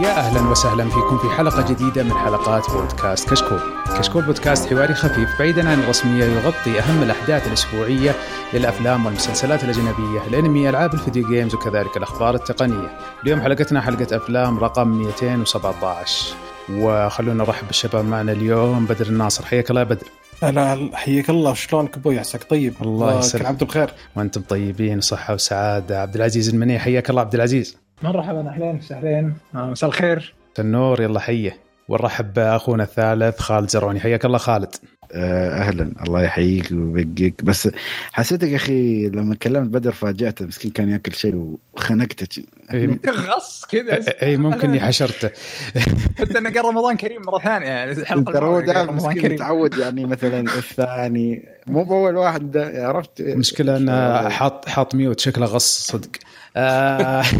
يا أهلا وسهلا فيكم في حلقة جديدة من حلقات بودكاست كشكول. كشكول بودكاست حواري خفيف بعيدا عن الرسمية يغطي أهم الأحداث الأسبوعية للأفلام والمسلسلات الأجنبية، الأنمي، ألعاب الفيديو جيمز وكذلك الأخبار التقنية. اليوم حلقتنا حلقة أفلام رقم 217 وخلونا نرحب بالشباب معنا اليوم بدر الناصر حياك الله يا بدر. هلا حياك الله شلونك أبوي؟ عساك طيب. الله يسلمك. عبد بخير. وأنتم طيبين وصحة وسعادة. عبد العزيز المني حياك الله عبد العزيز. مرحبا أهلين وسهلين آه، مساء الخير. النور يلا حية. ونرحب بأخونا الثالث خالد زرعوني. حياك الله خالد. آه، أهلا. الله يحييك ويبقيك بس حسيتك يا أخي لما كلمت بدر فاجأته. مسكين كان ياكل شيء وخنقته. غص كذا. اي ممكن حشرته. حتى إنه قال رمضان كريم مرة ثانية. يعني الحلقة ترى هو دائما مسكين متعود يعني مثلا الثاني. مو بأول واحد عرفت؟ المشكلة إنه حاط حاط ميوت. شكله غص صدق. آه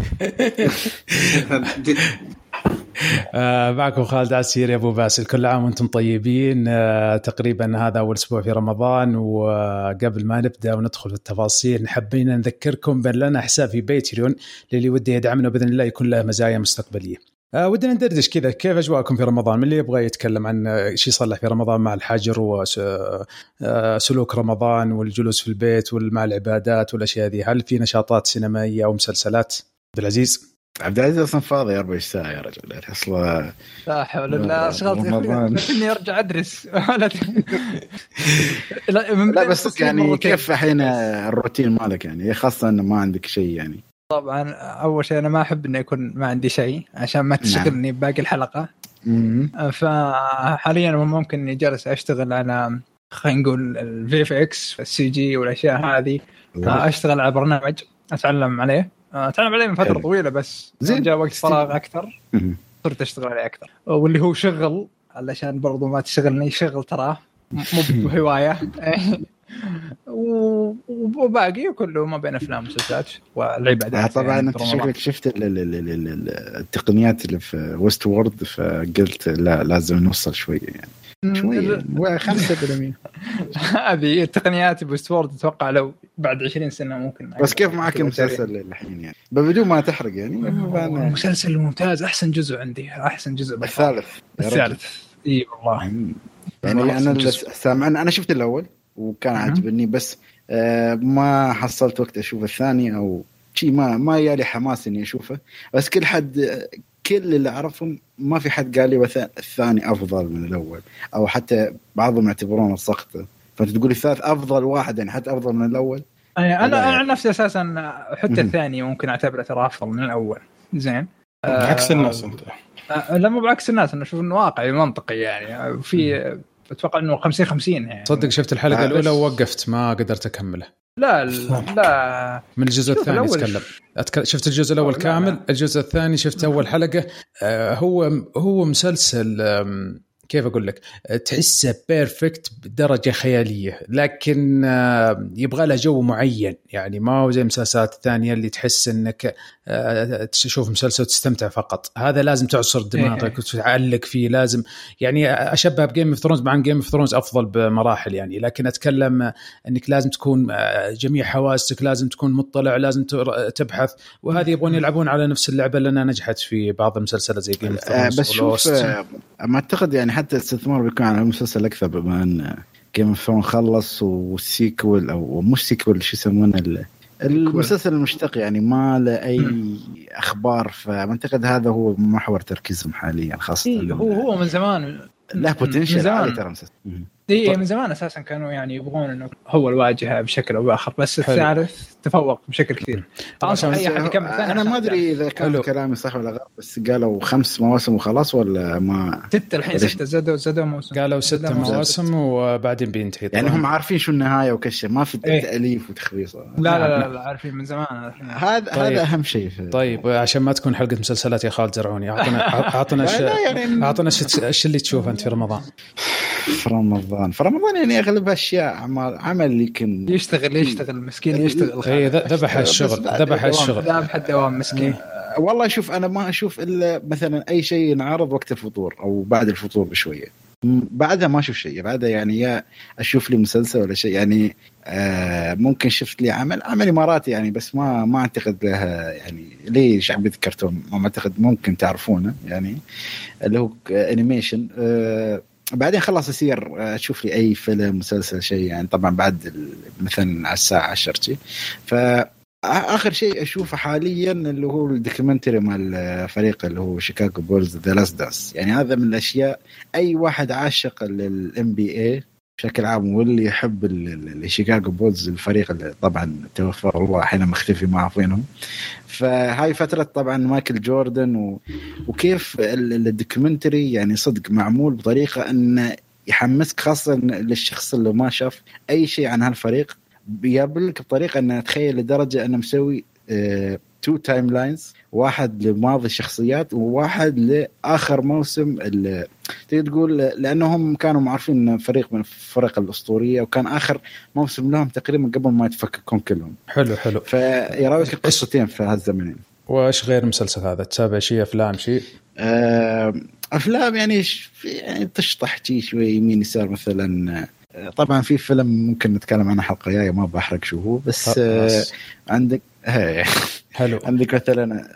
آه معكم خالد عسير يا أبو باسل كل عام وأنتم طيبين آه تقريبا هذا أول أسبوع في رمضان وقبل ما نبدأ وندخل في التفاصيل حبينا نذكركم بأن لنا حساب في بيتريون للي وده يدعمنا بإذن الله يكون له مزايا مستقبلية. آه ودنا ندردش كذا. كيف أجواءكم في رمضان؟ من اللي يبغى يتكلم عن إيش يصلح في رمضان مع الحجر وسلوك رمضان والجلوس في البيت ومع العبادات والأشياء هذه، هل في نشاطات سينمائية أو مسلسلات؟ عبد العزيز؟ عبد العزيز أصلا فاضي 24 ساعة يا رجل؟ يعني أصلا لا حول الله شغلة اني أرجع أدرس. لا, لا بس يعني كيف الحين الروتين مالك يعني؟ خاصة إنه ما عندك شيء يعني. طبعا أول شيء أنا ما أحب انه يكون ما عندي شيء عشان ما تشغلني نعم. باقي الحلقة. فحاليا ممكن إني جالس أشتغل على خلينا نقول الفي اف إكس السي جي والأشياء هذه. أشتغل على برنامج أتعلم عليه. أتعلم عليه من فترة حلو. طويلة بس زين. جاء وقت فراغ أكثر. صرت أشتغل عليه أكثر. واللي هو شغل علشان برضو ما تشغلني شغل تراه مو بهواية. وباقي كله ما بين أفلام ومسلسلات والعبادات طبعا يعني أنت شكلك شفت التقنيات اللي في ويست وورد فقلت لا لازم نوصل شوية يعني. شوية 5% هذه التقنيات بوستورد أتوقع لو بعد 20 سنة ممكن بس كيف معك المسلسل الحين يعني؟ بدون ما تحرق يعني مسلسل ممتاز أحسن جزء عندي أحسن جزء الثالث الثالث. إي والله. يعني أنا سامع أنا شفت الأول. وكان عاجبني بس آه ما حصلت وقت أشوف الثاني أو شيء ما ما يالي حماس إني أشوفه. بس كل حد كل اللي أعرفهم ما في حد قال لي الثاني أفضل من الأول. أو حتى بعضهم يعتبرونه سقطة. فأنت تقول الثالث أفضل واحد يعني حتى أفضل من الأول؟ أنا أنا عن نفسي أساسا حتى الثاني ممكن أعتبره ترى أفضل من الأول. زين. بعكس الناس أنت. آه لا مو بعكس الناس أنا أشوف إنه واقعي منطقي يعني. في أتوقع إنه 50 50 يعني. صدق شفت الحلقة الأولى ووقفت ما قدرت أكمله. لا لا من الجزء الثاني أتكلم. أتكلم شفت الجزء الأول كامل؟ الجزء الثاني شفت أول حلقة. آه هو هو مسلسل كيف أقول لك؟ تحسه perfect بدرجة خيالية لكن يبغى له جو معين يعني ما هو زي المسلسلات الثانية اللي تحس إنك تشوف مسلسل وتستمتع فقط. هذا لازم تعصر دماغك وتعلق فيه لازم يعني أشبه ب Game of Thrones مع Game of Thrones أفضل بمراحل يعني لكن أتكلم إنك لازم تكون جميع حواسك لازم تكون مطلع لازم تبحث وهذه يبغون يلعبون على نفس اللعبة لانها نجحت في بعض المسلسلات زي Game of Thrones بس شوف ما أعتقد يعني حتى الاستثمار بيكون على المسلسل أكثر بما ان Game of Throne خلص وال sequel أو مش sequel شو يسمونه؟ المسلسل المشتق يعني ما له أي أخبار فأعتقد هذا هو محور تركيزهم حاليا خاصة إيه هو هو من زمان. له potential عالي ترى إي من زمان أساسا كانوا يعني يبغون إنه هو الواجهة بشكل أو بآخر بس الثالث تفوق بشكل كثير. طبعا أي أحد يكمل أنا ما أدري إذا كان حلو. كلامي صح ولا غلط بس قالوا خمس مواسم وخلاص ولا ما ستة الحين ستة زادوا زادوا موسم. قالوا ستة مواسم وبعدين بينتهي يعني هم عارفين شو النهاية وكل ما في إيه؟ تأليف وتخبيص. لا لا, لا, لا, عارفين من زمان هذا طيب. هذا أهم شيء طيب عشان ما تكون حلقة مسلسلات يا خالد زرعوني. اعطنا اعطنا يعني اعطنا إيش اللي تشوفه أنت في رمضان؟ في رمضان. في رمضان يعني أغلب أشياء عمل عمل يمكن يشتغل يشتغل مسكين يشتغل اي ذبح الشغل ذبح الشغل. ذبح الدوام مسكين. والله شوف أنا ما أشوف إلا مثلا أي شيء ينعرض وقت الفطور أو بعد الفطور بشوية. بعدها ما أشوف شيء. بعدها يعني يا أشوف لي مسلسل ولا شيء. يعني آه ممكن شفت لي عمل. عمل إماراتي يعني بس ما ما أعتقد لها يعني ليه شعبية كرتون ما أعتقد ممكن تعرفونه يعني اللي هو animation آه بعدين خلاص يصير أشوف لي أي فيلم مسلسل شيء يعني طبعا بعد مثلا على الساعة 10 ف آخر شيء أشوفه حاليا اللي هو ال documentary مال الفريق اللي هو Chicago Bulls The Last Dance يعني هذا من الأشياء أي واحد عاشق لل NBA بشكل عام واللي يحب ال Chicago Bulls الفريق اللي طبعا توفى الله الحين مختفي ما عارفينهم فهاي فترة طبعا مايكل جوردن و... وكيف ال documentary يعني صدق معمول بطريقة انه يحمسك خاصة للشخص اللي ما شاف أي شيء عن هالفريق. بيقابلك بطريقة انه تخيل لدرجة أنه مسوي two timelines واحد لماضي الشخصيات وواحد لآخر موسم تقدر تقول لأنهم كانوا معروفين إن فريق من الفرق الأسطورية وكان آخر موسم لهم تقريبا قبل ما يتفككون كلهم. حلو حلو. فيراويك قصتين في هالزمنين وإيش غير المسلسل هذا؟ تتابع شيء أفلام شيء؟ آه أفلام يعني يعني تشطح شيء شوي يمين يسار مثلا. طبعا في فيلم ممكن نتكلم عنه حلقة جاية ما بحرق شو هو بس آه عندك حلو. عندك مثلا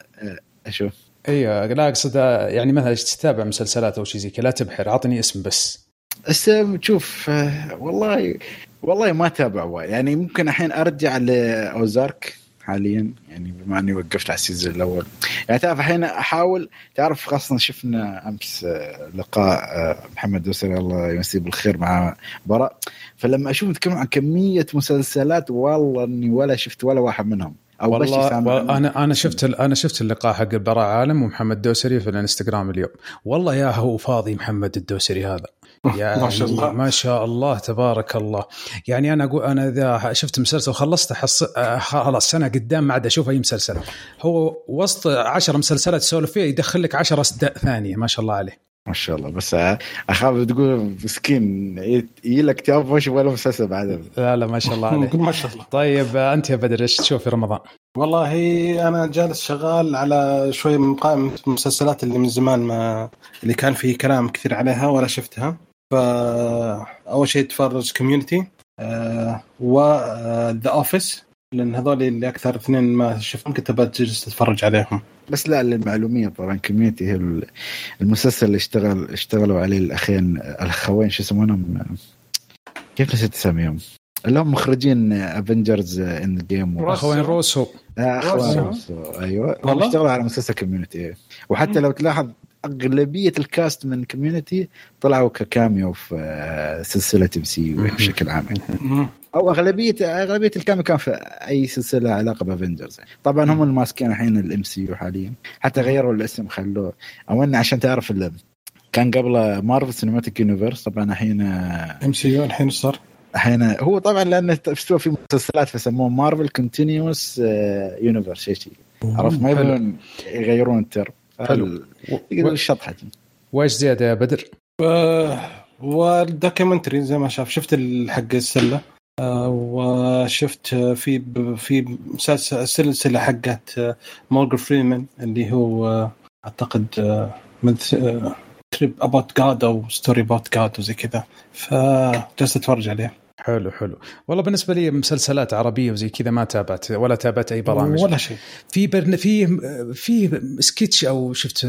أشوف. أيوه لا أقصد يعني مثلا تتابع مسلسلات أو شيء زي كذا لا تبحر أعطني اسم بس. اسم شوف والله والله ما تابع يعني ممكن الحين أرجع لأوزارك حاليا يعني بما إني وقفت على السيزون الأول. يعني تعرف الحين أحاول تعرف خاصة شفنا أمس لقاء محمد دوسري الله يمسيه بالخير مع براء. فلما أشوف يتكلمون عن كمية مسلسلات والله إني ولا شفت ولا واحد منهم. أو والله أنا أنا شفت أنا شفت اللقاء حق البراء عالم ومحمد الدوسري في الانستغرام اليوم. والله يا هو فاضي محمد الدوسري هذا. يعني ما شاء الله. ما شاء الله تبارك الله. يعني أنا أقول أنا إذا شفت مسلسل وخلصته حص... خلاص سنة قدام ما عاد أشوف أي مسلسل. هو وسط عشر مسلسلات تسولف فيها يدخل لك 10 ثانية ما شاء الله عليه. ما شاء الله. بس أخاف تقول مسكين يجي لك اكتئاب ما ولا مسلسل بعد؟ لا لا ما شاء الله عليك. ما شاء الله. طيب أنت يا بدر إيش تشوف في رمضان؟ والله أنا جالس شغال على شوية من قائمة المسلسلات اللي من زمان ما اللي كان في كلام كثير عليها ولا شفتها. فاول شيء تفرج كوميونتي آه و The Office لأن هذول اللي أكثر اثنين ما شفتهم كنت بجلس اتفرج عليهم. بس لا للمعلومية طبعا Community هي المسلسل اللي اشتغل اشتغلوا عليه الأخين الاخوين شو يسمونهم؟ كيف نسيت اساميهم؟ اللي هم مخرجين Avengers Endgame أخوين روسو. أخوين روسو. أيوه. هم اشتغلوا على مسلسل Community وحتى لو تلاحظ أغلبية ال cast من Community طلعوا ك cameo في سلسلة MC بشكل عام. أو اغلبيه أغلبية ال cameo كان في أي سلسلة علاقة ب Avengers طبعا هم الماسكين الحين ال MCU حاليا. حتى غيروا الاسم خلوه. أو إنه عشان تعرف اللي كان قبل Marvel Cinematic Universe طبعا الحين MCU الحين صار؟ الحين هو طبعا لأنه استوى في مسلسلات فسموه Marvel Continuous Universe شيء شيء عرفت؟ ما يبون يغيرون ال term. حلو. الشطحه وايش زيادة يا بدر؟ وال documentary زي ما شاف. شفت حق السلة؟ وشفت في في مسلسل سلسله حقت مورجان فريمان اللي هو أعتقد trip about God أو story about God وزي كذا. فجلست أتفرج عليه. حلو حلو. والله بالنسبة لي مسلسلات عربية وزي كذا ما تابعت ولا تابعت أي برامج. ولا شيء. في برن في في سكتش أو شفت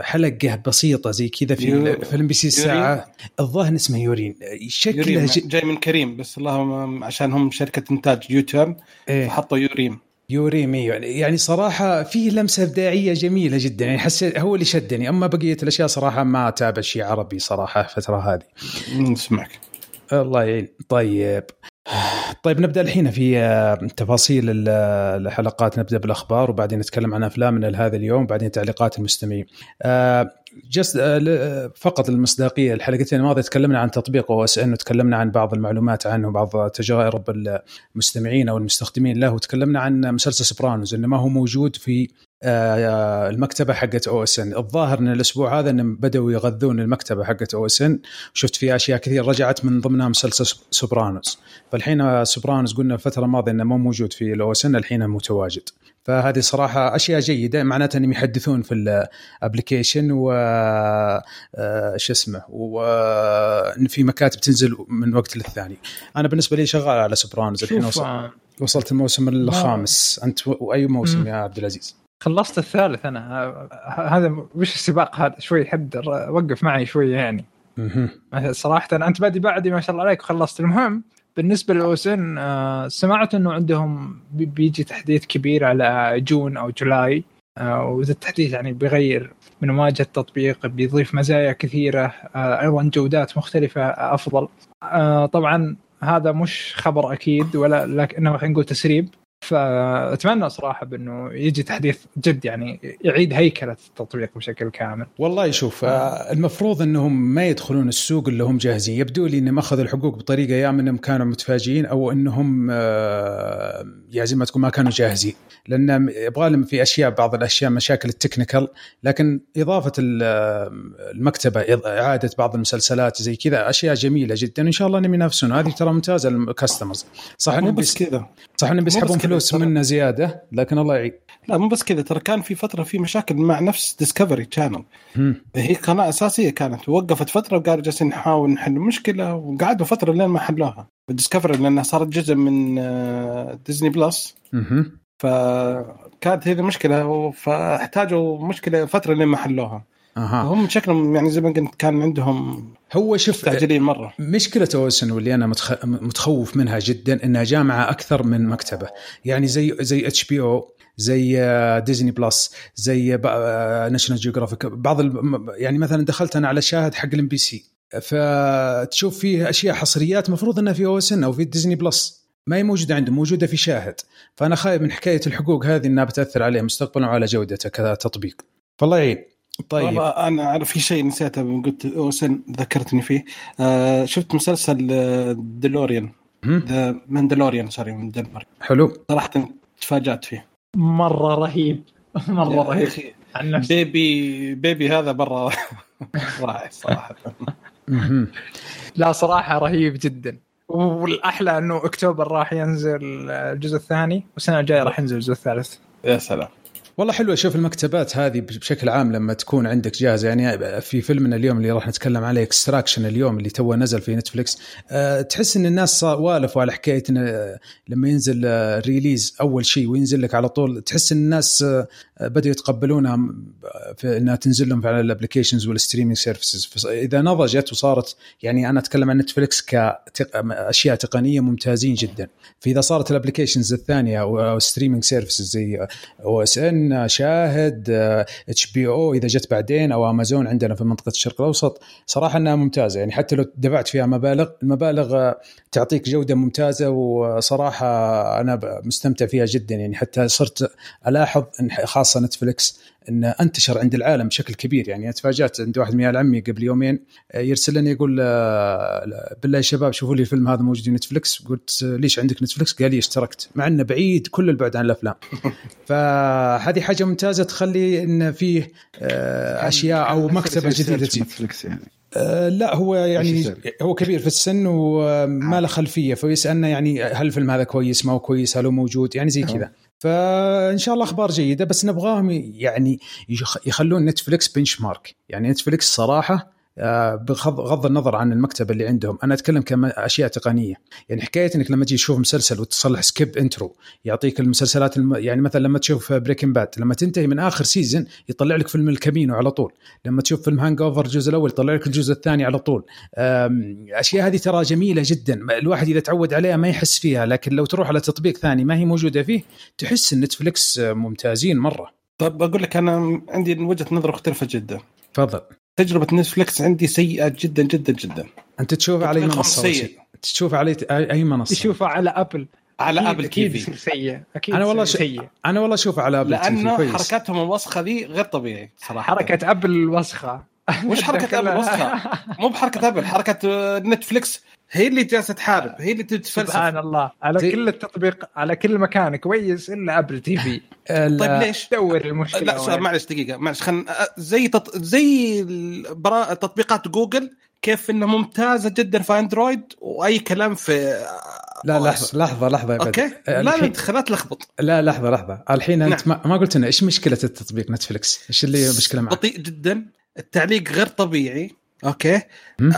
حلقة بسيطة زي كذا في فيلم بي سي الساعة. الظاهر اسمه يورين شكله يورين جاي من كريم بس اللهم عشان هم شركة إنتاج يوتيوب إيه؟ فحطوا يوريم يوريم يعني يعني صراحة فيه لمسة إبداعية جميلة جدا. يعني حسيت هو اللي شدني. أما بقية الأشياء صراحة ما أتابع شيء عربي صراحة الفترة هذه. نسمعك. الله يعين. طيب. طيب نبدأ الحين في تفاصيل الحلقات. نبدأ بالأخبار وبعدين نتكلم عن أفلامنا لهذا اليوم وبعدين تعليقات المستمعين. just فقط المصداقيه الحلقتين الماضيه تكلمنا عن تطبيق OSN وتكلمنا عن بعض المعلومات عنه وبعض تجارب المستمعين أو المستخدمين له وتكلمنا عن مسلسل Sopranos انه ما هو موجود في آه، المكتبة حقت OSN الظاهر إن الأسبوع هذا انهم بدأوا يغذون المكتبة حقت OSN وشفت فيها أشياء كثير رجعت من ضمنها مسلسل Sopranos. فالحين Sopranos قلنا الفترة الماضية إنه مو موجود في ال OSN الحين متواجد. فهذه صراحة أشياء جيدة معناتها إنهم يحدثون في ال application و آه، شو اسمه وان في مكاتب تنزل من وقت للثاني. أنا بالنسبة لي شغال على Sopranos. الحين وصل وصلت الموسم الخامس. أنت واي موسم يا عبد العزيز؟ خلصت الثالث أنا. هذا وش السباق هذا؟ شوي حد وقف معي شوي يعني. صراحة أنت بادي بعدي ما شاء الله عليك وخلصت المهم بالنسبة للاوسن آه سمعت إنه عندهم بيجي تحديث كبير على جون أو جولاي. آه وذا التحديث يعني بيغير من واجهه التطبيق بيضيف مزايا كثيرة آه أيضا جودات مختلفة أفضل. آه طبعا هذا مش خبر أكيد ولا لكنه خلينا نقول تسريب. فأتمنى صراحة بأنه يجي تحديث جد يعني يعيد هيكلة التطبيق بشكل كامل. والله شوف آه المفروض إنهم ما يدخلون السوق اللي هم جاهزين، يبدو لي إنهم أخذوا الحقوق بطريقة يا إنهم كانوا متفاجئين أو إنهم آه يعني زي ما تقول ما كانوا جاهزين، لأن يبغى لهم في أشياء بعض الأشياء مشاكل التكنيكال، لكن إضافة المكتبة إعادة بعض المسلسلات زي كذا أشياء جميلة جدا. إن شاء الله انهم ينافسون، هذه ترى ممتازة للكاستمرز. صح إنهم بس كذا. صح إنهم بيسحبون فلوس منا زيادة لكن الله يعين لا مو بس كذا ترى كان في فترة في مشاكل مع نفس Discovery Channel هي قناة أساسية كانت. وقفت فترة وقالوا جالسين نحاول نحل المشكلة وقعدوا فترة لين ما حلوها. Discovery لأنها صارت جزء من Disney Plus فكانت هذه المشكلة فاحتاجوا مشكلة فترة لين ما حلوها. أها. هم شكلهم يعني زي ما قلت كان عندهم هو شوف مستعجلين مرة. مشكلة OSN واللي أنا متخ... متخوف منها جدا إنها جامعة أكثر من مكتبة. يعني زي زي HBO زي Disney Plus زي National Geographic. بعض ال... يعني مثلا دخلت أنا على شاهد حق ال MBC. فتشوف فيه أشياء حصريات مفروض إنها في OSN أو في Disney Plus. ما هي موجودة عندهم موجودة في شاهد. فأنا خايف من حكاية الحقوق هذه إنها بتأثر عليه مستقبلا وعلى جودته كتطبيق. فالله يعين. طيب. أنا أعرف في شيء نسيته قلت OSN ذكرتني فيه. آه شفت مسلسل Delorian The Mandalorian sorry من دنمارك حلو. صراحة تفاجأت فيه. مرة رهيب. مرة رهيب. عن نفسي. baby baby هذا برا رائع صراحة. لا صراحة رهيب جدا. والأحلى إنه أكتوبر راح ينزل الجزء الثاني والسنة الجاية راح ينزل الجزء الثالث. يا سلام. والله حلو أشوف المكتبات هذه بشكل عام لما تكون عندك جاهزة. يعني في فيلمنا اليوم اللي راح نتكلم عليه Extraction اليوم اللي تو نزل في Netflix أه تحس إن الناس والفوا على حكاية إن لما ينزل release أول شيء وينزل لك على طول تحس إن الناس بدأوا يتقبلونها في إنها تنزل لهم على ال applications وال streaming services فاذا نضجت وصارت يعني أنا أتكلم عن Netflix كاشياء تقنية ممتازين جدا. فإذا صارت ال applications الثانية أو streaming services زي OSN شاهد HBO إذا جت بعدين أو أمازون عندنا في منطقة الشرق الأوسط صراحة إنها ممتازة. يعني حتى لو دفعت فيها مبالغ المبالغ تعطيك جودة ممتازة وصراحة أنا مستمتع فيها جدا. يعني حتى صرت ألاحظ إن خاصة Netflix انه أنتشر عند العالم بشكل كبير. يعني تفاجأت عند واحد من عمي قبل يومين يرسل لنا يقول بالله يا شباب شوفوا لي الفيلم هذا موجود في Netflix قلت ليش عندك Netflix؟ قال لي اشتركت مع إنه بعيد كل البعد عن الأفلام. فهذه حاجة ممتازة تخلي إن فيه أشياء أو مكتبه جديدة Netflix يعني. أه لا هو يعني هو كبير في السن وما له خلفية فيسألنا يعني هل الفيلم هذا كويس ما هو كويس هل هو موجود؟ يعني زي كذا. فإن شاء الله أخبار جيدة بس نبغاهم يعني يخلون Netflix benchmark يعني Netflix صراحة بغض النظر عن المكتبه اللي عندهم. أنا أتكلم كأشياء تقنية. يعني حكاية إنك لما تجي تشوف مسلسل وتصلح skip intro يعطيك المسلسلات الم... يعني مثلا لما تشوف Breaking Bad لما تنتهي من آخر season يطلع لك فيلم El Camino على طول. لما تشوف فيلم Hangover الجزء الأول يطلع لك الجزء الثاني على طول. أشياء هذه ترى جميلة جدا. الواحد إذا تعود عليها ما يحس فيها لكن لو تروح على تطبيق ثاني ما هي موجودة فيه تحس إن Netflix ممتازين مرة. طب أقول لك أنا عندي وجهة نظر مختلفة جدا. تفضل. تجربة Netflix عندي سيئة جدا جدا جدا. أنت تشوفها على اي منصة تشوفها على اي منصة؟ تشوفها على Apple على أكيد Apple أكيد TV يصير في سيء. أكيد أنا والله ش... سيء. أنا والله أشوفها على ابل لأن كويس. حركاتهم الوسخة ذي غير طبيعي صراحة. حركة ابل الوسخه وش حركة أبل وسخه مو بحركة أبل حركة نتفلكس هي اللي جالسة تحارب هي اللي تتفلسف. سبحان الله. على تي... كل التطبيق على كل مكان كويس إلا أبل تي في. طيب ليش؟ دور المشكلة لا سؤال معلش دقيقة معلش خل زي تط... زي برا... تطبيقات جوجل كيف إنها ممتازة جدا في أندرويد وأي كلام في لا لحظة لحظة لحظة أوكي؟ لا لا لا تلخبط. لا لحظة لحظة. الحين أنت نعم. ما قلت لنا إيش مشكلة التطبيق نتفلكس؟ إيش اللي مشكلة معك؟ بطيء جدا. التعليق غير طبيعي. أوكي. م?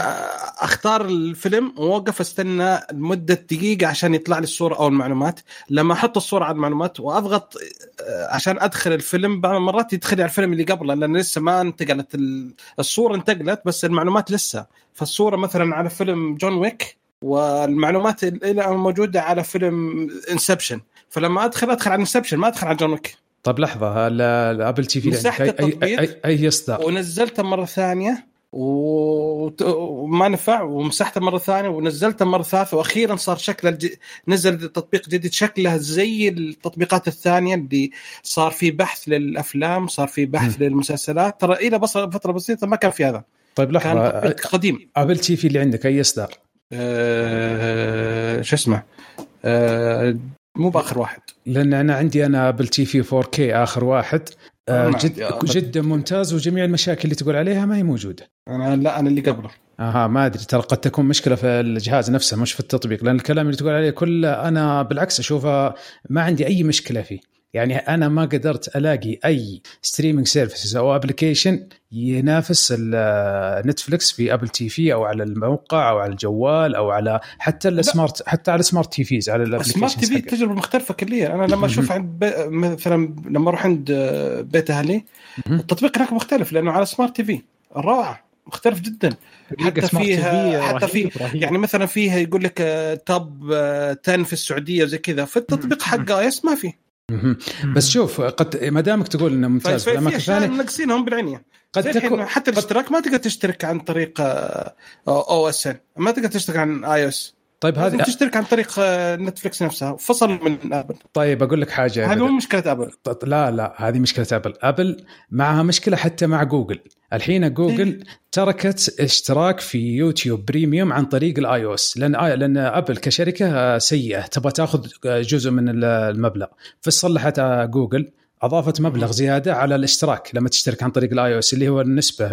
أختار الفيلم واوقف أستنى لمدة دقيقة عشان يطلع لي الصورة أو المعلومات. لما أحط الصورة على المعلومات وأضغط عشان أدخل الفيلم بعض المرات يدخل على الفيلم اللي قبله لأن لسه ما انتقلت الصورة انتقلت بس المعلومات لسه. فالصورة مثلا على فيلم جون ويك والمعلومات اللي موجودة على فيلم انسبشن فلما أدخل أدخل على انسبشن ما أدخل على جون ويك. طيب لحظة الابل تي في مسحت التطبيق اي اي, أي اصدار ونزلته مرة ثانية وما نفع ومسحته مرة ثانية ونزلته مرة ثالثة وأخيرا صار شكله الج... نزل تطبيق جديد شكله زي التطبيقات الثانية اللي صار في بحث للأفلام صار في بحث م. للمسلسلات ترى إلى بس فترة بسيطة ما كان في هذا. طيب لحظة. كان قديم. ابل تي في اللي عندك أي اصدار؟ أه... شو اسمه؟ أه... مو بآخر واحد لأن أنا عندي أنا ابل تي في 4K آخر واحد آه جد جدا ممتاز وجميع المشاكل اللي تقول عليها ما هي موجودة. أنا لا أنا اللي قبله. آها ما أدري ترى قد تكون مشكلة في الجهاز نفسه مش في التطبيق لأن الكلام اللي تقول عليه كله أنا بالعكس أشوفه ما عندي أي مشكلة فيه. يعني أنا ما قدرت ألاقي أي streaming services أو application ينافس نتفلكس في ابل تي في أو على الموقع أو على الجوال أو على حتى ال smart حتى على ال smart TVs على ال smart TV تجربة مختلفة كليا. أنا لما أشوف عند بي مثلا لما أروح عند بيت أهلي التطبيق هناك مختلف لأنه على smart TV روعه مختلف جدا. حتى فيها حتى في يعني مثلا فيها يقول لك top 10 في السعودية وزي كذا. في التطبيق حق iOS ما فيه بس شوف قد ما دامك تقول إنه ممتاز في اماكن ثانية منقصينها بالعنية. قد تكون حتى الاشتراك ما تقدر تشترك عن طريق iOS. ما تقدر تشترك عن iOS. طيب هذه تشترك عن طريق نتفلكس نفسها. فصل من آبل. طيب أقول لك حاجة هذه مو مشكلة آبل. لا لا هذه مشكلة آبل. آبل معها مشكلة حتى مع جوجل. الحين جوجل تركت اشتراك في يوتيوب بريميوم عن طريق ال iOS. لأن لأن آبل كشركة سيئة. تبغى تأخذ جزء من المبلغ. فصلحت جوجل. أضافت مبلغ زيادة على الاشتراك لما تشترك عن طريق ال iOS اللي هو النسبة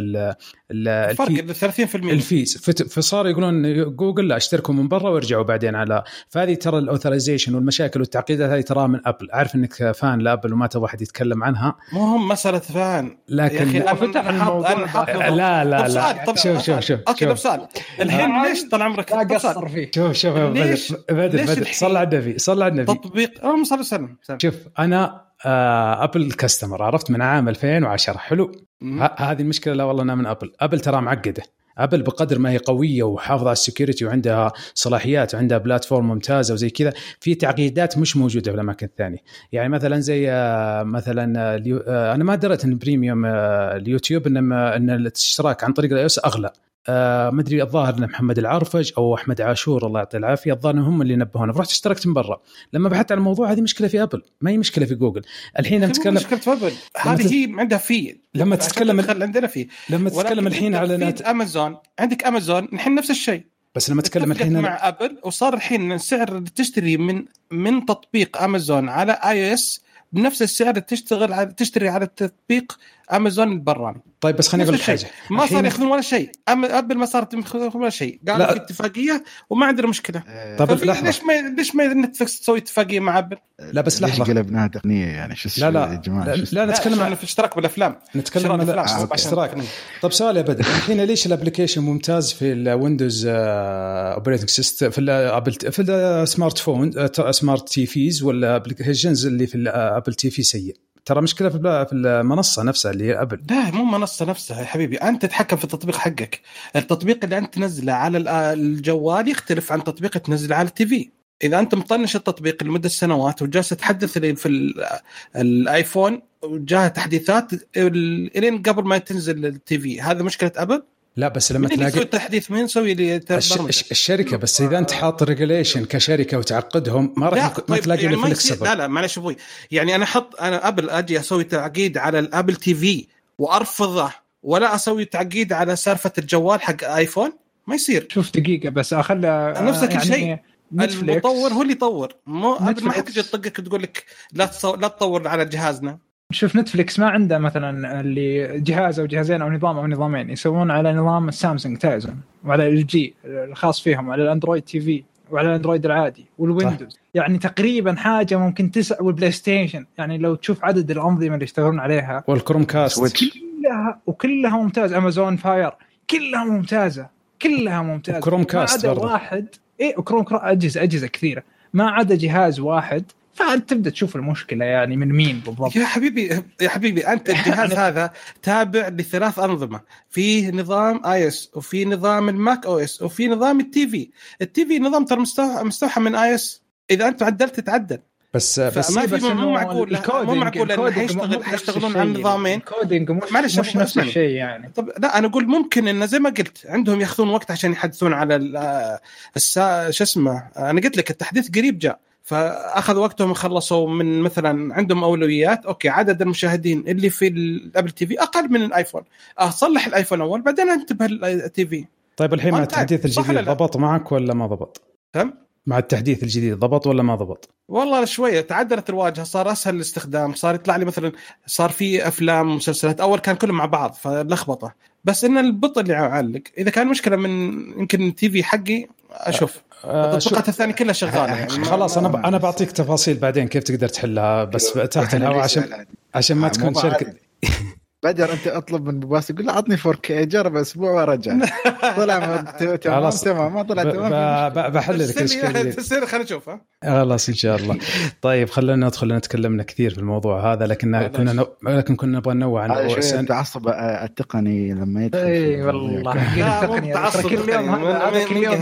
الفرق 30% ال fees. فصار يقولون جوجل لا اشتركوا من برا وارجعوا بعدين على. فهذه ترى ال authorization والمشاكل والتعقيدات هذه تراها من أبل. عارف إنك fan لأبل وما تبغى أحد يتكلم عنها. مو هم مسألة fan. لكن يا أخي أنا حاط أنا حاط لا لا لا طب شوف شوف شوف أوكي طب سؤال. الحين ليش طال عمرك لا قصر فيه. شوف شوف بدر بدر بدر. صل على النبي صل على النبي. تطبيق اللهم صل وسلم شوف أنا ابل customer عرفت؟ من عام 2010 حلو. هذه المشكلة لا والله أنا من ابل ابل ترى معقدة. ابل بقدر ما هي قوية وحافظة على ال security وعندها صلاحيات وعندها platform ممتازة وزي كذا في تعقيدات مش موجودة في الأماكن الثانية. يعني مثلا زي مثلا أنا ما دريت إن premium اليوتيوب إنما إن الاشتراك عن طريق ال i أغلى. آه ما أدري الظاهر إن محمد العرفج أو أحمد عاشور الله يعطيه العافية الظاهر هم اللي نبهونا. فرحت اشتركت من برا. لما بحثت عن الموضوع هذه مشكلة في أبل. ما هي مشكلة في جوجل. الحين نتكلم مشكلة في أبل. هذه هي عندها fee. لما تتكلم عندنا fee. لما تتكلم الحين على نت... أمازون. عندك أمازون. الحين نفس الشيء. بس لما تتكلم الحين مع أبل وصار الحين سعر تشتري من من تطبيق أمازون على iOS بنفس السعر تشتغل على تشتري على التطبيق امازون البراني طيب بس خليني أقول لك حاجة. ما صار ياخذون ولا شيء. أبل ما صارت ياخذون ولا شيء. قالوا في اتفاقية وما عندنا مشكلة. طيب لحظة. ليش ما ليش ما نتفلكس تسوي اتفاقية مع أبل؟ لا بس لحظة. قلبناها تقنية يعني؟ شو لا لا. يا جماعة؟ لا, لا, لا نتكلم عن في اشتراك بالأفلام. نتكلم عن اشتراك. طيب سؤال يا بدر. الحين ليش ال application ممتاز في الويندوز operating system في الابل في ال smartphone smart TVs ولا applications اللي في الابل تي في سيء؟ ترى مشكلة في المنصة نفسها اللي هي ابل لا مو منصة نفسها يا حبيبي. أنت تتحكم في التطبيق حقك. التطبيق اللي أنت تنزله على الجوال يختلف عن تطبيق تنزله على ال TV. إذا أنت مطنش التطبيق لمدة سنوات وجالس تحدث في الآيفون وجاها تحديثات إلين قبل ما تنزل ال TV. هذا مشكلة ابل لا بس لما تلاقي تحديث مين يسوي لي الش... الشركة بس إذا أنت حاط regulation كشركة وتعقدهم ما راح ما طيب تلاقي يعني flexible لا لا معلش أبوي. يعني أنا أحط أنا ابل أجي أسوي تعقيد على الأبل تي في وأرفضه ولا أسوي تعقيد على سالفة الجوال حق آيفون ما يصير. شوف دقيقة بس اخلى نفس يعني شيء. المطور هو اللي يطور. مو ما حد تجي تطقك تقول لك لا لا تطور على جهازنا. شوف نتفلكس ما عنده مثلا اللي جهاز أو جهازين أو نظام أو نظامين يسوون على نظام السامسونج تايزن وعلى ال جي الخاص فيهم على الأندرويد تي في وعلى ال Android العادي وال Windows. صح. يعني تقريبا حاجة ممكن تسع وال PlayStation يعني لو تشوف عدد الأنظمة اللي يشتغلون عليها. وال Chromecast كلها وكلها ممتازة. Amazon Fire كلها ممتازة. كلها ممتازة. Chromecast ما عدا واحد. إيه وكروم أجهزة أجهزة كثيرة. ما عدا جهاز واحد فأنت تبدأ تشوف المشكلة يعني من مين بالضبط. يا حبيبي يا حبيبي أنت الجهاز هذا تابع لثلاث أنظمة. في نظام i OS وفي نظام ال Mac OS وفي نظام ال TV. ال TV نظام ترى مستوحى من iOS. إذا أنت عدلت تعدل. بس بس ما في مو معقول مو معقول إنه حيشتغل حيشتغلون على النظامين ال coding مش, معلش مش نفس الشيء يعني. طب لا أنا أقول ممكن إنه زي ما قلت عندهم ياخذون وقت عشان يحدثون على السا شو اسمه أنا قلت لك التحديث قريب جاء. فأخذ وقتهم خلصوا من مثلا عندهم أولويات أوكي عدد المشاهدين اللي في ال Apple TV أقل من ال iPhone اصلح الآيفون أول بعدين انتبه التي في طيب الحين مع التحديث الجديد ضبط معك ولا ما ضبط؟ كم؟ مع التحديث الجديد ضبط ولا ما ضبط؟ والله شوية تعدلت الواجهة صار أسهل الاستخدام صار يطلع لي مثلا صار في أفلام ومسلسلات أول كان كلهم مع بعض فلخبطة بس إن البطء اللي يعلق إذا كان مشكلة من يمكن التي في حقي أشوف التطبيقات الثانية كلها شغالة. يعني خلاص أنا أنا بعطيك تفاصيل بعدين كيف تقدر تحلها بس تحت الهواء عشان عشان ما تكون شركه بدر أنت أطلب من بوباس يقول له عطني 4 كي جرب أسبوع وارجع طلع تمام تمام ما طلع تمام. بحل لك الاشكاليه خلينا نشوفها خلاص إن شاء الله. طيب خلينا ندخل لأن تكلمنا كثير في الموضوع هذا لكن كنا نو... لكن كنا نبغى ننوع عن التعصب التقني لما يدخل إي والله. تعصب كل يوم كل يوم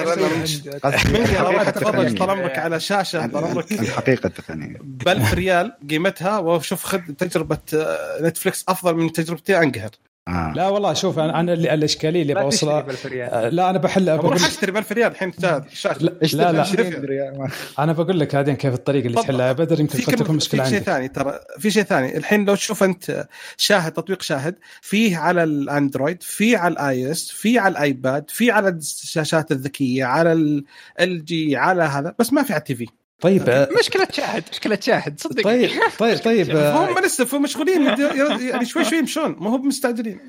تفضل طال عمرك على شاشة طال عمرك الحقيقة التقنية. ب 1000 ريال قيمتها وشوف خذ تجربة Netflix أفضل من تجربتي انقهر. آه. لا والله شوف أنا اللي الإشكالية اللي بوصلها آه، لا أنا بحل بقول أشتري ب 1000 ريال الحين لا لا, لا. أنا بقول لك بعدين كيف الطريقة اللي تحلها بدر يمكن قد تكون مشكله في شيء ثاني ترى. في شيء ثاني. الحين لو تشوف أنت شاهد تطبيق شاهد فيه على ال Android في على ال iOS في على ال iPad في على الشاشات الذكية على LG على هذا بس ما في على ال TV. طيب مشكلة شاهد مشكلة شاهد صدق. طيب طيب طيب هم لسه مشغولين يعني شوي شوي يمشون ما هو مستعجلين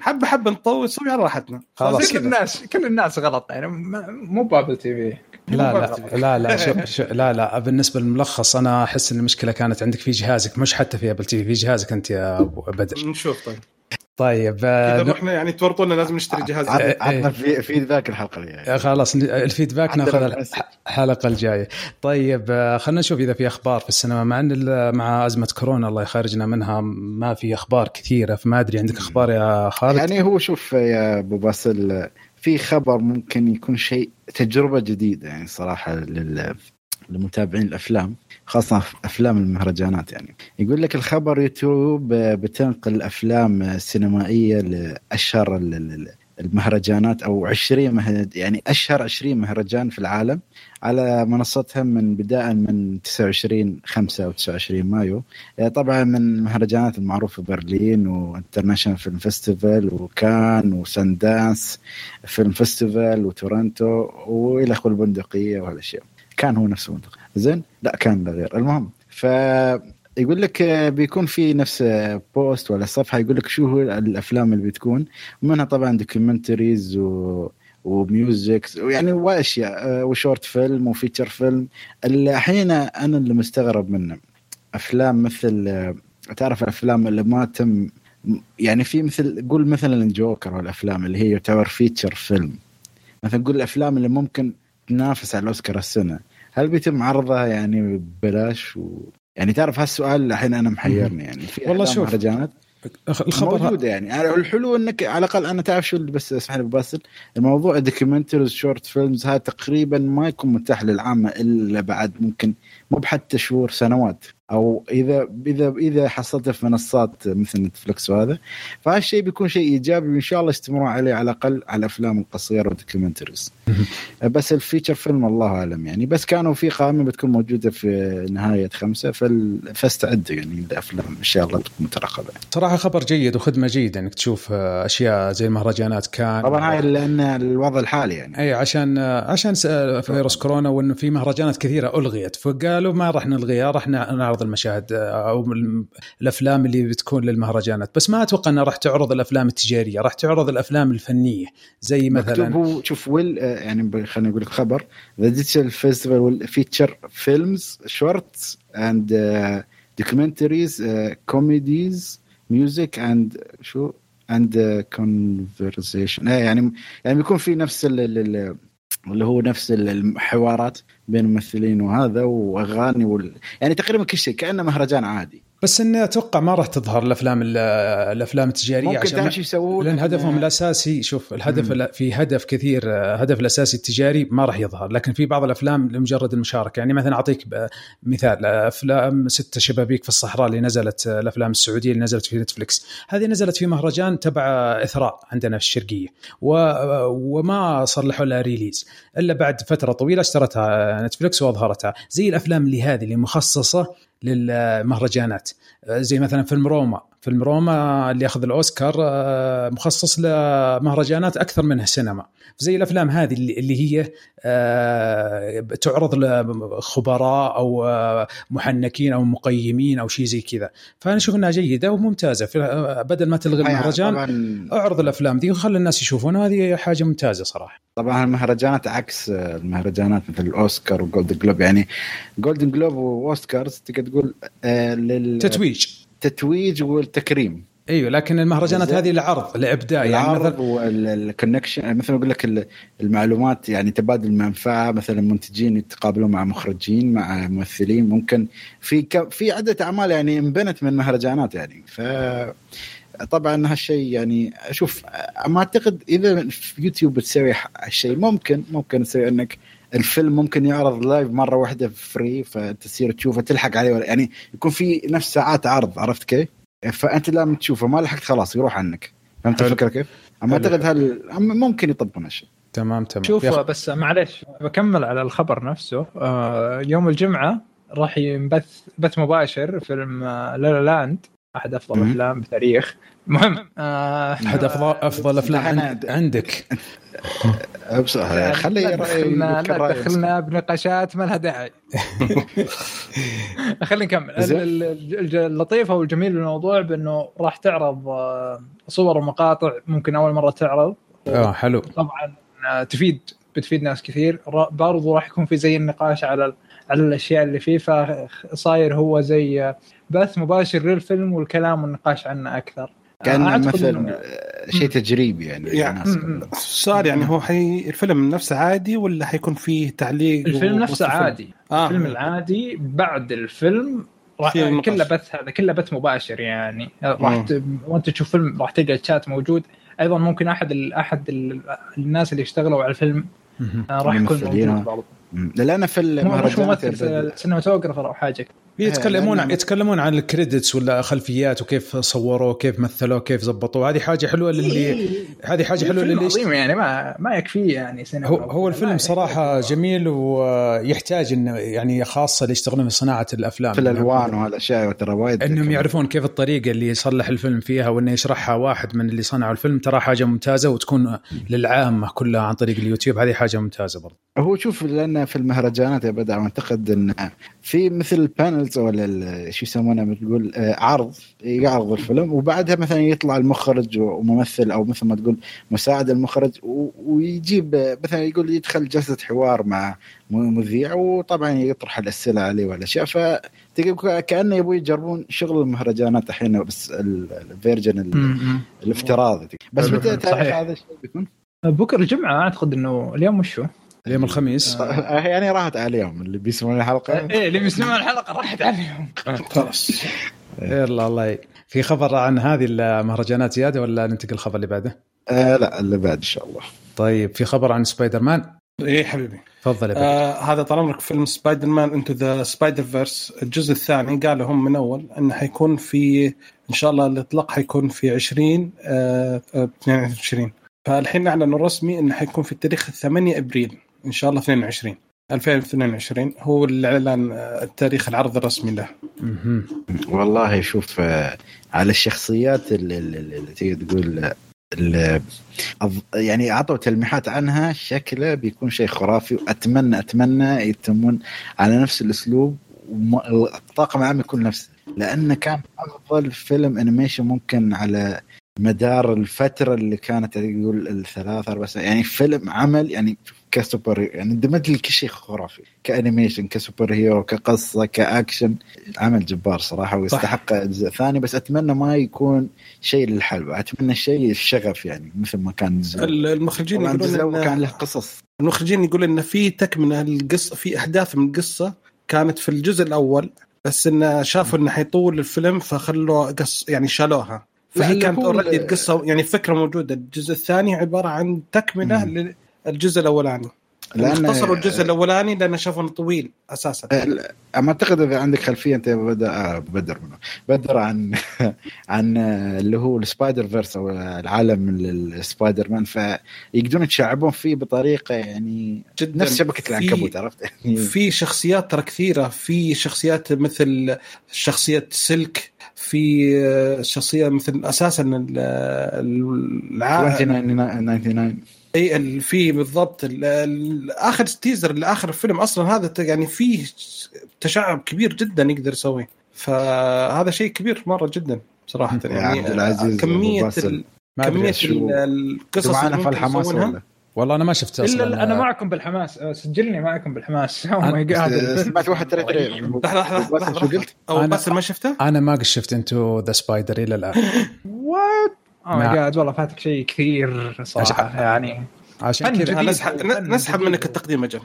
حبة حبة نطول نسوي على راحتنا. خلاص. كل الناس كل الناس غلط يعني مو ب Apple TV. لا لا لا لا شو شو لا لا بالنسبة للملخص أنا أحس إن المشكلة كانت عندك في جهازك مش حتى في Apple TV في جهازك أنت يا ابو بدر. نشوف طيب. طيب إذا رحنا يعني تورطونا لازم نشتري جهاز عطنا في فيدباك الحلقة الجاية. خلاص الفيدباك ناخذ الحلقة الجاية. طيب خلينا نشوف إذا في أخبار في السينما. مع إن مع أزمة كورونا الله يخرجنا منها ما في أخبار كثيرة فما أدري عندك أخبار يا خالد؟ يعني هو شوف يا أبو باسل في خبر ممكن يكون شيء تجربة جديدة يعني صراحة لمتابعين الأفلام. خاصة في أفلام المهرجانات يعني. يقول لك الخبر يوتيوب بتنقل أفلام سينمائية لأشهر المهرجانات أو 20 يعني أشهر 20 مهرجان في العالم على منصتها من بداية من 29 5 و 29 مايو. طبعا من المهرجانات المعروفة برلين و International Film Festival وكان و Sundance Film Festival وتورنتو والى اخره البندقية وهالاشياء كان هو نفسه منطقه زين؟ لا كان غير. المهم ف يقول لك بيكون في نفس post ولا صفحة يقول لك شو هو الأفلام اللي بتكون ومنها طبعا documentaries و و music ويعني واشياء و short film و feature film الحين أنا اللي مستغرب منه أفلام مثل تعرف الأفلام اللي ما تم يعني في مثل قول مثلا الجوكر والأفلام اللي هي يعتبر feature film مثلا قول الأفلام اللي ممكن تنافس على الأوسكار السنة. هل بيتم عرضها يعني ببلاش؟ و... يعني تعرف هالسؤال الحين أنا محيرني يعني. في والله شوف مهرجانات الخبر موجودة يعني. الحلو إنك على الأقل أنا تعرف شو بس اسمح لي باسل الموضوع documentaries short films هذا تقريبا ما يكون متاح للعامة إلا بعد ممكن مو بحتى شهور سنوات. أو إذا إذا إذا حصلته في منصات مثل Netflix وهذا فهالشيء بيكون شيء إيجابي وإن شاء الله يستمرون عليه على الأقل على الأفلام القصيرة وال documentaries. بس ال feature film الله أعلم يعني. بس كانوا في قائمه بتكون موجودة في نهاية خمسة فاستعدوا يعني الافلام إن شاء الله تكون مترقبة. صراحة خبر جيد وخدمة جيدة إنك تشوف أشياء زي المهرجانات. كان طبعا هاي لأن الوضع الحالي يعني. أي عشان عشان فيروس كورونا وإنه في مهرجانات كثيرة ألغيت. فقالوا ما راح نلغيها راح نعرض المشاهد أو الأفلام اللي بتكون للمهرجانات. بس ما أتوقع إنها راح تعرض الأفلام التجارية راح تعرض الأفلام الفنية. زي مثلا مكتوب شوف ويل يعني خليني أقول لك خبر. the digital festival will feature films shorts and documentaries comedies music and شو؟ and conversation يعني يعني بيكون في نفس اللي هو نفس الحوارات. بين الممثلين وهذا وأغاني وال... يعني تقريبا كل شيء كأنه مهرجان عادي. بس إني أتوقع ما راح تظهر الأفلام الأفلام التجارية ممكن عشان يسوون. لأن هدفهم الأساسي شوف الهدف مم. في هدف كثير هدف الأساسي التجاري ما راح يظهر. لكن في بعض الأفلام لمجرد المشاركة. يعني مثلا أعطيك مثال أفلام ستة شبابيك في الصحراء اللي نزلت الأفلام السعودية اللي نزلت في Netflix هذه نزلت في مهرجان تبع إثراء عندنا في الشرقية. و... وما صلحوا لها release إلا بعد فترة طويلة اشترتها Netflix وأظهرتها. زي الأفلام اللي هذه اللي مخصصة للمهرجانات. زي مثلا فيلم روما. فيلم روما اللي اخذ الأوسكار مخصص لمهرجانات أكثر منه سينما. زي الأفلام هذه اللي هي تعرض لخبراء أو محنكين أو مقيمين أو شيء زي كذا. فأنا أشوف إنها جيدة وممتازة. بدل ما تلغي المهرجان أعرض الأفلام دي وخلي الناس يشوفونها هذه حاجة ممتازة صراحة. طبعا المهرجانات عكس المهرجانات مثل الأوسكار و Golden Globe يعني Golden Globe و Oscars تقدر تقول لل تتويج. التتويج والتكريم. أيوه لكن المهرجانات هذه العرض الابداع يعني مثلا وال connection مثلا أقول لك المعلومات يعني تبادل منفعه مثلا منتجين يتقابلون مع مخرجين مع ممثلين ممكن في في عدة أعمال يعني انبنت من مهرجانات يعني. ف طبعا هالشيء يعني أشوف ما أعتقد إذا في يوتيوب بتسوي هالشيء ممكن ممكن تسوي إنك الفيلم ممكن يعرض live مرة واحدة free فتصير تشوفه تلحق عليه يعني يكون في نفس ساعات عرض عرفت كيف؟ فأنت لما تشوفه ما لحقت خلاص يروح عنك. فهمت الفكرة كيف؟ أما أعتقد هل ممكن يطبقون هالشيء. تمام تمام. شوف بس معلش بكمل على الخبر نفسه. آه يوم الجمعة راح ينبث بث مباشر فيلم لا لاند أحد أفضل الافلام بتاريخ المهم آه أحد افضل أفضل أفلام عندك؟ خلي دخلنا دخلنا بنقاشات ما لها داعي. خلينا نكمل. اللطيف أو الجميل بالموضوع بأنه راح تعرض صور ومقاطع ممكن أول مرة تعرض. آه حلو. طبعا تفيد بتفيد ناس كثير. برضو راح يكون في زي النقاش على على الأشياء اللي فيه فصاير هو زي بث مباشر للفيلم والكلام والنقاش عنه أكثر. كان مثلا شيء تجريبي يعني, يعني صار يعني هو حي الفيلم نفسه عادي ولا حيكون فيه تعليق الفيلم نفسه عادي. آه. الفيلم العادي بعد الفيلم راح كله بث هذا كله بث مباشر يعني. راح ت... وانت تشوف فيلم راح تلقى الشات موجود. أيضا ممكن أحد ال... أحد ال... الناس اللي اشتغلوا على الفيلم راح يكون موجود برضه لأن في المهرجانات مش ممثل cinematographer أو حاجة. يتكلمون عن يتكلمون عن ال credits ولا خلفيات وكيف صوروه كيف مثلوه كيف زبطوه. هذه حاجة حلوة للي هذه حاجة حلوة للي عظيم يعني ما ما يكفي يعني سينما. هو, هو الفيلم صراحة جميل ويحتاج انه يعني خاصة اللي يشتغلون في صناعة الأفلام. في الألوان وهالاشياء ترى وايد إنهم يعرفون كيف الطريقة اللي يصلح الفيلم فيها وإنه يشرحها واحد من اللي صنعوا الفيلم. ترى حاجة ممتازة وتكون للعامة كلها عن طريق اليوتيوب. هذه حاجة ممتازة برضه. هو شوف لأن في المهرجانات يا بدر أعتقد إن في مثل ال panels ولا شو يسمونها بتقول عرض. يعرض الفيلم. وبعدها مثلا يطلع المخرج وممثل أو مثل ما تقول مساعد المخرج ويجيب مثلا يقول يدخل جلسه حوار مع مذيع وطبعا يطرح الأسئلة عليه والأشياء. فتقول كأنه يبغوا يجربون شغل المهرجانات الحين بس الفيرجن الافتراضي. بس متى تعرف هذا الشيء بيكون؟ بكرة الجمعة أعتقد إنه اليوم وشو؟ اليوم الخميس. آه يعني راحت عليهم اللي بيسمعون الحلقة. إيه اللي بيسمعون الحلقة راحت عليهم خلاص. يلا الله. في خبر عن هذه المهرجانات زيادة ولا ننتقل الخبر اللي بعده؟ آه لا اللي بعد إن شاء الله. طيب في خبر عن سبايدر مان إيه حبيبي. تفضل يا آه هذا طال عمرك فيلم سبايدر مان Into the Spider-Verse الجزء الثاني قالوا هم من أول انه حيكون في إن شاء الله الإطلاق حيكون في 20 آه 22 فالحين اعلنوا رسمي انه حيكون في التاريخ 8 أبريل. إن شاء الله 22 2022 هو الإعلان التاريخ العرض الرسمي له. والله شوف آه، على الشخصيات اللي, اللي تقدر تقول يعني أعطوا تلميحات عنها شكله بيكون شيء خرافي وأتمنى أتمنى يتمون على نفس الأسلوب والطاقم العام يكون نفسه. لأنه كان أفضل فيلم انيميشن ممكن على مدار الفترة اللي كانت يقول الثلاث أربع سنين. يعني فيلم عمل يعني كسوبر يعني دمج لي كل شيء خرافي ك animation ك super hero كقصة كأكشن. عمل جبار صراحة ويستحق جزء ثاني بس أتمنى ما يكون شيء للحلب. أتمنى شيء الشغف يعني مثل ما كان الجزء المخرجين يقولون إن كان له قصص. المخرجين يقولون انه في تكمله القصة في أحداث من القصة كانت في الجزء الأول بس انه شافوا إنه حيطول الفيلم فخلوا قص يعني شالوها. فهي كانت already القصة يعني فكرة موجودة. الجزء الثاني عبارة عن تكملة للجزء الأولاني. لأن اختصروا الجزء الأولاني لأنه شافوا انه طويل أساسا. ما أعتقد إذا عندك خلفية أنت بدر آه بدر منه بدر عن عن اللي هو ال Spider-Verse أو العالم السبايدر مان فيقدرون يتشعبون فيه بطريقة يعني جدا. نفس شبكة العنكبوت عرفت؟ يعني في شخصيات ترى كثيرة. في شخصيات مثل شخصية Silk في شخصية مثل أساسا العالم 99 اي في بالضبط آخر teaser لآخر الفيلم أصلا هذا يعني فيه تشعب كبير جدا يقدر يسويه. فهذا شيء كبير مرة جدا صراحة يعني عبد العزيز كمية ال... كمية القصص معنا في الحماس ولا؟ والله أنا ما شفت أصلا. إلا أنا معكم بالحماس. سجلني معكم بالحماس. سمعت واحد لحظة لحظة لحظه شو قلت؟ أو بس ما شفته؟ أنا ما قد شفت Into the Spider إلى الآن. what oh my God والله فاتك شيء كثير صراحة يعني. عشان كذا. نسحب نسحب منك التقديم أجل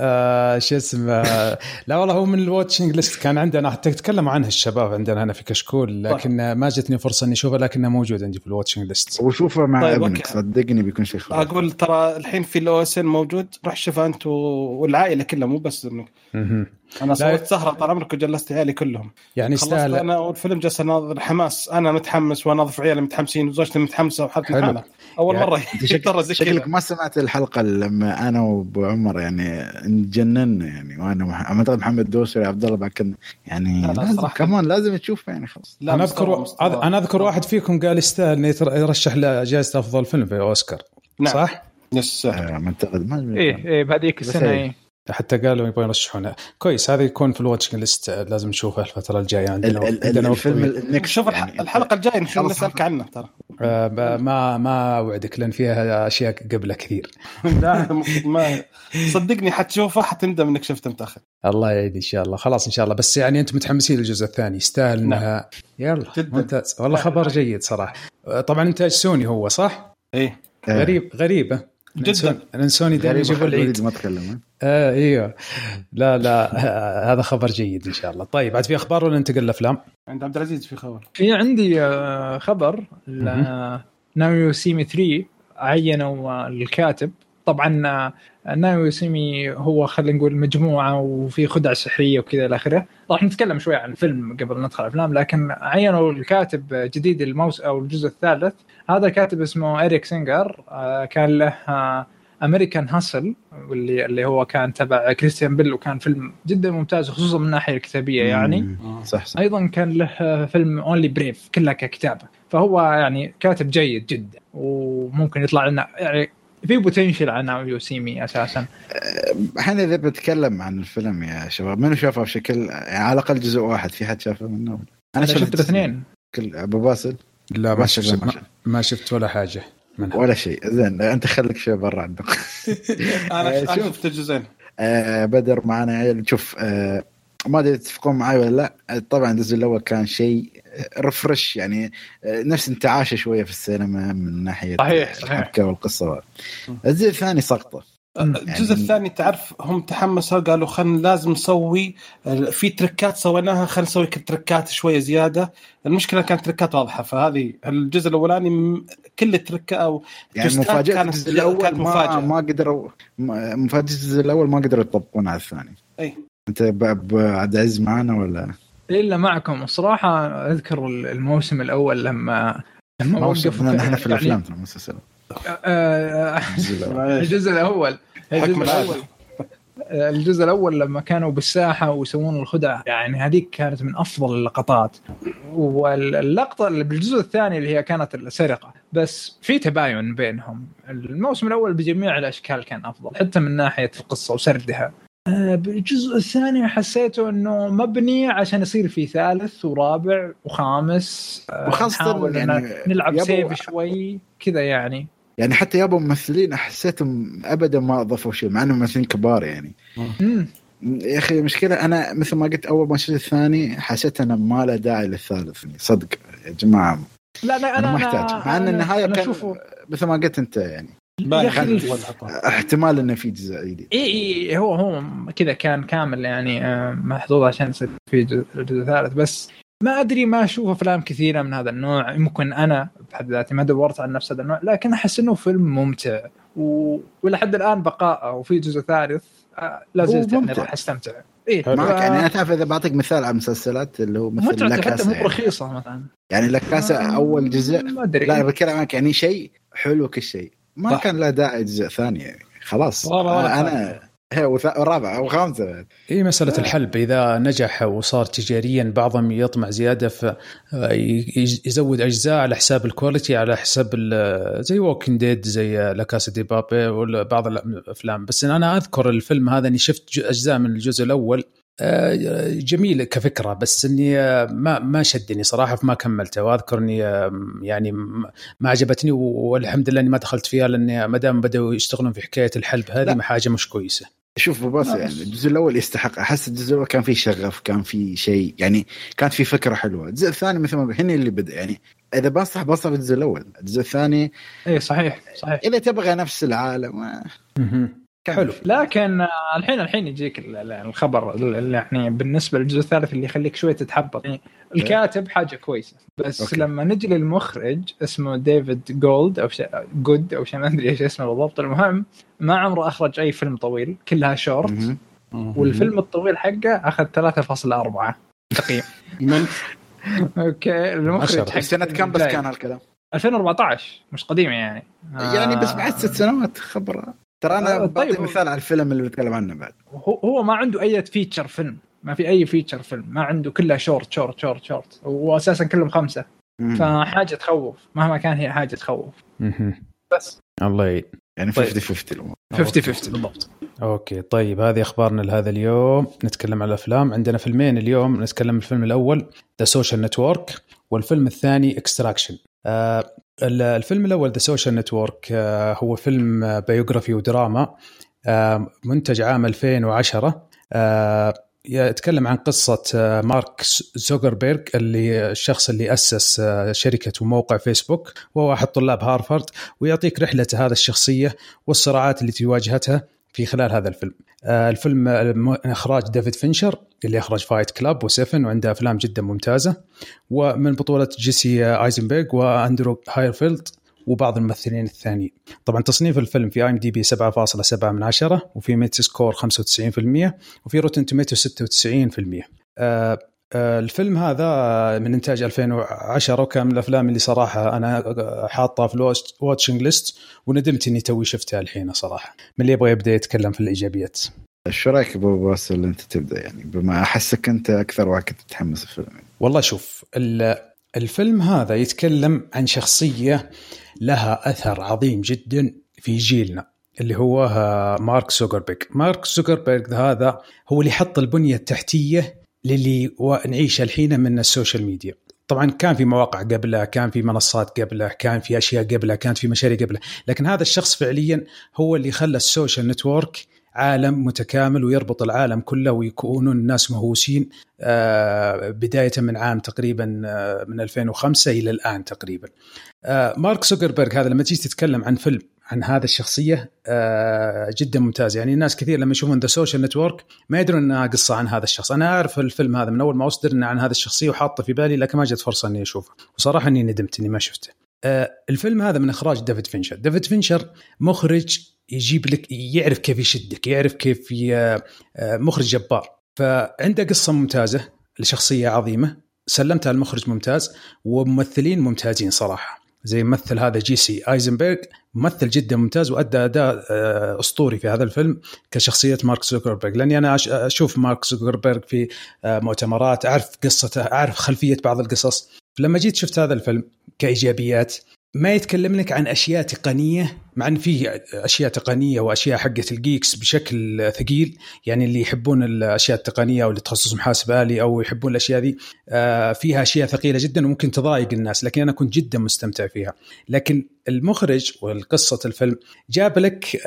آه شو اسمه لا والله هو من ال watching list. كان عندنا حتى تكلموا عنها الشباب عندنا هنا في كشكول لكن طيب. ما جتني فرصة إني اشوفه لكنه موجود عندي في ال watching list. وشوفه مع طيب ابنك صدقني بيكون شيء خلاص أقول ترى الحين في ال OSN موجود روح شوفه أنت والعائلة كلها مو بس إنك. أنا سويت سهرة طال عمرك وجلست عيالي كلهم. يعني يستاهل أنا والفيلم جالس أناظر حماس. أنا متحمس وأناظر عيالي متحمسين وزوجتي متحمسة وحالتي الحاله أول يعني مرة شكلك ما سمعت الحلقة لما أنا وابو عمر يعني نجننا يعني وأنا اعتقد محمد دوسري عبد الله بعد يعني لازم كمان لازم تشوفه يعني خلاص. أنا اذكر أنا أذكر واحد فيكم قال يستاهل إنه يرشح لجائزه أفضل فيلم في أوسكار. نعم. صح؟ يس آه، اعتقد ما إيه إيه بهذيك السنة إيه. حتى قالوا يبغون يرشحونه. كويس هذا يكون في ال watching list لازم نشوفه الفترة الجاية عندنا عندنا الفيلم شوف يعني الحلقة الجاية نسالك عنه ترى. آه ما ما أوعدك لأن فيها أشياء قبله كثير. لا ما صدقني حتشوفه حتندم إنك شفته متأخر. الله يعيد إن شاء الله. خلاص إن شاء الله. بس يعني أنتم متحمسين للجزء الثاني. يستاهل انها نعم. يلا. ممتاز. والله خبر جيد صراحة. طبعا إنتاج سوني هو صح؟ إيه. غريب غريبه جدا. لأن سوني دائما يجيبوا العيد ما تكلم آه إيوه. لا لا آه هذا خبر جيد إن شاء الله. طيب بعد في أخبار ولا ننتقل الافلام؟ عند عبد العزيز في خبر. في عندي آه خبر Now You See Me 3 عينوا الكاتب. طبعا آه، Now See Me هو خلينا نقول مجموعة وفي خدع سحريه وكذا إلى آخره. راح نتكلم شوي عن الفيلم قبل ندخل الأفلام لكن عينوا الكاتب جديد الموسم أو الجزء الثالث. هذا الكاتب اسمه إريك سينجر. آه، كان له American Hustle واللي اللي هو كان تبع كريستيان بيل وكان فيلم جدا ممتاز خصوصا من الناحية الكتابية يعني. صح, صح. أيضا كان له فيلم Only Brave كلها ككتابة. فهو يعني كاتب جيد جدا وممكن يطلع لنا يعني في potential عن You See Me أساسا. إحنا إذا بتكلم عن الفيلم يا شباب منو شافه بشكل يعني على الأقل جزء واحد في حد شافه منه؟ أنا شفت الاثنين. كل أبو باسل؟ لا ما شفت ما, ما شفت ولا حاجة منها. ولا شيء. زين أنت خليك شوي برا عندك. أنا شفت الجزئين. آه بدر معنا شوف آه ما أدري تتفقون معي ولا لا. طبعا الجزء الأول كان شيء رفرش يعني نفس انتعاشه شوية في السينما من ناحية صحيح صحيح. والقصة. الجزء الثاني سقطه. الجزء يعني الثاني تعرف هم تحمسوا قالوا خلينا لازم نسوي في تركات سويناها خلينا نسوي تركات شوية زيادة. المشكلة كانت تركات واضحة فهذه الجزء الاولاني كل التركات أو يعني مفاجأة الجزء الأول كانت ما, ما قدروا مفاجأة الجزء الأول ما قدروا يطبقون على الثاني. أي. انت بعد عز معنا ولا؟ إلا معكم. الصراحه أذكر الموسم الأول لما لما وقف إحنا في الأفلام يعني... المسلسل الجزء الأول. الجزء الأول. الجزء الأول. لما كانوا بالساحة ويسوون الخدع. يعني هذيك كانت من أفضل اللقطات. واللقطة اللي بالجزء الثاني اللي هي كانت السرقة. بس في تباين بينهم. الموسم الأول بجميع الأشكال كان أفضل حتى من ناحية القصة وسردها. آه، بالجزء الثاني حسيته إنه مبني عشان يصير في ثالث ورابع وخامس آه، وخاصة يعني نلعب سيف شوي كذا يعني. يعني حتى يابا ممثلين حسيتهم ابدا ما أضافوا شيء مع إنهم ممثلين كبار يعني. يا أخي المشكلة أنا مثل ما قلت أول ما شفت الثاني حسيت انه ما له داعي للثالث يعني صدق يا جماعة. لا لا أنا محتاج مع إن النهاية كان مثل ما قلت أنت يعني. احتمال إنه في جزء جديد. اي اي هو هو كذا كان كامل يعني آه، محظوظ عشان يصير في جزء ثالث. بس ما أدري ما أشوف أفلام كثيرة من هذا النوع. ممكن أنا بحد ذاتي ما دورت عن نفس هذا النوع لكن أحس إنه فيلم ممتع. و... ولحد الآن بقاء وفي جزء ثالث آه، لا زلت يعني راح أستمتع. إيه معك ف... يعني أنا تعرف إذا بعطيك مثال على مسلسلات اللي هو مثل لاكاسا مو رخيصة مثلا. يعني لاكاسا أول جزء ما أدري. لا بتكلم عنك يعني شيء حلو كل شيء. ما صح. كان له داعي جزء ثاني. يعني خلاص أنا ورابعه أو خامسة. هي مسألة الحلب. إذا نجح وصار تجاريا بعضهم يطمع زيادة ف يزود أجزاء على حساب ال quality على حساب زي Walking Dead زي La Casa de Papel ولا بعض الأفلام. بس أنا أذكر الفيلم هذا إني شفت أجزاء من الجزء الأول. آه، جميل كفكرة بس إني آه، ما ما شدني صراحة فما كملته. وأذكر إني آه، يعني ما عجبتني والحمد لله إني ما دخلت فيها لأني ما دام بدأوا يشتغلون في حكاية الحلب هذه حاجة مش كويسة. شوف بس يعني الجزء الأول يستحق. أحس الجزء الأول كان فيه شغف كان فيه شيء يعني كانت في فكرة حلوة. الجزء الثاني مثل ما هنا اللي بدأ يعني إذا بنصح بنصح بالجزء الأول. الجزء الثاني اي صحيح صحيح. إذا تبغى نفس العالم حلو. لكن الحين الحين يجيك الخبر يعني بالنسبة للجزء الثالث اللي يخليك شوي تتحبط. يعني الكاتب حاجة كويسة. بس okay. لما نجي للمخرج اسمه ديفيد جولد أو شيء جود أو شيء ما أدري إيش اسمه بالضبط. المهم ما عمره أخرج أي فيلم طويل كلها شورت. والفيلم الطويل حقه أخذ 3.4 تقييم من okay. المخرج حق سنه كم بس كان هالكلام؟ 2014 مش قديم يعني. يعني بس بعد ست سنوات خبرة. ترى أنا آه طيب. مثال على الفيلم اللي بتكلم عنه بعد. هو هو ما عنده أي فيتشر فيلم ما في أي feature film ما عنده كلها short short short short واساسا كلهم خمسة. مم. فحاجة تخوف. مهما كان هي حاجة تخوف. بس. الله يعين يعني 50 50 الأمور. 50 50 بالضبط. okay طيب. هذه أخبارنا لهذا اليوم. نتكلم عن الأفلام. عندنا فيلمين اليوم. نتكلم الفيلم الأول The Social Network والفيلم الثاني Extraction آه الفيلم الأول The Social Network هو فيلم بيوغرافي ودراما آه منتج عام 2010 آه يتكلم عن قصة آه، مارك زوكربيرغ اللي الشخص اللي أسس آه، شركة وموقع فيسبوك وهو أحد طلاب هارفارد ويعطيك رحلة هذا الشخصية والصراعات اللي تواجهتها. في خلال هذا الفيلم. آه، الفيلم إخراج ديفيد فينشر اللي اخرج Fight Club و7 وعنده أفلام جدا ممتازة. ومن بطولة جيسي آيزنبرغ وأندرو غارفيلد وبعض الممثلين الثانيين. طبعا تصنيف الفيلم في IMDb 7.7 من 10 وفي Metascore 95% وفي Rotten Tomatoes 96% آه آه الفيلم هذا من إنتاج 2010 وكان من الأفلام اللي صراحة أنا حاطها في ال watching list وندمت إني توي شفتها الحين صراحة. من اللي يبغى يبدأ يتكلم في الإيجابيات. شو رأيك أبو باسل أنت تبدأ يعني؟ بما أحسك أنت أكثر واحد كنت متحمس الفيلم. والله شوف الفيلم هذا يتكلم عن شخصية لها أثر عظيم جدا في جيلنا اللي هو مارك زوكربيرج مارك زوكربيرج هذا هو اللي حط البنية التحتية للي نعيشه الحين من ال social media. طبعا كان في مواقع قبله كان في منصات قبله كان في أشياء قبله كانت في مشاريع قبله. لكن هذا الشخص فعليا هو اللي خلى ال social network عالم متكامل ويربط العالم كله ويكونون الناس مهووسين آه، بداية من عام تقريبا آه، من 2005 إلى الآن تقريبا. آه، مارك زوكربيرج هذا لما تيجي تتكلم عن فيلم عن هذا الشخصية آه، جدا ممتاز. يعني الناس كثير لما يشوفون The Social Network ما يدرون إنها قصة عن هذا الشخص. أنا أعرف الفيلم هذا من أول ما أصدر إنه عن هذا الشخصية وحاطه في بالي لكن ما جت فرصة إني أشوفه. وصراحة إني ندمت إني ما شفته. آه، الفيلم هذا من إخراج ديفيد فينشر. ديفيد فينشر مخرج يجيب لك يعرف كيف يشدك يعرف كيف مخرج جبار. فعنده قصة ممتازة لشخصية عظيمة. سلمتها المخرج ممتاز وممثلين ممتازين صراحة. زي ممثل هذا جيسي آيزنبرغ ممثل جدا ممتاز وأدى أداء آه، أسطوري في هذا الفيلم كشخصية مارك زوكربيرج لأني أنا أشوف مارك زوكربيرج في آه، مؤتمرات أعرف قصته أعرف خلفية بعض القصص. لما جيت شفت هذا الفيلم كإيجابيات ما يتكلم لك عن أشياء تقنية مع إن في أشياء تقنية وأشياء حقه الجيكس بشكل ثقيل يعني اللي يحبون الأشياء التقنية أو اللي تخصصهم حاسب الي أو يحبون الأشياء ذي آه، فيها أشياء ثقيلة جدا وممكن تضايق الناس لكن أنا كنت جدا مستمتع فيها. لكن المخرج والقصة الفيلم جاب لك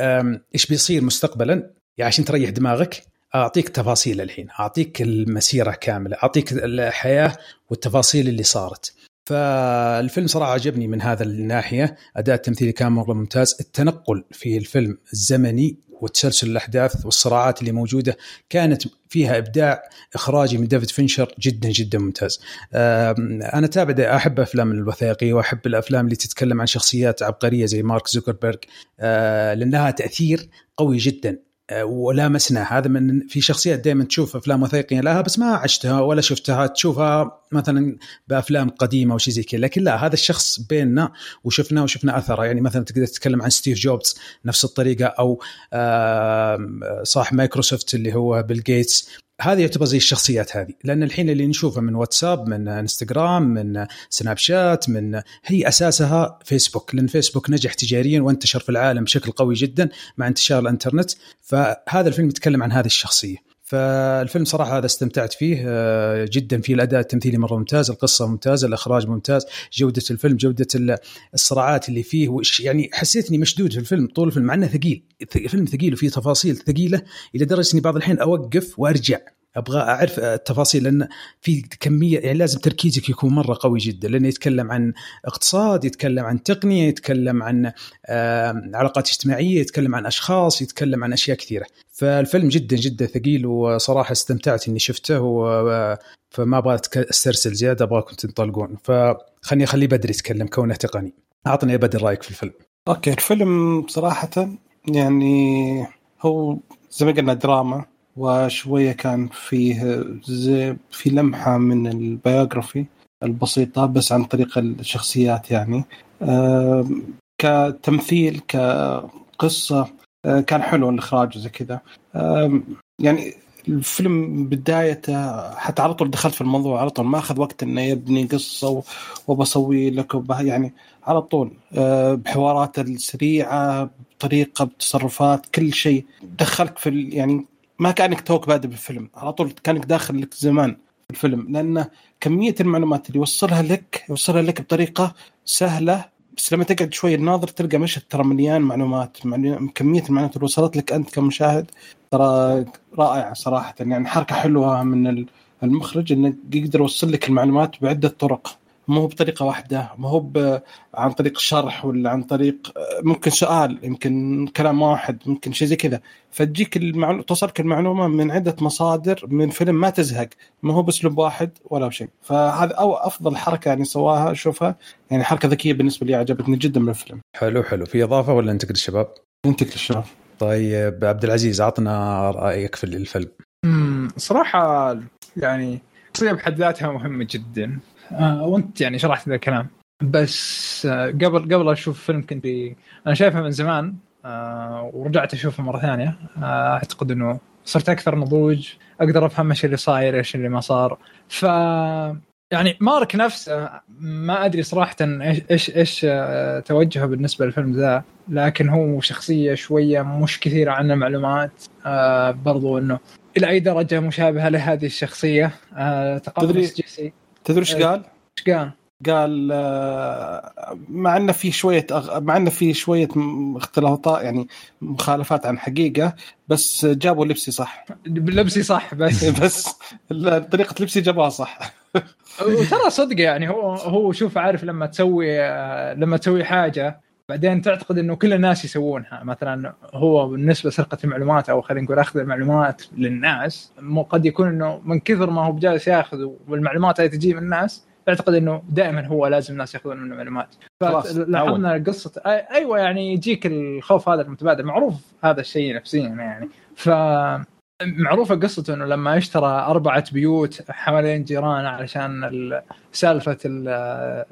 إيش بيصير مستقبلا؟ يعني عشان تريح دماغك أعطيك تفاصيل الحين أعطيك المسيرة كاملة أعطيك الحياة والتفاصيل اللي صارت. فالفيلم صراحة عجبني من هذا الناحية. اداء التمثيلي كان مره ممتاز. التنقل في الفيلم الزمني وتسلسل الأحداث والصراعات اللي موجودة كانت فيها إبداع إخراجي من ديفيد فينشر جدا جدا ممتاز. أنا تابع أحب أفلام الوثائقيه وأحب الأفلام اللي تتكلم عن شخصيات عبقرية زي مارك زوكربيرج آه، لأنها تأثير قوي جدا. ولامسنا هذا من في شخصيات دائما تشوف أفلام وثائقية لها بس ما عشتها ولا شفتها. تشوفها مثلا بأفلام قديمة وشي زي كذا. لكن لا هذا الشخص بيننا وشفناه وشفنا أثره. يعني مثلا تقدر تتكلم عن ستيف جوبز نفس الطريقة أو صاحب مايكروسوفت اللي هو بيل جيتس. هذه يعتبر زي الشخصيات هذه. لأن الحين اللي نشوفه من واتساب من إنستغرام من سناب شات من هي أساسها فيسبوك. لأن فيسبوك نجح تجاريا وانتشر في العالم بشكل قوي جدا مع انتشار الإنترنت. فهذا الفيلم يتكلم عن هذه الشخصية. فالفيلم صراحة هذا استمتعت فيه آه، جدا في الأداء التمثيلي مرة ممتاز القصة ممتازة الإخراج ممتاز جودة الفيلم جودة الصراعات اللي فيه يعني حسيتني مشدود في الفيلم طول الفيلم مع إنه ثقيل فيلم ثقيل وفيه تفاصيل ثقيلة إلى درجة إني بعض الحين أوقف وأرجع. أبغى أعرف التفاصيل لأن في كمية يعني لازم تركيزك يكون مرة قوي جدا لأنه يتكلم عن اقتصاد يتكلم عن تقنية يتكلم عن علاقات اجتماعية يتكلم عن أشخاص يتكلم عن أشياء كثيرة. فالفيلم جدا جدا ثقيل وصراحة استمتعت إني شفته و فما أبغى أسترسل زيادة أبغاكم تنطلقون. فخلني اخليه بدري يتكلم كونه تقني. أعطني يا بدر رأيك في الفيلم. okay الفيلم صراحة يعني هو زي ما قلنا دراما وشوية كان فيه زي في لمحة من البيوغرافي البسيطة بس عن طريق الشخصيات يعني. كتمثيل كقصة آه، كان حلو الإخراج زي كذا. يعني الفيلم بدايته حتى على طول دخلت في الموضوع على طول ما أخذ وقت إنه يبني قصة وبسوي لك يعني على طول. آه، بحوارات السريعة بطريقة بتصرفات كل شيء. دخلك في يعني ما كانك توك بادئ بالفيلم. على طول كانك داخل لك زمان في الفيلم لأن كمية المعلومات اللي يوصلها لك يوصلها لك بطريقة سهلة بس لما تقعد شوي الناظر تلقى مشهد ترى مليان معلومات كمية المعلومات اللي وصلت لك أنت كمشاهد ترى رائعة صراحة. يعني حركة حلوة من المخرج إنه يقدر يوصل لك المعلومات بعدة طرق. مو هو بطريقة واحدة مو هو عن طريق شرح ولا عن طريق ممكن سؤال يمكن كلام واحد ممكن شيء زي كذا. فتجيك المعلومه توصلك المعلومة من عدة مصادر من فيلم ما تزهق ما هو بأسلوب واحد ولا شيء فهذا أو أفضل حركة يعني سواها أشوفها يعني حركة ذكية بالنسبة لي عجبتني جدا من الفيلم. حلو حلو. في إضافة ولا ننتقل للشباب؟ ننتقل للشباب طيب عبد العزيز عطنا رأيك في الفيلم. امم صراحة يعني الشخصيه بحد ذاتها مهمة جدا. آه وانت يعني شرحت ذا الكلام. بس آه قبل قبل أشوف فيلم كنت أنا شايفه من زمان آه ورجعت أشوفه مرة ثانية. آه أعتقد إنه صرت أكثر نضوج أقدر أفهم إيش اللي صاير إيش اللي ما صار. ف يعني مارك نفسه ما أدري صراحة إيش إيش إيش آه، توجهه بالنسبة للفيلم ذا. لكن هو شخصية شوية مش كثيرة عنه معلومات آه برضو إنه إلى أي درجة مشابهة لهذه الشخصية. آه تقمص جيسي. تدري إيش قال؟ إيش قال؟ قال آه، مع إنه في شوية مع إنه في شوية اختلاطات يعني مخالفات عن حقيقة بس جابوا لبسي صح لبسي صح بس بس طريقة لبسي جابوها صح وترى صدق يعني هو هو شوف عارف لما تسوي لما تسوي حاجة بعدين تعتقد إنه كل الناس يسوونها. مثلا هو بالنسبة لسرقة المعلومات أو خلينا نقول أخذ المعلومات للناس قد يكون إنه من كثر ما هو بجالس يأخذ والمعلومات اللي تجي من الناس يعتقد إنه دائما هو لازم الناس يأخذون منه معلومات. فلاحظنا قصة أيوه يعني يجيك الخوف هذا المتبادل. معروف هذا الشيء نفسيا يعني. ف معروفة قصته إنه لما اشترى أربعة بيوت حوالين جيران علشان سالفة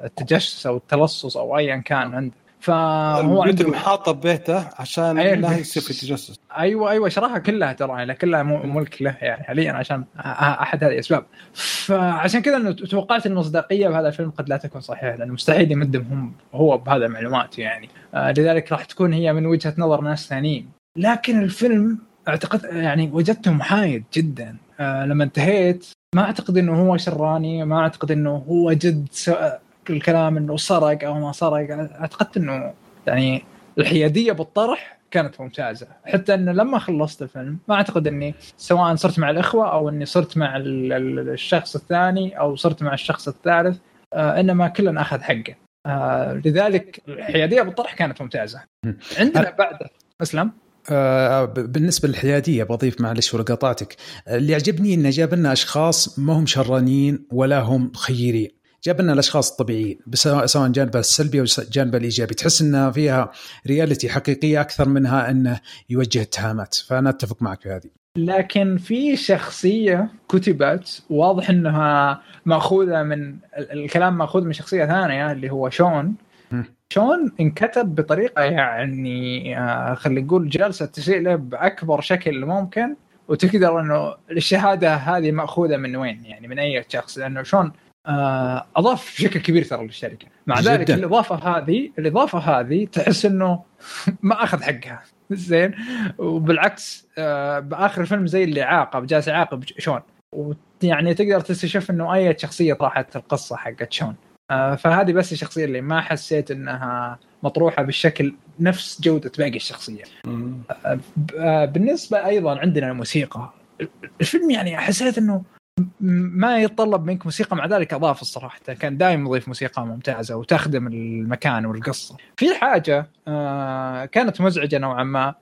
التجسس أو التلصص أو ايا كان عنده. فهو عنده محاطه ببيته عشان أيوة لا يصير في تجسس. أيوه أيوه شراها كلها ترى يعني كلها ملك له يعني حاليا عشان أحد هذه الأسباب. فعشان كذا انه توقعت المصداقيه بهذا الفيلم قد لا تكون صحيحة لأنه مستحيل يمدهم هو بهذا المعلومات يعني. آه لذلك راح تكون هي من وجهة نظر ناس ثانيين. لكن الفيلم أعتقد يعني وجدته محايد جدا. آه لما انتهيت ما أعتقد إنه هو شراني ما أعتقد إنه هو جد الكلام إنه سرق أو ما سرق اعتقدت إنه يعني الحيادية بالطرح كانت ممتازة. حتى إنه لما خلصت الفيلم ما أعتقد إني سواء صرت مع الإخوة أو إني صرت مع الشخص الثاني أو صرت مع الشخص الثالث آه إنما كلنا أخذ حقه. آه لذلك الحيادية بالطرح كانت ممتازة. عندنا بعد اسلم آه بالنسبة للحيادية بضيف معلش ولا قاطعتك اللي يعجبني إنه جاب لنا أشخاص ما هم شرانيين ولا هم خيرين. جاب لنا الأشخاص الطبيعيين سواء جانبها السلبي أو جانبها الإيجابي. تحس إنها فيها رياليتي حقيقية أكثر منها إنه يوجه اتهامات. فأنا أتفق معك في هذه. لكن في شخصية كتبت واضح إنها مأخوذة من الكلام مأخوذ من شخصية ثانية اللي هو شون. شون انكتب بطريقة يعني آه خلينا نقول جالسة تسيء له بأكبر شكل ممكن وتقدر إنه الشهادة هذه مأخوذة من وين؟ يعني من أي شخص؟ لأنه شون أضاف بشكل كبير ترى للشركة. مع جداً. ذلك الإضافة هذه الإضافة هذه تحس إنه ما أخذ حقها. زين؟ وبالعكس آه بآخر الفيلم زي اللي عاقب جالس يعاقب شون. ويعني تقدر تستشف إنه أي شخصية طاحت القصة حقت شون. آه فهذه بس الشخصية اللي ما حسيت إنها مطروحة بالشكل نفس جودة باقي الشخصية. آه, آه، بالنسبة أيضا عندنا الموسيقى. الفيلم يعني حسيت إنه ما يتطلب منك موسيقى مع ذلك أضاف الصراحة. كان دائما يضيف موسيقى ممتازة وتخدم المكان والقصة. في حاجة آه كانت مزعجة نوعا ما.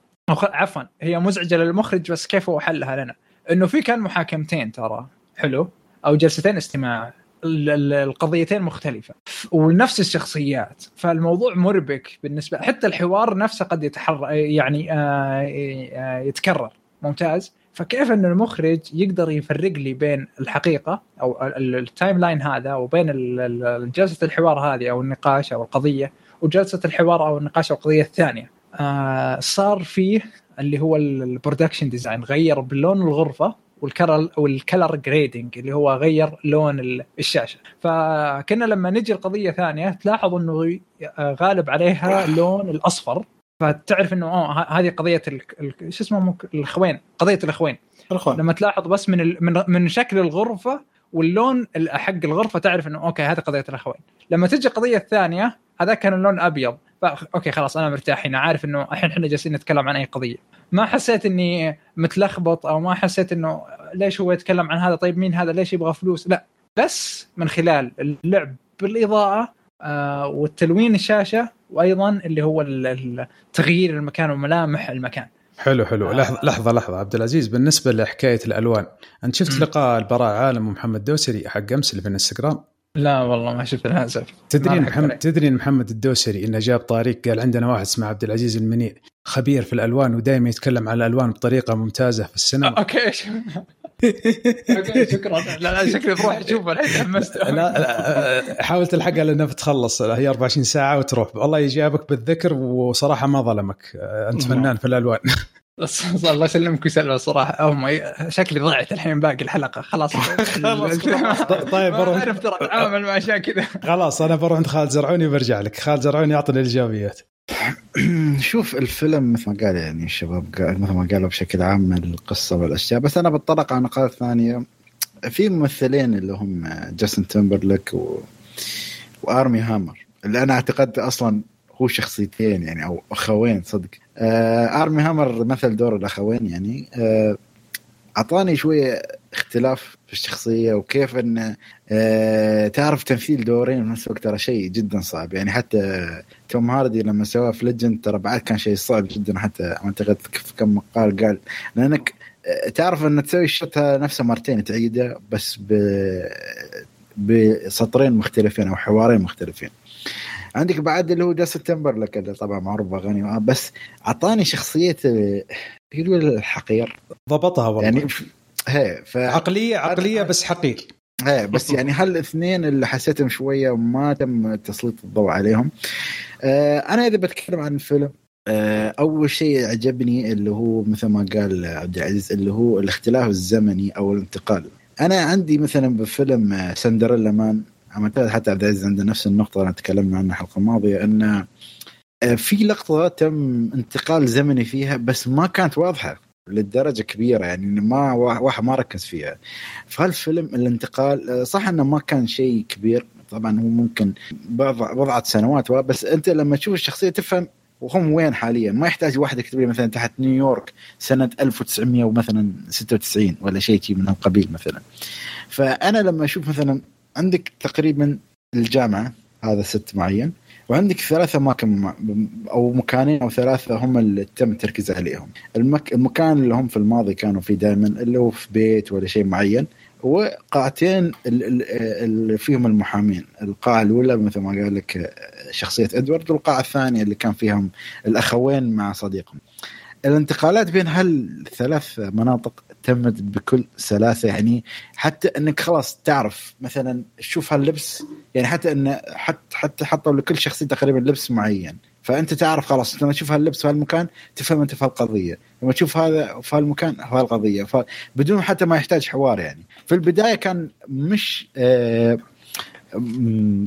عفوا هي مزعجة للمخرج بس كيف هو حلها لنا؟ إنه في كان محاكمتين ترى. حلو. أو جلستين استماع. القضيتين مختلفة. ونفس الشخصيات. فالموضوع مربك بالنسبة حتى الحوار نفسه قد يتكرر يعني آه، آه، يتكرر. ممتاز. فكيف إن المخرج يقدر يفرق لي بين الحقيقة أو ال timeline هذا وبين جلسة الحوار هذه أو النقاش أو القضية وجلسه الحوار أو النقاش أو القضية الثانية؟ آه صار فيه اللي هو ال production design غير بلون الغرفة وال color وال color grading اللي هو غير لون الشاشة. فكنا لما نجي القضية ثانية تلاحظ إنه غالب عليها اللون الأصفر. فتعرف إنه آه هذه قضية شو اسمه الأخوين قضية الأخوين. الأخوان. لما تلاحظ بس من ال... من من شكل الغرفة واللون حق الغرفة تعرف إنه okay هذه قضية الأخوين. لما تجي القضية الثانية هذا كان اللون أبيض. أوكي خلاص أنا مرتاح هنا عارف إنه الحين إحنا جالسين نتكلم عن أي قضية. ما حسيت إني متلخبط أو ما حسيت إنه ليش هو يتكلم عن هذا؟ طيب مين هذا؟ ليش يبغى فلوس؟ لا. بس من خلال اللعب بالإضاءة آه والتلوين الشاشة وأيضا اللي هو تغيير المكان وملامح المكان. حلو حلو. لحظة لحظة لحظة. عبد العزيز بالنسبة لحكاية الألوان أنت شفت م. لقاء البراء عالم ومحمد دوسري حق أمس اللي في الإنستغرام؟ لا والله ما شفت للأسف. تدري محمد تدري محمد الدوسري إنه جاب طريق قال عندنا واحد اسمه عبد العزيز المنيع خبير في الألوان ودائما يتكلم عن الألوان بطريقة ممتازة في السينما. أوكي شكرا. لا لا شكلي بروح اشوفه الحين. تحمست لا حاول تلحقها لانها بتخلص هي 24 ساعة وتروح. والله يجابك بالذكر وصراحة ما ظلمك. أنت فنان في الألوان. الله يسلمك ويسلمك صراحة هم شكلي ضعت الحين باقي الحلقة. خلاص. خلاص طيب بروح. أعرف ترى أتعامل مع اشياء كذا خلاص أنا بروح عند خالد زرعوني وبرجع لك. خالد زرعوني يعطيني الإيجابيات. شوف الفيلم مثل ما قال يعني الشباب مثل ما قالوا بشكل عام القصة والأشياء. بس أنا بتطرق على نقاط ثانية. في ممثلين اللي هم جاستن تمبرليك و... وأرمي هامر اللي أنا أعتقد أصلا هو شخصيتين يعني أو أخوين صدق. آه أرمي هامر مثل دور الأخوين يعني. آه أعطاني شوية اختلاف في الشخصية وكيف إن آه تعرف تمثيل دورين في نفس الوقت ترى شيء جدا صعب. يعني حتى توم هاردي لما سواه في Legend ترى بعد كان شيء صعب جدا حتى أعتقد في كم مقال قال. لأنك آه، تعرف إن تسوي ال shot نفسه مرتين تعيده بس ب بسطرين مختلفين أو حوارين مختلفين. عندك بعد اللي هو جاستن تمبرلك طبعا معروف باغاني بس أعطاني شخصية يقول الحقير. ضبطها والله. يعني هي ف... عقليه عقلية بس حقير إيه بس يعني هالاثنين اللي حسيتهم شوية وما تم تسليط الضوء عليهم. آه أنا إذا بتكلم عن الفيلم آه أول شيء عجبني اللي هو مثل ما قال عبد العزيز اللي هو الاختلاف الزمني أو الانتقال. أنا عندي مثلا بفيلم سندريلا مان. حتى عبد العزيز عنده نفس النقطة اللي تكلمنا عنها الحلقة الماضية انه آه، في لقطة تم انتقال زمني فيها بس ما كانت واضحة للدرجه كبيرة يعني ما واحد ما ركز فيها. فهالفيلم الانتقال آه، صح إنه ما كان شيء كبير طبعا هو ممكن بضعة سنوات بس أنت لما تشوف الشخصية تفهم وهم وين حاليا. ما يحتاج واحد يكتب لي مثلا تحت نيويورك سنة 1900 مثلا 96 ولا شيء من القبيل مثلا. فأنا لما أشوف مثلا عندك تقريبا الجامعة هذا ست معين وعندك ثلاثة أماكن أو مكانين أو ثلاثة هم اللي تم التركيز عليهم. المك... المكان اللي هم في الماضي كانوا فيه دائما اللي هو في بيت ولا شيء معين وقاعتين اللي فيهم المحامين. القاعة الأولى مثل ما قال لك شخصية إدوارد والقاعة الثانية اللي كان فيهم الأخوين مع صديقهم. الانتقالات بين هالثلاث مناطق تمت بكل سلاسة يعني حتى إنك خلاص تعرف مثلا تشوف هاللبس يعني حتى إن حتى حتى حطوا لكل شخصية تقريبا لبس معين فأنت تعرف خلاص لما تشوف هاللبس في هالمكان تفهم أنت في هالقضية لما تشوف هذا في هالمكان في هالقضية بدون حتى ما يحتاج حوار يعني. في البداية كان مش آه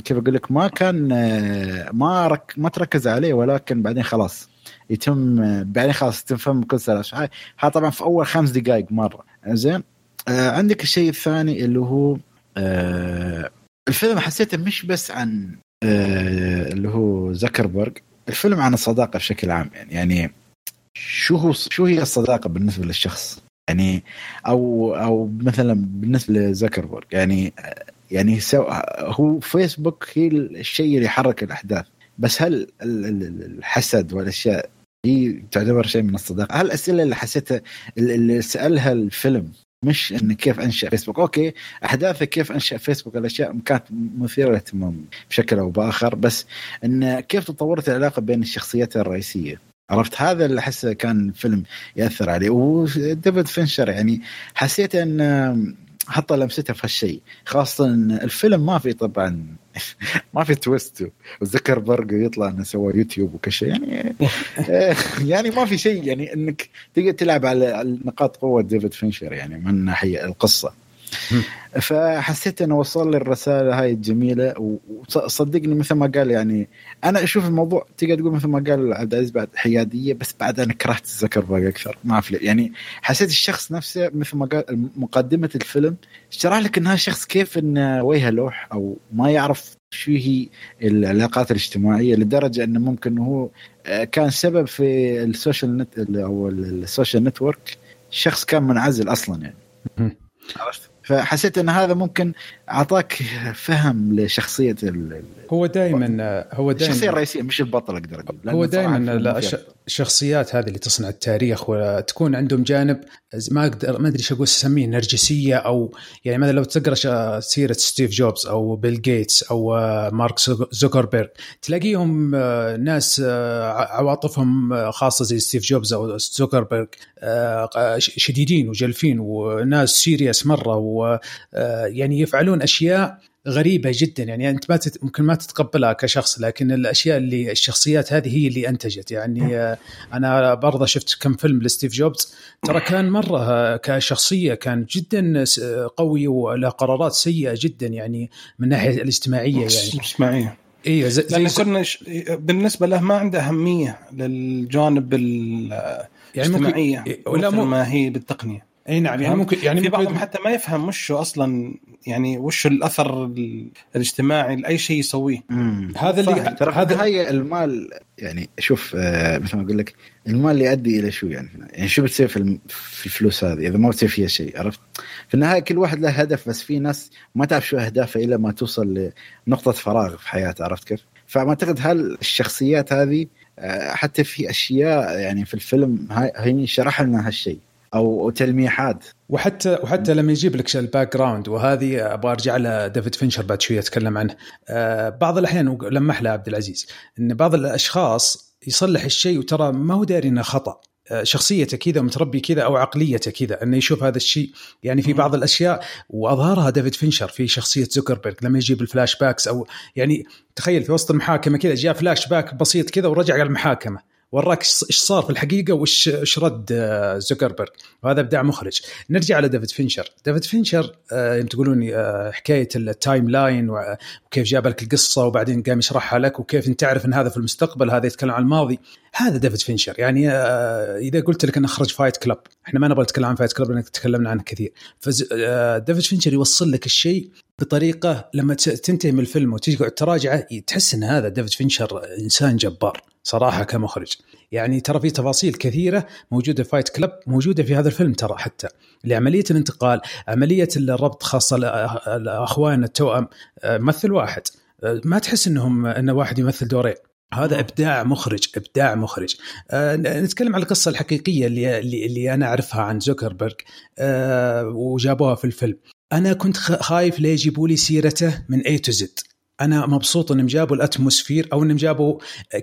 كيف أقول لك؟ ما كان آه ما رك ما تركز عليه ولكن بعدين خلاص يتم بعدين خلاص تفهم كل هاي هذا طبعا في أول خمس دقائق مرة. زين؟ آه عندك الشيء الثاني اللي هو آه الفيلم حسيته مش بس عن آه اللي هو زكربرج الفيلم عن الصداقة بشكل عام. يعني يعني شو هو شو هي الصداقة بالنسبة للشخص؟ يعني أو أو مثلا بالنسبة لزكربرج يعني يعني هو فيسبوك هي الشيء اللي يحرك الأحداث. بس هل الحسد والأشياء هي تعتبر شيء من الصداقة؟ هل الأسئلة اللي حسيتها اللي سألها الفيلم مش إن كيف أنشأ فيسبوك، okay احداثه كيف أنشأ فيسبوك الأشياء كانت مثيرة للاهتمام بشكل أو بآخر بس إن كيف تطورت العلاقة بين الشخصيات الرئيسية. عرفت هذا اللي احسه كان فيلم يأثر عليه وديفيد فينشر يعني حسيت إن حط لمسته في هالشيء. خاصة الفيلم ما في طبعا ما في twist وزكربرج يطلع إنه سوى يوتيوب وكل شيء يعني يعني ما في شيء. يعني إنك تقدر تلعب على نقاط قوة ديفيد فينشر. يعني من ناحية القصة. فحسيت إنه وصل لي الرسالة هاي الجميلة وصدقني مثل ما قال يعني أنا أشوف الموضوع تقدر تقول مثل ما قال عبد العزيز بعد حيادية بس بعد أنا كرهت زكربرج أكثر ما في يعني حسيت الشخص نفسه مثل ما قال مقدمة الفيلم شرح لك إنها شخص كيف انه وجهه لوح أو ما يعرف شو هي العلاقات الاجتماعية لدرجة إنه ممكن هو آه، كان سبب في ال social net أو ال social network شخص كان منعزل أصلا يعني. عرفت؟ فحسيت إن هذا ممكن أعطاك فهم لشخصية هو دائما هو دائما الشخصية الرئيسية مش البطل أقدر أقول هو دائما الشخصيات هذه اللي تصنع التاريخ وتكون عندهم جانب ما أقدر ما أدري إيش أقول أسميه نرجسية أو يعني مثلا لو تقرأ سيرة ستيف جوبز أو بيل جيتس أو مارك زوكربيرج تلاقيهم آه، ناس آه، عواطفهم خاصة زي ستيف جوبز أو زوكربيرج آه، شديدين وجلفين وناس serious مرة ويعني يفعلون أشياء غريبة جدا. يعني أنت ما تت... ممكن ما تتقبلها كشخص لكن الأشياء اللي الشخصيات هذه هي اللي أنتجت. يعني آه، أنا برضه شفت كم فيلم لستيف جوبز. ترى كان مرة آه، كشخصية كان جدا قوي وله قرارات سيئة جدا. يعني من الناحيه الاجتماعية يعني. الاجتماعيه أيوه زي لأن كنا ش... بالنسبة له ما عنده أهمية للجانب الاجتماعيه يعني ممكن... ولا مو... ما هي بالتقنية. إي نعم يعني ممكن يعني في بعضهم حتى ما يفهم وش أصلا يعني وش الأثر الاجتماعي لأي شيء يسويه. هذا اللي ترى هذا هي المال يعني شوف آه مثل ما أقول لك المال اللي يؤدي إلى شو يعني؟ يعني شو بتصير في, في الفلوس هذه؟ إذا ما بتصير فيها شيء عرفت؟ في النهاية كل واحد له هدف بس في ناس ما تعرف شو أهدافه إلا ما توصل لنقطة فراغ في حياته عرفت كيف؟ فما اعتقد هل الشخصيات هذه آه، حتى في أشياء يعني في الفيلم هي شرح لنا هالشيء. أو تلميحات. وحتى وحتى لما يجيب لك الباك ground وهذه أبغى أرجع لديفيد فينشر بعد شوية أتكلم عنه. آه، بعض الأحيان لمح له عبد العزيز إن بعض الأشخاص يصلح الشيء وترى ما هو داري إنه خطأ. آه، شخصيته كذا متربي كذا أو عقليته كذا إنه يشوف هذا الشيء. يعني في بعض الأشياء وأظهرها ديفيد فينشر في شخصية زوكربيرج لما يجيب ال flashbacks أو يعني تخيل في وسط المحاكمة كذا جاء فلاش باك بسيط كذا ورجع على المحاكمه وراك إيش صار في الحقيقة وإيش إيش رد آه، زوكربيرج وهذا ابداع مخرج. نرجع على ديفيد فينشر. ديفيد فينشر آه تقولون آه حكاية ال timeline وكيف جاب لك القصة وبعدين قام يشرحها لك وكيف أنت تعرف إن هذا في المستقبل هذا يتكلم عن الماضي. هذا ديفيد فينشر. يعني إذا قلت لك انه خرج فايت كلاب إحنا ما نبغى نتكلم عن فايت كلاب لأن تكلمنا عنه كثير. فديفيد فينشر يوصل لك الشيء بطريقة لما تنتهي من الفيلم وتقعد تراجعه تحس إن هذا ديفيد فينشر إنسان جبار صراحة كمخرج. يعني ترى في تفاصيل كثيرة موجودة في فايت كلب موجودة في هذا الفيلم ترى حتى. لعملية الانتقال عملية الربط خاصة الأخوان التوأم ممثل واحد. ما تحس إنهم إن واحد يمثل دورين. هذا إبداع مخرج إبداع مخرج. أه نتكلم عن القصة الحقيقية اللي اللي أنا أعرفها عن زوكربيرج أه وجابوها في الفيلم. أنا كنت خايف ليه يجيبوا لي سيرته من A to Z أنا مبسوط إنهم جابوا ال atmosphere أو إنهم جابوا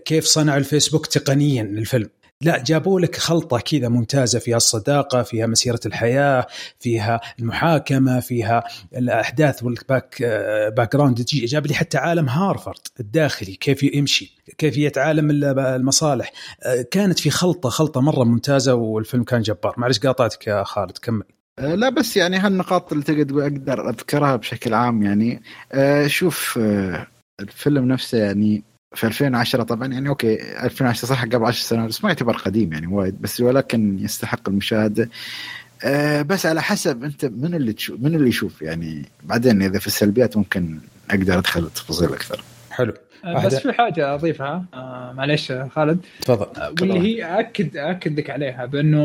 كيف صنعوا الفيسبوك تقنيا للفيلم. لا جابوا لك خلطة كذا ممتازة فيها الصداقة فيها مسيرة الحياة فيها المحاكمة فيها الأحداث وال back background جاب لي حتى عالم هارفرد الداخلي كيف يمشي كيفيه عالم المصالح. كانت في خلطة خلطة مرة ممتازة والفيلم كان جبار. معلش قاطعتك يا خالد كمل. آه، لا بس يعني هالنقاط اللي تقدر أقدر أذكرها بشكل عام يعني. آه، شوف آه، الفيلم نفسه يعني في 2010 طبعا يعني أوكي 2010 صح قبل 10 سنوات بس ما يعتبر قديم يعني وايد بس ولكن يستحق المشاهدة. بس على حسب أنت من اللي تشوف من اللي يشوف يعني. بعدين إذا في السلبيات ممكن أقدر أدخل تفاصيل أكثر. حلو. بس في حاجة أضيفها. آه معلش خالد. تفضل. واللي هي اكد اكد لك عليها بأنه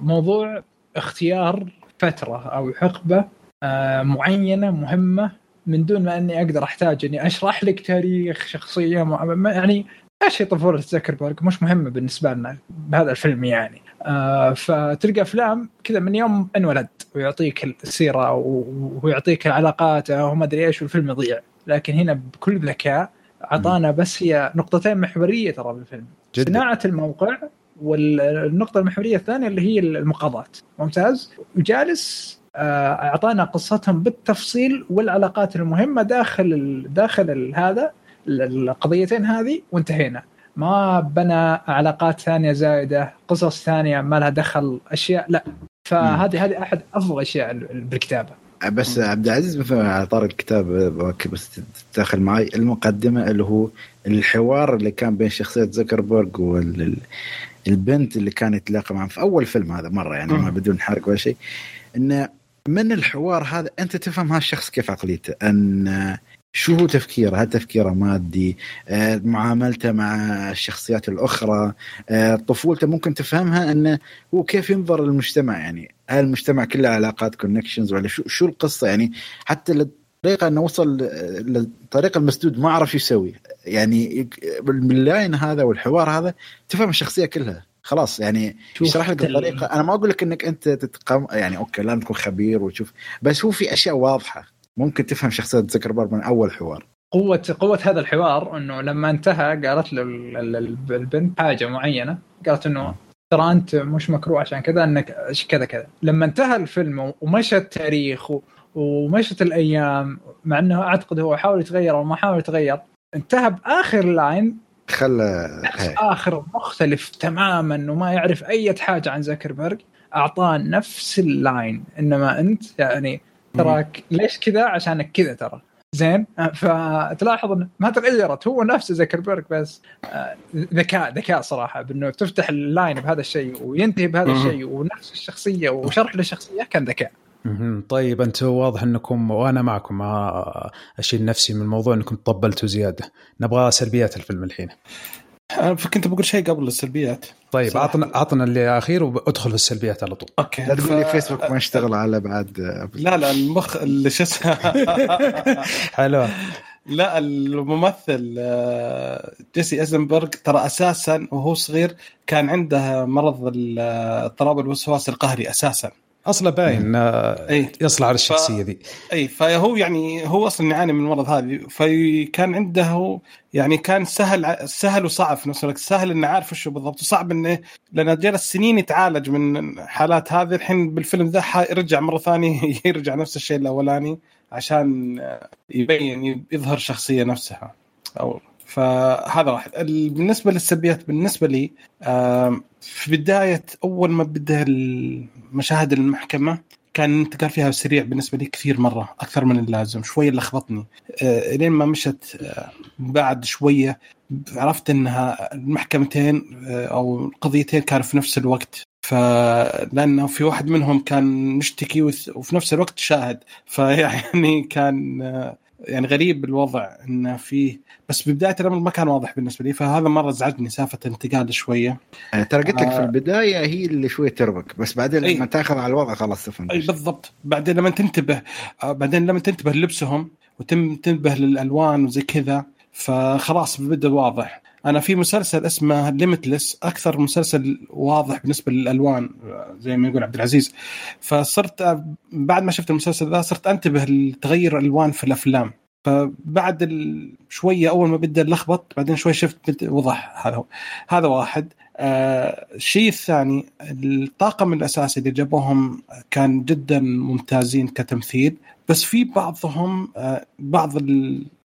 موضوع اختيار فترة أو حقبة آه، معينة مهمة من دون ما أني أقدر أحتاج أني أشرح لك تاريخ شخصية مع... يعني هي طفولة زكربرج مش مهمة بالنسبة لنا بهذا الفيلم يعني. آه فتلقى أفلام كذا من يوم انولد ويعطيك السيرة ويعطيك العلاقات وما أدري إيش والفيلم يضيع. لكن هنا بكل ذكاء أعطانا بس هي نقطتين محورية ترى بالفيلم. جدا. صناعة الموقع والنقطة المحورية الثانية اللي هي المقاضات ممتاز؟ وجالس آه، أعطانا قصتهم بالتفصيل والعلاقات المهمة داخل داخل هذا القضيتين هذه وانتهينا. ما بنى علاقات ثانية زايدة قصص ثانية ما لها دخل أشياء لا. فهذه هذه أحد أفضل الاشياء بالكتابة. بس عبد العزيز على طار الكتاب بس تدخل معي المقدمة اللي هو الحوار اللي كان بين شخصية زكربرج وال البنت اللي كانت يتلاقى معها في أول فيلم هذا مرة يعني ما بدون حرق ولا شيء انه من الحوار هذا أنت تفهم هالشخص كيف عقليته أن شو هو تفكيره؟ هل تفكيره مادي؟ آه، معاملته مع الشخصيات الأخرى؟ آه، طفولته ممكن تفهمها أنه هو كيف ينظر للمجتمع يعني هل المجتمع كله علاقات كونكشنز ولا شو, شو القصة يعني؟ حتى الطريقة أنه وصل للطريق المسدود ما عرف يسوي. يعني بال line هذا والحوار هذا تفهم الشخصية كلها. خلاص يعني يشرح لك الطريقة. أنا ما أقول لك أنك أنت تتقم يعني okay لازم تكون خبير وتشوف بس هو في أشياء واضحة ممكن تفهم شخصية زكربرج من أول حوار. قوة قوة هذا الحوار إنه لما انتهى قالت له البنت حاجة معينة. قالت إنه ترى أنت مش مكروه عشان كذا إنك كذا كذا. لما انتهى الفيلم ومشى التاريخ ومشت الأيام مع إنه أعتقد هو حاول يتغير أو ما حاول يتغير انتهى بآخر line خلى آخر مختلف تماما وما يعرف أي حاجة عن زكربرج أعطاه نفس ال line إنما أنت يعني تراك ليش كذا؟ عشانك كذا ترى. زين؟ فتلاحظ انه ما تغيرت هو نفسه زكربرج بس ذكاء ذكاء صراحة بإنه تفتح ال line بهذا الشيء وينتهي بهذا الشيء ونفس الشخصية وشرح للشخصية كان ذكاء. طيب أنتم واضح أنكم وأنا معكم ما أشيل نفسي من الموضوع أنكم طبلتوا زيادة. نبغى سلبيات الفيلم الحين. أنا كنت بقول شيء قبل السلبيات. طيب عطنا عطنا اللي أخير وادخل في السلبيات على طول. Okay. لا تقول لي فيسبوك ما اشتغل على بعد لا لا المخ اللي شو اسمه؟ حلو. لا الممثل آه، جيسي إيزنبرغ ترى أساسا وهو صغير كان عنده مرض اضطراب الوسواس القهري أساسا. أصله باين اي يصلح على الشخصية ف... ذي. اي فهو يعني هو أصلا يعاني من المرض هذه فكان عنده يعني كان سهل سهل وصعب في نفس الوقت. سهل إنه عارف وش بالضبط. وصعب إنه لأنه جلس سنين يتعالج من حالات هذه. الحين بالفيلم ذا يرجع مرة ثانية يرجع نفس الشيء الأولاني عشان يبين يظهر شخصية نفسها. أو فهذا واحد. بالنسبة للسلبيات بالنسبة لي في بداية أول ما بدأ مشاهد المحكمة كان انتقال فيها سريع بالنسبة لي كثير مرة أكثر من اللازم. شوية لخبطني أه لين ما مشت بعد شوية عرفت إنها المحكمتين أه أو القضيتين كانوا في نفس الوقت. فلانه في واحد منهم كان مشتكي وفي نفس الوقت شاهد. فيعني كان يعني غريب الوضع انه فيه بس ببداية الأمر ما كان واضح بالنسبة لي فهذا مرة ازعجني سالفه انتقال شوية. ترى قلت لك آه في البداية هي اللي شوية تربك بس بعدين لما أي تاخذ على الوضع خلاص تفهم إي بالضبط. بعدين لما تنتبه آه بعدين لما تنتبه للبسهم وتنتبه للألوان وزي كذا فخلاص بدا واضح أنا في مسلسل اسمه ليمتلس أكثر مسلسل واضح بالنسبة للألوان زي ما يقول عبد العزيز. فصرت بعد ما شفت المسلسل ذا صرت أنتبه لتغير الالوان في الأفلام. فبعد شوية أول ما بدأ لخبط بعدين شوي شفت وضح هذا هذا واحد. آه الشيء الثاني الطاقم الأساسي اللي جابوهم كان جدا ممتازين كتمثيل. بس في بعضهم آه بعض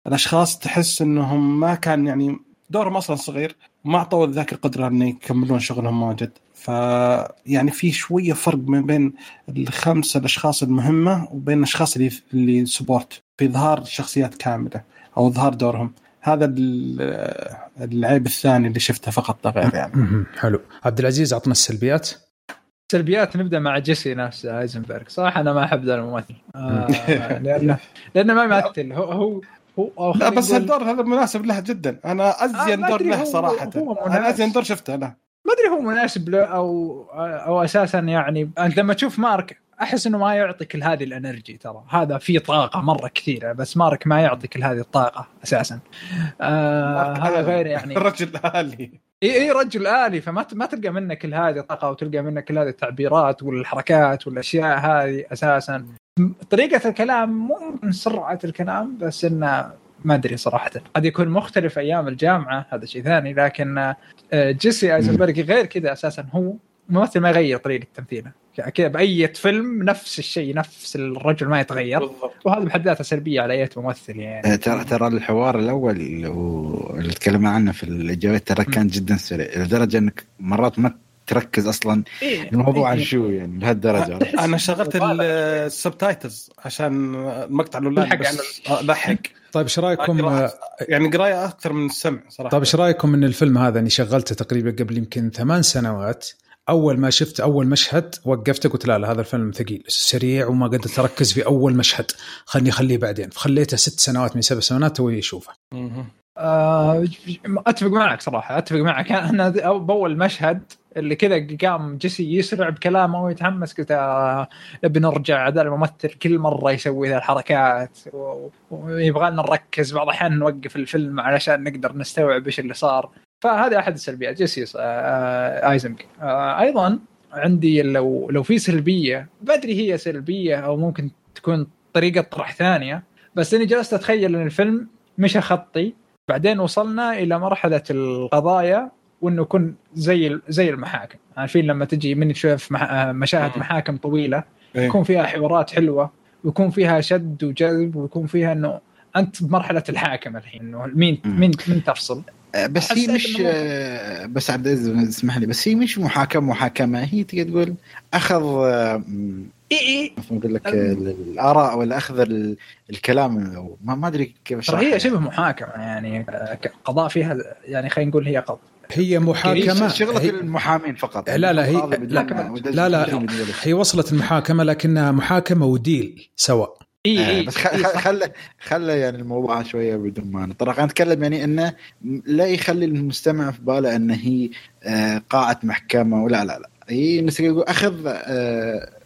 الأشخاص تحس إنهم ما كان يعني دورهم أصلا صغير ما اعطوا ذاك القدرة إنه يكملون شغلهم واجد. ف يعني في شوية فرق ما بين الخمسه الأشخاص المهمة وبين الأشخاص اللي اللي support في اظهار شخصيات كاملة أو اظهار دورهم. هذا العيب الثاني اللي شفته فقط لا غير يعني حلو. عبد العزيز عطنا السلبيات. سلبيات نبدأ مع جيسي نفسه ايزنبرغ صراحة أنا ما أحب ذا الممثل. آه لأنه لأنه ما يمثل. هو هو هو لا بس الدور هذا مناسب له جدا. أنا أزين آه دور له صراحة. هو أنا أزين دور شفته له ما أدري هو مناسب له أو أو أساسا يعني أنت لما تشوف مارك أحس إنه ما يعطي كل هذه الإنرجي ترى. هذا في طاقة مرة كثيرة بس مارك ما يعطي كل هذه الطاقة أساسا. آه هذا غير يعني رجل آلي. إي إي رجل آلي. فما ما تلقى منه كل هذه الطاقة وتلقى منه كل هذه التعبيرات والحركات والأشياء هذه أساسا. طريقة الكلام مو من سرعة الكلام بس إنه ما أدري صراحة. قد يكون مختلف أيام الجامعة هذا شيء ثاني لكن جيسي ايزنبرغ غير كذا أساسا. هو ممثل ما يغير طريقة تمثيله. كذا بأي فيلم نفس الشيء نفس الرجل ما يتغير. وهذا بحد ذاته سلبية على أي ممثل يعني. ترى ترى الحوار الأول اللي تكلمنا عنه في الإجابات ترى كان جدا سريع لدرجة إنك مرات ما تركز أصلا إيه؟ الموضوع عن شو يعني لهالدرجة. أنا شغلت ال subtitles عشان المقطع الاونلاين بس لحق طيب إيش رأيكم؟ يعني قراية أكثر من السمع صراحة. طيب إيش رأيكم من الفيلم هذا أني شغلته تقريبا قبل يمكن ثمان سنوات أول ما شفت أول مشهد وقفته قلت لا لا هذا الفيلم ثقيل سريع وما قدرت أركز في أول مشهد. خلني أخليه بعدين. فخليته ست سنوات من سبع سنوات توي أشوفه. آه أتفق معك صراحة أتفق معك. أنا باول مشهد اللي كذا قام جيسي يسرع بكلامه ويتحمس قلت آه نبي نرجع هذا الممثل كل مرة يسوي ذا الحركات ويبغى لنا نركز بعض الأحيان نوقف الفيلم علشان نقدر نستوعب إيش اللي صار. فهذه أحد السلبيات. جيسي آه ايزنج آه أيضا عندي لو لو في سلبية بدري هي سلبية أو ممكن تكون طريقة طرح ثانية بس إني جلست أتخيل إن الفيلم مشى خطي بعدين وصلنا إلى مرحلة القضايا وإنه يكون زي زي المحاكم. عارفين لما تجي من تشوف مشاهد محاكم طويلة إيه. يكون فيها حوارات حلوة ويكون فيها شد وجذب ويكون فيها إنه أنت بمرحله الحاكم الحين إنه مين مين مين تفصل. بس هي مش أه، بس عبد العزيز اسمح لي بس هي مش محاكمه محاكمة. هي تقدر تقول أخذ إي إي. أقول لك الآراء ولا أخذ الكلام ما, ما أدري كيف أشرح. هي شبه محاكمة يعني قضاء فيها يعني خلينا نقول هي قضاء. هي محاكمة. شغلة هي المحامين فقط. لا لا هي لا, لا, لا هي وصلت المحاكمة لكنها محاكمة وديل سواء. إي إي إيه، بس خلى خلى يعني الموضوع شوية بدون ما نتطرق أنا أتكلم يعني إنه لا يخلي المستمع في باله ان هي آه، قاعة محكمة ولا لا لا. هي أخذ آه،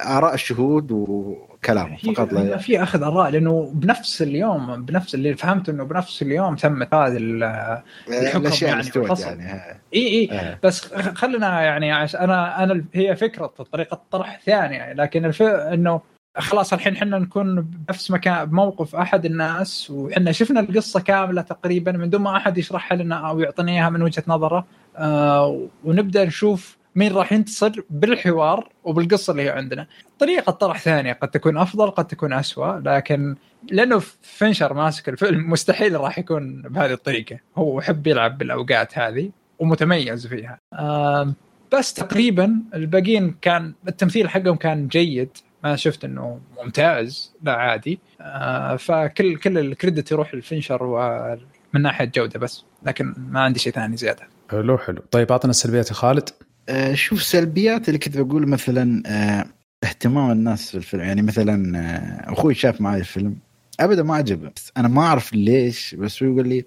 آراء الشهود وكلام فقط لا في أخذ آراء لأنه بنفس اليوم بنفس اللي فهمته إنه بنفس اليوم تمت هذه الحكم يعني يعني إي إي. آه. بس خلينا يعني أنا أنا هي فكرة طريقة طرح ثانية لكن الف... إنه خلاص الحين إحنا نكون بنفس مكان بموقف أحد الناس وحنا شفنا القصة كاملة تقريبا من دون ما أحد يشرحها لنا أو يعطينا إياها من وجهة نظره آه ونبدأ نشوف مين راح ينتصر بالحوار وبالقصة اللي هي عندنا. طريقة طرح ثانية قد تكون أفضل قد تكون اسوء لكن لأنه فينشر ماسك الفيلم مستحيل راح يكون بهذه الطريقة، هو يحب يلعب بالأوقات هذه ومتميز فيها. آه بس تقريبا الباقيين كان التمثيل حقهم كان جيد ما شفت إنه ممتاز. لا عادي. آه فكل كل الكريدت يروح للفينشر ومن ناحية جودة بس لكن ما عندي شيء ثاني زيادة. حلو حلو. طيب أعطنا السلبيات يا خالد. آه شوف سلبيات اللي كنت بقول مثلا آه اهتمام الناس في الفيلم. يعني مثلا آه أخوي شاف معي الفيلم. ابدا ما عجبه. بس أنا ما أعرف ليش بس هو يقول لي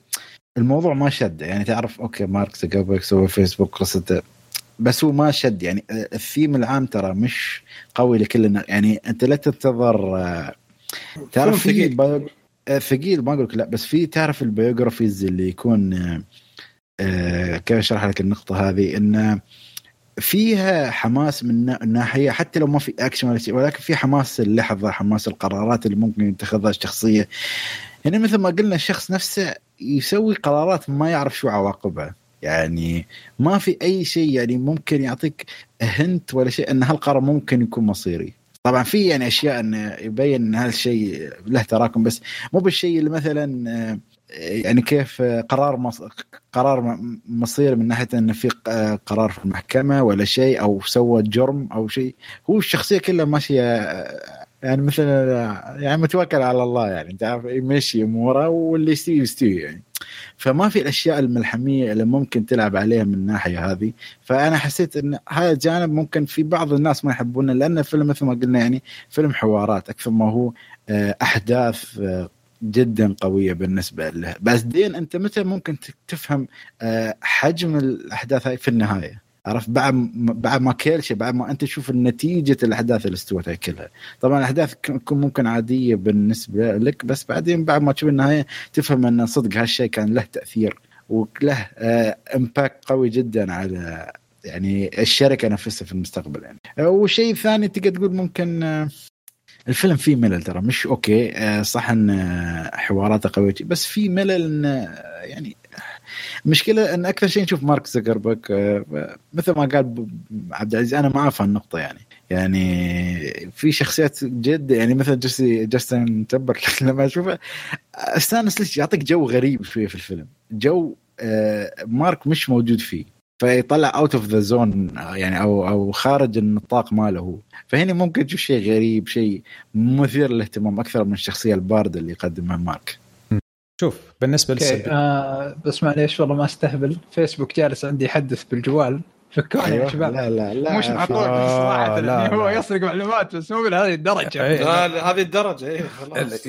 الموضوع ما شد. يعني تعرف okay مارك زكربرج سوى فيسبوك قصته. بس هو ما شد يعني الثيم العام ترى مش قوي لكل الناس. يعني أنت لا تنتظر آه، تعرف ثقيل آه، ثقيل ما أقول لك لا بس في تعرف ال biographies اللي يكون آه، كيف أشرح لك النقطة هذه؟ انه فيها حماس من ناحية حتى لو ما في اكشن ولا شيء ولكن في حماس اللحظة حماس القرارات اللي ممكن يتخذها الشخصية. يعني مثل ما قلنا الشخص نفسه يسوي قرارات ما يعرف شو عواقبها. يعني ما في أي شيء يعني ممكن يعطيك هنت ولا شيء إن هالقرار ممكن يكون مصيري. طبعا في يعني أشياء انه يبين إن هالشيء له تراكم بس مو بالشيء اللي مثلا آه، يعني كيف قرار مص... قرار مصير من ناحية انه في قرار في المحكمة ولا شيء أو سوى جرم أو شيء. هو الشخصية كلها ماشية يعني مثل يعني متوكل على الله يعني انت عارف يمشي أموره واللي يستوي يستوي يعني. فما في الأشياء الملحمية اللي ممكن تلعب عليها من الناحيه هذه. فأنا حسيت إن هذا الجانب ممكن في بعض الناس ما يحبونه لأن الفيلم مثل ما قلنا يعني فيلم حوارات أكثر ما هو آه، أحداث آه، جدا قوية بالنسبة له. بس then أنت متى ممكن تفهم آه، حجم الأحداث هاي في النهاية؟ عرفت؟ بعد بعد ما كل شيء بعد ما أنت تشوف نتيجه الأحداث اللي استوت هاي كلها. طبعا الأحداث تكون ممكن عادية بالنسبة لك بس بعدين بعد ما تشوف النهايه تفهم إن صدق هالشيء كان له تأثير وله آه impact قوي جدا على يعني الشركة نفسها في المستقبل يعني. وشيء ثاني تقدر تقول ممكن آه الفيلم فيه ملل ترى مش okay آه صح إن آه، حواراته قوية بس في ملل آه، يعني المشكلة أن أكثر شيء نشوف مارك زكربرج آه، مثل ما قال عبد العزيز أنا معه في النقطة يعني. يعني في شخصيات جد يعني مثل جيسي جاستن تمبرليك لما أشوفه أستانس ليش؟ يعطيك جو غريب شوية في الفيلم. جو آه، مارك مش موجود فيه. فيطلع out of the zone يعني أو أو خارج النطاق ماله هو. فهنا ممكن تشوف شيء غريب شيء مثير للاهتمام أكثر من الشخصية الباردة اللي يقدمها مارك. شوف بالنسبة للسلبي آه بس معليش والله ما استهبل. فيسبوك جالس عندي يحدث بالجوال. فكوني أيوة. يا شباب. لا لا لا مش معقول صراحة لا هو يسرق معلومات بس مو بهذه الدرجة. أيه. لا هذه الدرجة اي خلاص.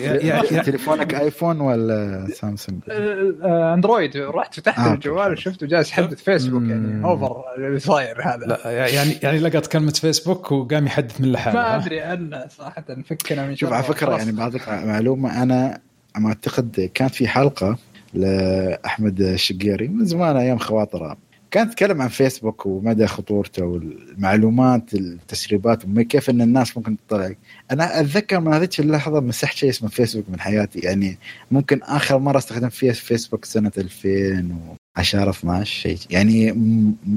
تليفونك آيفون ولا سامسونج؟ آه، أندرويد. رحت فتحت آه. الجوال وشفته جالس يحدث فيسبوك يعني أوفر اللي صاير هذا. لا يعني يعني لقط كلمة فيسبوك وقام يحدث من لحاله ما أدري أنا صراحة فكنا من شوف على فكرة يعني بعطيك معلومة أنا ما أعتقد كان في حلقة لأحمد الشقيري من زمان أيام خواطره. كان يتكلم عن فيسبوك ومدى خطورته والمعلومات التسريبات وكيف إن الناس ممكن تطلع. أنا أتذكر من هذيك اللحظة مسحت شيء اسمه فيسبوك من حياتي. يعني ممكن آخر مرة استخدمت فيها فيسبوك سنة 2010 12 شيء. يعني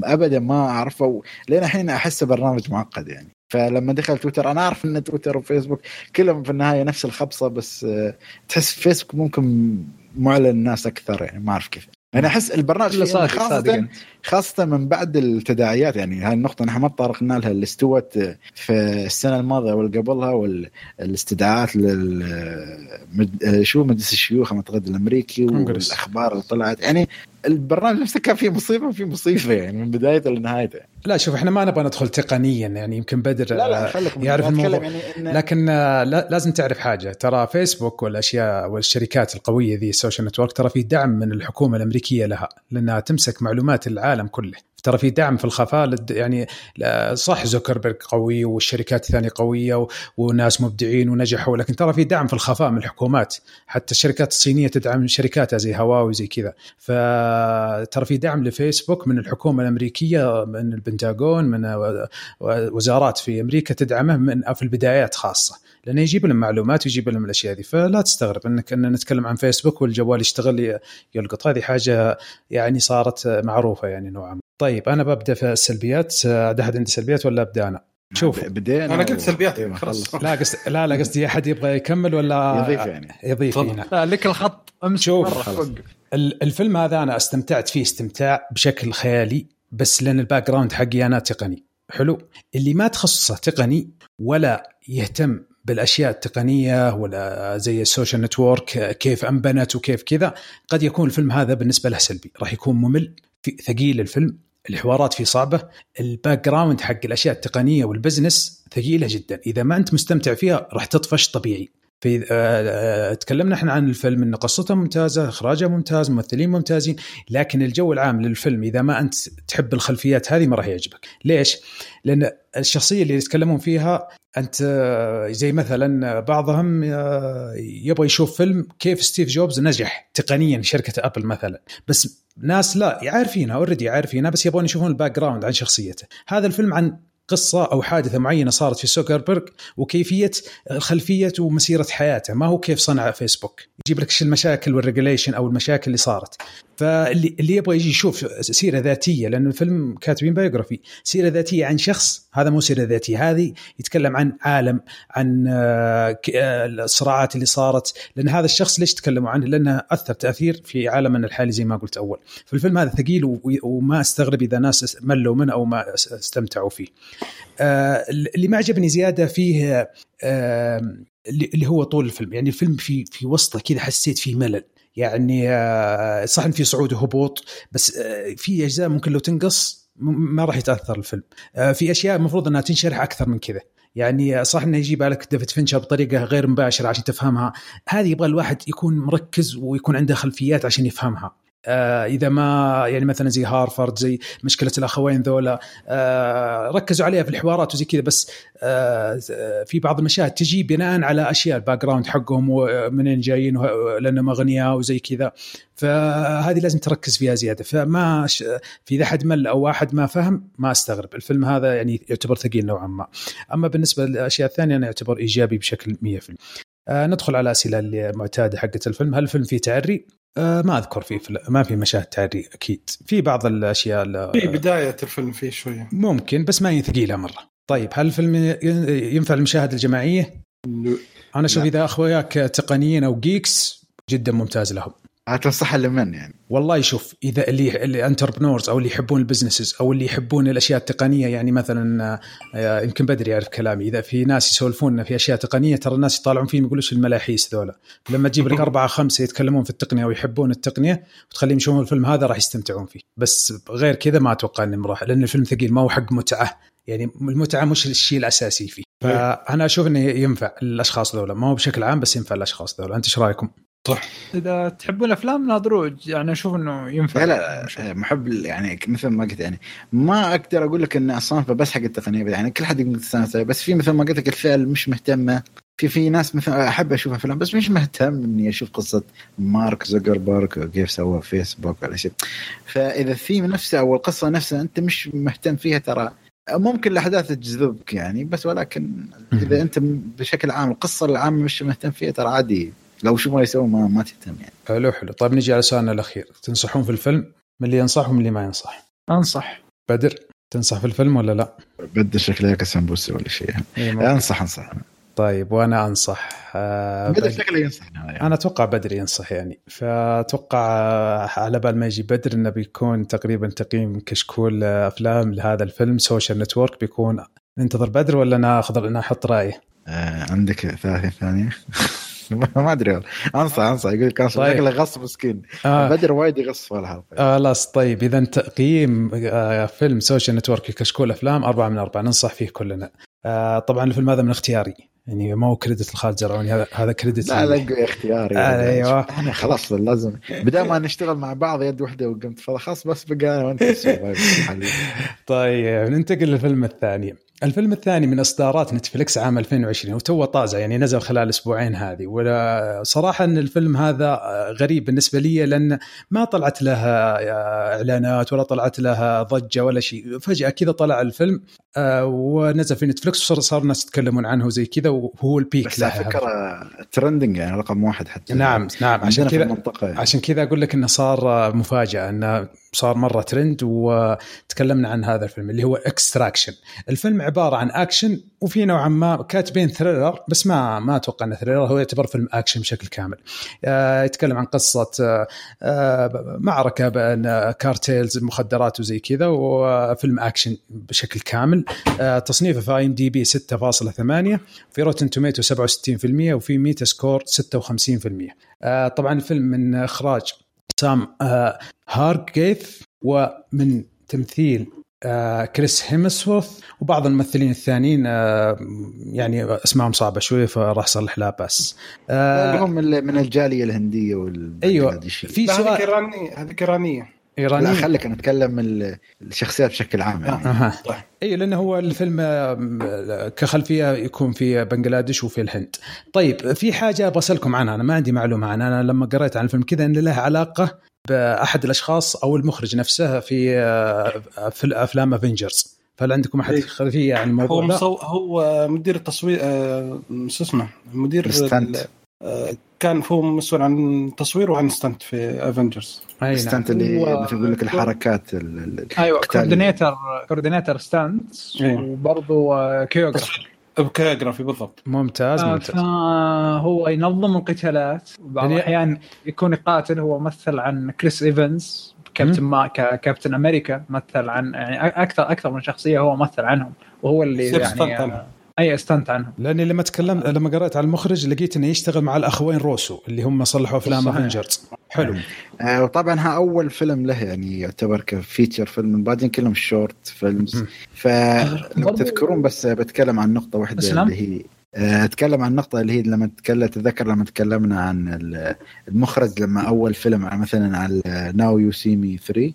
ابدا ما أعرفه لين الحين احسه برنامج معقد يعني. فلما دخل تويتر أنا أعرف إن تويتر وفيسبوك كلهم في النهاية نفس الخبصة بس تحس فيسبوك ممكن معلن الناس أكثر يعني ما أعرف كيف. أنا أحس البرنامج خاصة خاصة من بعد التداعيات يعني هاي النقطة نحن ما تطرقنا لها. اللي استوت في السنة الماضية واللي قبلها والاستدعاءات لل شو مجلس الشيوخ المتقدم الأمريكي والأخبار اللي طلعت. يعني البرنامج نفسه كان فيه مصيبة وفيه مصيبة يعني من بدايته لنهايته لا شوف إحنا ما نبغى ندخل تقنيا يعني يمكن بدر لا لا يعرف الموضوع. يعني إن... لكن لا لازم تعرف حاجة. ترى فيسبوك والأشياء والشركات القوية ذي ال social network ترى في دعم من الحكومة الأمريكية لها لأنها تمسك معلومات العالم كله. ترى في دعم في الخفاء يعني صح زوكربيرج قوي والشركات الثانية قوية وناس مبدعين ونجحوا لكن ترى في دعم في الخفاء من الحكومات. حتى الشركات الصينية تدعم شركاتها زي هواوي زي كذا. فترى في دعم لفيسبوك من الحكومة الأمريكية من البنتاغون من وزارات في أمريكا تدعمه من في البدايات خاصة. لأنه يجيب لهم معلومات ويجيب لهم الأشياء دي فلا تستغرب انك إن نتكلم عن فيسبوك والجوال يشتغل يلقط. هذه حاجة يعني صارت معروفة يعني نوعا ما طيب أنا ببدأ في السلبيات. أحد عندي سلبيات ولا أبدأ أنا؟ شوف. بدينا أنا قلت سلبيات أيوة خلاص. لا قصد لا لا قصدي أحد يبغى يكمل ولا يضيف يعني. يضيف هنا؟ لا لك الخط. أمس شوف الفيلم هذا أنا استمتعت فيه استمتاع بشكل خيالي بس لأن ال background حقي أنا تقني. حلو. اللي ما تخصصه تقني ولا يهتم بالأشياء التقنية ولا زي ال social network كيف أنبنت وكيف كذا قد يكون الفيلم هذا بالنسبة له سلبي. راح يكون ممل في ثقيل الفيلم. الحوارات فيه صعبة ال background حق الأشياء التقنية وال business ثقيلة جدا. إذا ما أنت مستمتع فيها راح تطفش طبيعي. في آه، آه، تكلمنا إحنا عن الفيلم إن قصته ممتازة إخراجه ممتاز ممثلين ممتازين لكن الجو العام للفيلم إذا ما أنت تحب الخلفيات هذه ما راح يعجبك. ليش؟ لأن الشخصية اللي يتكلمون فيها أنت آه، زي مثلا بعضهم يبغى يشوف فيلم كيف ستيف جوبز نجح تقنيا شركة أبل مثلا. بس ناس لا عارفينها already عارفينها بس يبغون يشوفون ال background عن شخصيته. هذا الفيلم عن قصة أو حادثة معينة صارت في زوكربرغ وكيفية خلفية ومسيرة حياته. ما هو كيف صنع فيسبوك؟ يجيب لك المشاكل وال regulation أو المشاكل اللي صارت. فاللي اللي يبغى يجي يشوف سيرة ذاتية لأن الفيلم كاتبين biography سيرة ذاتية عن شخص هذا مو سيرة ذاتية هذه يتكلم عن عالم عن آه، آه، الصراعات اللي صارت. لأن هذا الشخص ليش تكلموا عنه؟ لأنه أثر تأثير في عالمنا الحالي زي ما قلت أول. فالفيلم هذا ثقيل وما أستغرب إذا ناس ملوا منه أو ما استمتعوا فيه. آه، اللي ما عجبني زيادة فيه اللي هو طول الفيلم. يعني الفيلم في في وسطه كذا حسيت فيه ملل. يعني آه، صح في صعود وهبوط بس آه، في أجزاء ممكن لو تنقص ما راح يتأثر الفيلم. آه، في أشياء المفروض إنها تنشرح أكثر من كذا. يعني صح إنه يجيب لك ديفيد فينشر بطريقة غير مباشرة عشان تفهمها. هذه يبغى الواحد يكون مركز ويكون عنده خلفيات عشان يفهمها. آه إذا ما يعني مثلا زي هارفرد زي مشكلة الأخوين ذولا آه ركزوا عليها في الحوارات وزي كذا بس آه في بعض المشاهد تجي بناء على أشياء ال background حقهم ومنين جايين لأنهم أغنياء وزي كذا. فهذه لازم تركز فيها زيادة. فما في إذا حد مل أو واحد ما فهم ما أستغرب. الفيلم هذا يعني يعتبر ثقيل نوعا ما. أما بالنسبة للأشياء الثانية أنا يعتبر إيجابي بشكل 100% آه ندخل على الاسئله المعتادة حقت الفيلم. هل الفيلم فيه تعري؟ آه ما أذكر فيه ما في مشاهد تعري أكيد. في بعض الأشياء في بداية الفيلم فيه شوية. ممكن بس ما هي ثقيلة مرة. طيب هل الفيلم ينفع للمشاهده الجماعية؟ أنا أشوف إذا أخوياك تقنيين أو geeks جدا ممتاز لهم. تنصحها لمن يعني؟ والله شوف إذا اللي ال entrepreneurs أو اللي يحبون ال business أو اللي يحبون الأشياء التقنية يعني مثلا آه، يمكن بدري يعرف كلامي. إذا في ناس يسولفون في أشياء تقنية ترى الناس يطالعون فيهم يقولوا إيش الملاحيس ذولا. لما تجيب لك أربعة خمسة يتكلمون في التقنية ويحبون التقنية وتخليهم يشوفون الفيلم هذا راح يستمتعون فيه. بس غير كذا ما أتوقع إني مراح لأن الفيلم ثقيل ما هو حق متعة. يعني المتعة مش الشيء الأساسي فيه. فأنا أشوف إنه ينفع الأشخاص ذولا. ما هو بشكل عام بس ينفع الأشخاص ذولا. أنت إيش رأيكم؟ صح إذا تحبون الافلام ناظروا يعني أشوف إنه ينفع. لا لا محب يعني مثل ما قلت يعني ما أقدر أقول لك إن اصنفه بس حق التقنية يعني كل حد يقدر يستانس بس في مثل ما قلت لك الفئة مش مهتمة في في ناس مثلا أحب أشوف أفلام بس مش مهتم إني أشوف قصة مارك زوكربيرج كيف سوى فيسبوك ولا شيء. فإذا الثيم نفسه أو القصة نفسها أنت مش مهتم فيها ترى ممكن الأحداث تجذبك يعني بس ولكن إذا أنت بشكل عام القصة العامة مش مهتم فيها ترى عادي. لو شو ما يسوي ما, ما تهتم يعني. حلو حلو. طيب نجي على سؤالنا الأخير. تنصحون في الفيلم من اللي ينصح ومن اللي ما ينصح؟ أنصح. بدر تنصح في الفيلم ولا لا؟ بدر شكله كسمبوسه ولا شيء. يعني. أنصح أنصح. طيب وأنا أنصح. آه بدر شكله ينصح يعني. أنا أتوقع بدر ينصح يعني. فأتوقع على بال ما يجي بدر إنه بيكون تقريبا تقييم كشكول أفلام لهذا الفيلم. Social Network بيكون. ننتظر بدر ولا ناخذ نحط رأيه؟ آه عندك ثلاثين ثانية؟ ما أدري أنصح أنصح. يقول لك أنصح. طيب. غص مسكين. آه. بدر وايد يغص في الحلقة. خلاص آه طيب. إذا تقييم آه فيلم Social Network كشكول أفلام أربعة من أربعة. ننصح فيه كلنا. آه طبعا الفيلم هذا من اختياري. يعني ما هو credit لخالد زرعوني هذا هذا credit لا لا اختياري. آه أيوه. إحنا خلاص لازم. بدل ما نشتغل مع بعض يد واحدة وقمت. خلاص بس بقى أنا وأنت. طيب ننتقل للفيلم الثاني. الفيلم الثاني من إصدارات نتفلكس عام 2020 وتو طازة يعني نزل خلال أسبوعين هذه. وصراحه أن الفيلم هذا غريب بالنسبة لي لأن ما طلعت له إعلانات ولا طلعت له ضجة ولا شيء. فجأة كذا طلع الفيلم آه، ونزل في نتفلكس وصار الناس يتكلمون عنه زي كذا وهو ال peak بس على فكرة trending يعني رقم واحد حتى. نعم نعم. عشان كذا يعني. عشان كذا أقول لك إنه صار مفاجأة إنه صار مرة ترند وتكلمنا عن هذا الفيلم اللي هو Extraction الفيلم عبارة عن اكشن وفي نوعا ما كاتبين thriller بس ما ما أتوقع إنه thriller هو يعتبر فيلم اكشن بشكل كامل. آه يتكلم عن قصة آه, آه، معركة بين cartels المخدرات وزي كذا وفيلم اكشن بشكل كامل. تصنيفه في IMDb 6.8 في Rotten Tomato 67% وفي Metascore 56% آه طبعا الفيلم من إخراج سام هارجريف ومن تمثيل آه كريس هيمسوورث وبعض الممثلين الثانيين آه يعني اسمائهم صعبة شوي فراح أصلح لا بس آه هم من الجالية الهندية أيوه في سؤال هذيك إيرانية هذيك إيرانية. إيرانية. لا خليك نتكلم الشخصيات بشكل عام يعني. أه. اي لأنه هو الفيلم كخلفية يكون في بنغلاديش وفي الهند. طيب في حاجة أبغى اسالكم عنها أنا ما عندي معلومة عنها. أنا لما قريت عن الفيلم كذا انه له علاقة بأحد الأشخاص أو المخرج نفسه في في افلام Avengers فهل عندكم أحد خلفية عن الموضوع هو مصو... هو مدير التصوير آه، شو اسمه؟ مدير آه، كان هو مسؤول عن تصوير وعن stunt في Avengers أي stunt اللي يقول لك الحركات أيوه كوردينيتر كوردينيتر ستانت وبرضه choreography ب choreography بالضبط. ممتاز آه، ممتاز. هو ينظم القتالات. وبعض يعني الأحيان يكون يقاتل هو مثل عن كريس إيفنز كابتن ما كابتن أمريكا مثل عن يعني أكثر أكثر من شخصية هو مثل عنهم وهو اللي يعني أي stunt عنهم. لأني لما تكلمت لما قرأت على المخرج لقيت انه يشتغل مع الأخوين روسو اللي هم صلحوا أفلام Avengers حلو. آه وطبعا ها أول فيلم له يعني يعتبر ك feature film بعدين كلهم short films فلو تذكرون بس بتكلم عن نقطة واحدة اللي هي آه، أتكلم عن النقطة اللي هي لما تكلم تتذكر لما تكلمنا عن المخرج لما أول فيلم مثلا على Now You See Me 3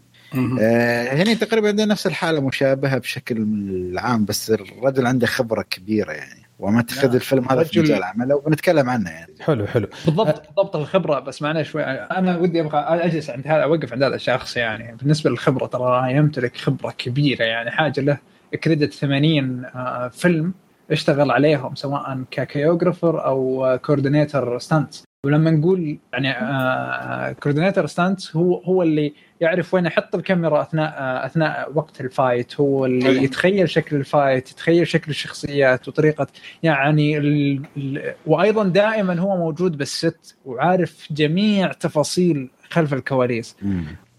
آه هنا تقريبا عندنا نفس الحالة مشابهة بشكل عام بس الرجل عنده خبرة كبيرة يعني ومتخذ نعم. الفيلم هذا في مجال عمله وبنتكلم عنه يعني. حلو حلو. بالضبط بالضبط الخبرة بس معنا شوي. أنا ودي أبغى أجلس عند هذا أوقف عند هذا الشخص يعني. بالنسبة للخبرة ترى يمتلك خبرة كبيرة يعني حاجة له credit 80 آه، فيلم اشتغل عليهم سواء ك choreographer أو coordinator stunt ولما نقول يعني coordinator stunt هو هو اللي يعرف وين يحط الكاميرا أثناء آه أثناء وقت ال fight هو اللي يتخيل شكل ال fight يتخيل شكل الشخصيات وطريقة يعني ال ال وأيضا دائما هو موجود بال set وعارف جميع تفاصيل خلف الكواليس.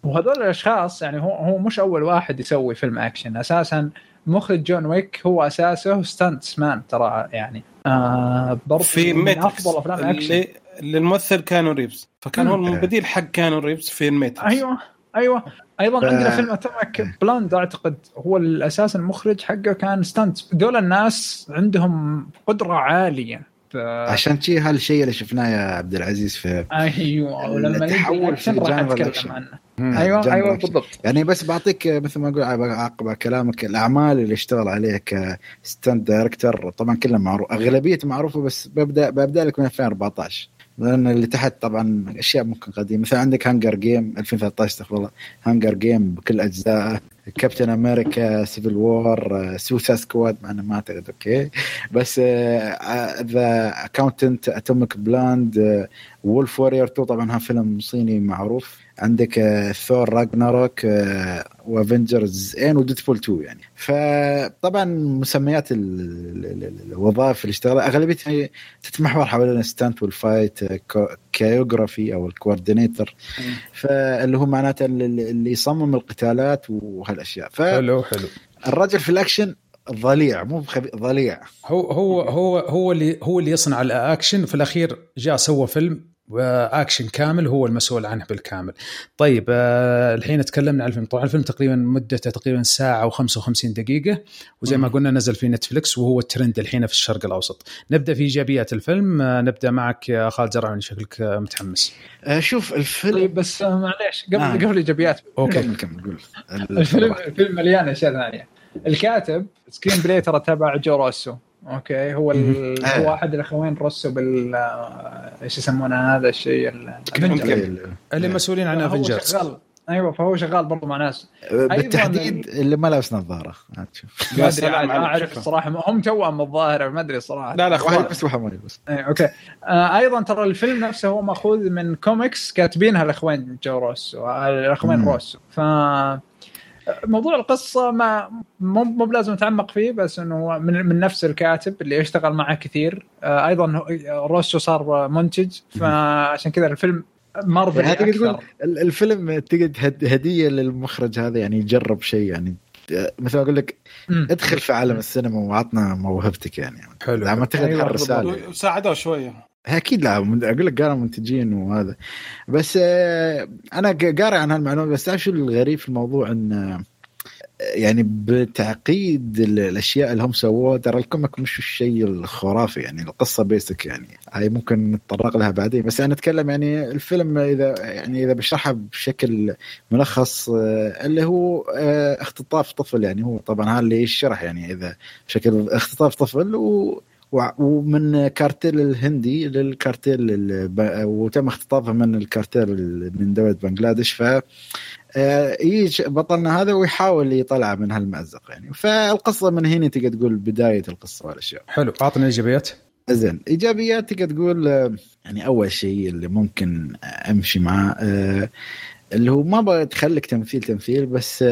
وهذول الأشخاص يعني هو هو مش أول واحد يسوي فيلم أكشن. أساسا مخرج جون ويك هو أساسه stunts man ترى يعني. آه برضه في من أفضل أفلام الاكشن للممثل كيانو ريفز. فكان هو البديل حق كيانو ريفز في ال Matrix أيوه أيوه. أيضا ف... عندنا فيلم Atomic Blonde أعتقد هو الأساس المخرج حقه كان stunt دول الناس عندهم قدرة عالية. ف... عشان شي هالشيء اللي شفناه يا عبد العزيز في أيوه ولما يجي في راح أتكلم عنه. أيوه أيوه بالضبط. يعني بس بعطيك مثل ما أقول عقب كلامك الأعمال اللي اشتغل عليها ك stunt director طبعا كلها معروف أغلبية معروفة بس ببدا ببدأ لك من 2014 لأن اللي تحت طبعا أشياء ممكن قديمة. مثلا عندك Hunger Games 2013 استغفر الله Hunger Games بكل اجزائه كابتن أمريكا Civil War Suicide Squad مع ما أعتقد أوكي. بس The Accountant Atomic Blonde Wolf Warrior 2 طبعا ها فيلم صيني معروف. عندك Thor Ragnarok و Avengers ان و Deadpool 2 يعني. فطبعا مسميات الوظائف اللي اشتغلها أغلبيتها تتمحور حول ال stunt وال fight choreography أو ال coordinator فاللي هو معناته اللي يصمم القتالات وهالأشياء. ف حلو حلو. الرجل في الأكشن ضليع مو بخبي... ضليع. هو هو هو هو اللي هو اللي يصنع الأكشن. في الأخير جاء سوى فيلم واكشن كامل هو المسؤول عنه بالكامل. طيب آه الحين تكلمنا عن الفيلم، طبعا الفيلم تقريبا مدته تقريبا ساعة و55 دقيقة وزي ما قلنا نزل في نتفلكس وهو الترند الحين في الشرق الأوسط. نبدأ في إيجابيات الفيلم، آه نبدأ معك يا خالد زرعوني شكلك متحمس. آه شوف الفيلم طيب بس معليش قبل آه. قبل ايجابيات أوكي كمل كمل قول الفيلم الفيلم مليان أشياء ثانية. الكاتب screenplay ترى تبع جو روسو أوكي هو ال... هو احد الأخوين روسو بال إيش يسمونه هذا الشيء اللي مسؤولين عن Avengers أيوه فهو شغال برضه مع ناس. بالتحديد اللي ما لابس نظارة. ما أدري ما أعرف الصراحه هم توأم الظاهر ما أدري الصراحه لا لا واحد بس ما يلبس أوكي. آه أيضا ترى الفيلم نفسه هو مأخوذ من كوميكس كاتبينها الاخوين جو روسو الأخوين روسو. ف موضوع القصة ما مو مو بلازم نتعمق فيه بس إنه من, من نفس الكاتب اللي يشتغل معه كثير. آه أيضا روسو صار منتج فعشان كذا الفيلم مر يعني تقدر تقول الفيلم تقعد هدية للمخرج هذا يعني يجرب شيء يعني مثل ما أقول لك ادخل في عالم السينما وعطنا موهبتك يعني. حلو. ما تاخذ أيوة رسالة. ساعدوه شوية. أكيد لا أقول لك قالوا منتجين وهذا. بس آه، أنا قاري عن هالمعلومه بس تعرف شو الغريب في الموضوع؟ إن آه، يعني بتعقيد الأشياء اللي هم سووها ترى ال comic مش الشيء الخرافي يعني القصة basic يعني. هاي ممكن نتطرق لها بعدين. بس أنا أتكلم يعني الفيلم إذا يعني إذا بشرحها بشكل ملخص آه، اللي هو اختطاف طفل يعني. هو طبعا هذا اللي يشرح يعني إذا بشكل اختطاف طفل و ومن كارتيل الهندي للكارتيل وتم اختطافه من الكارتيل من دولة بنغلاديش. ف آه، يجي بطلنا هذا ويحاول يطلع من هالمأزق يعني. فالقصة من هنا تقدر تقول بداية القصة والأشياء. حلو. اعطنا إيجابيات. زين. إيجابيات تقدر تقول آه، يعني أول شيء اللي ممكن أمشي معاه آه، اللي هو ما بتخليك تمثيل تمثيل بس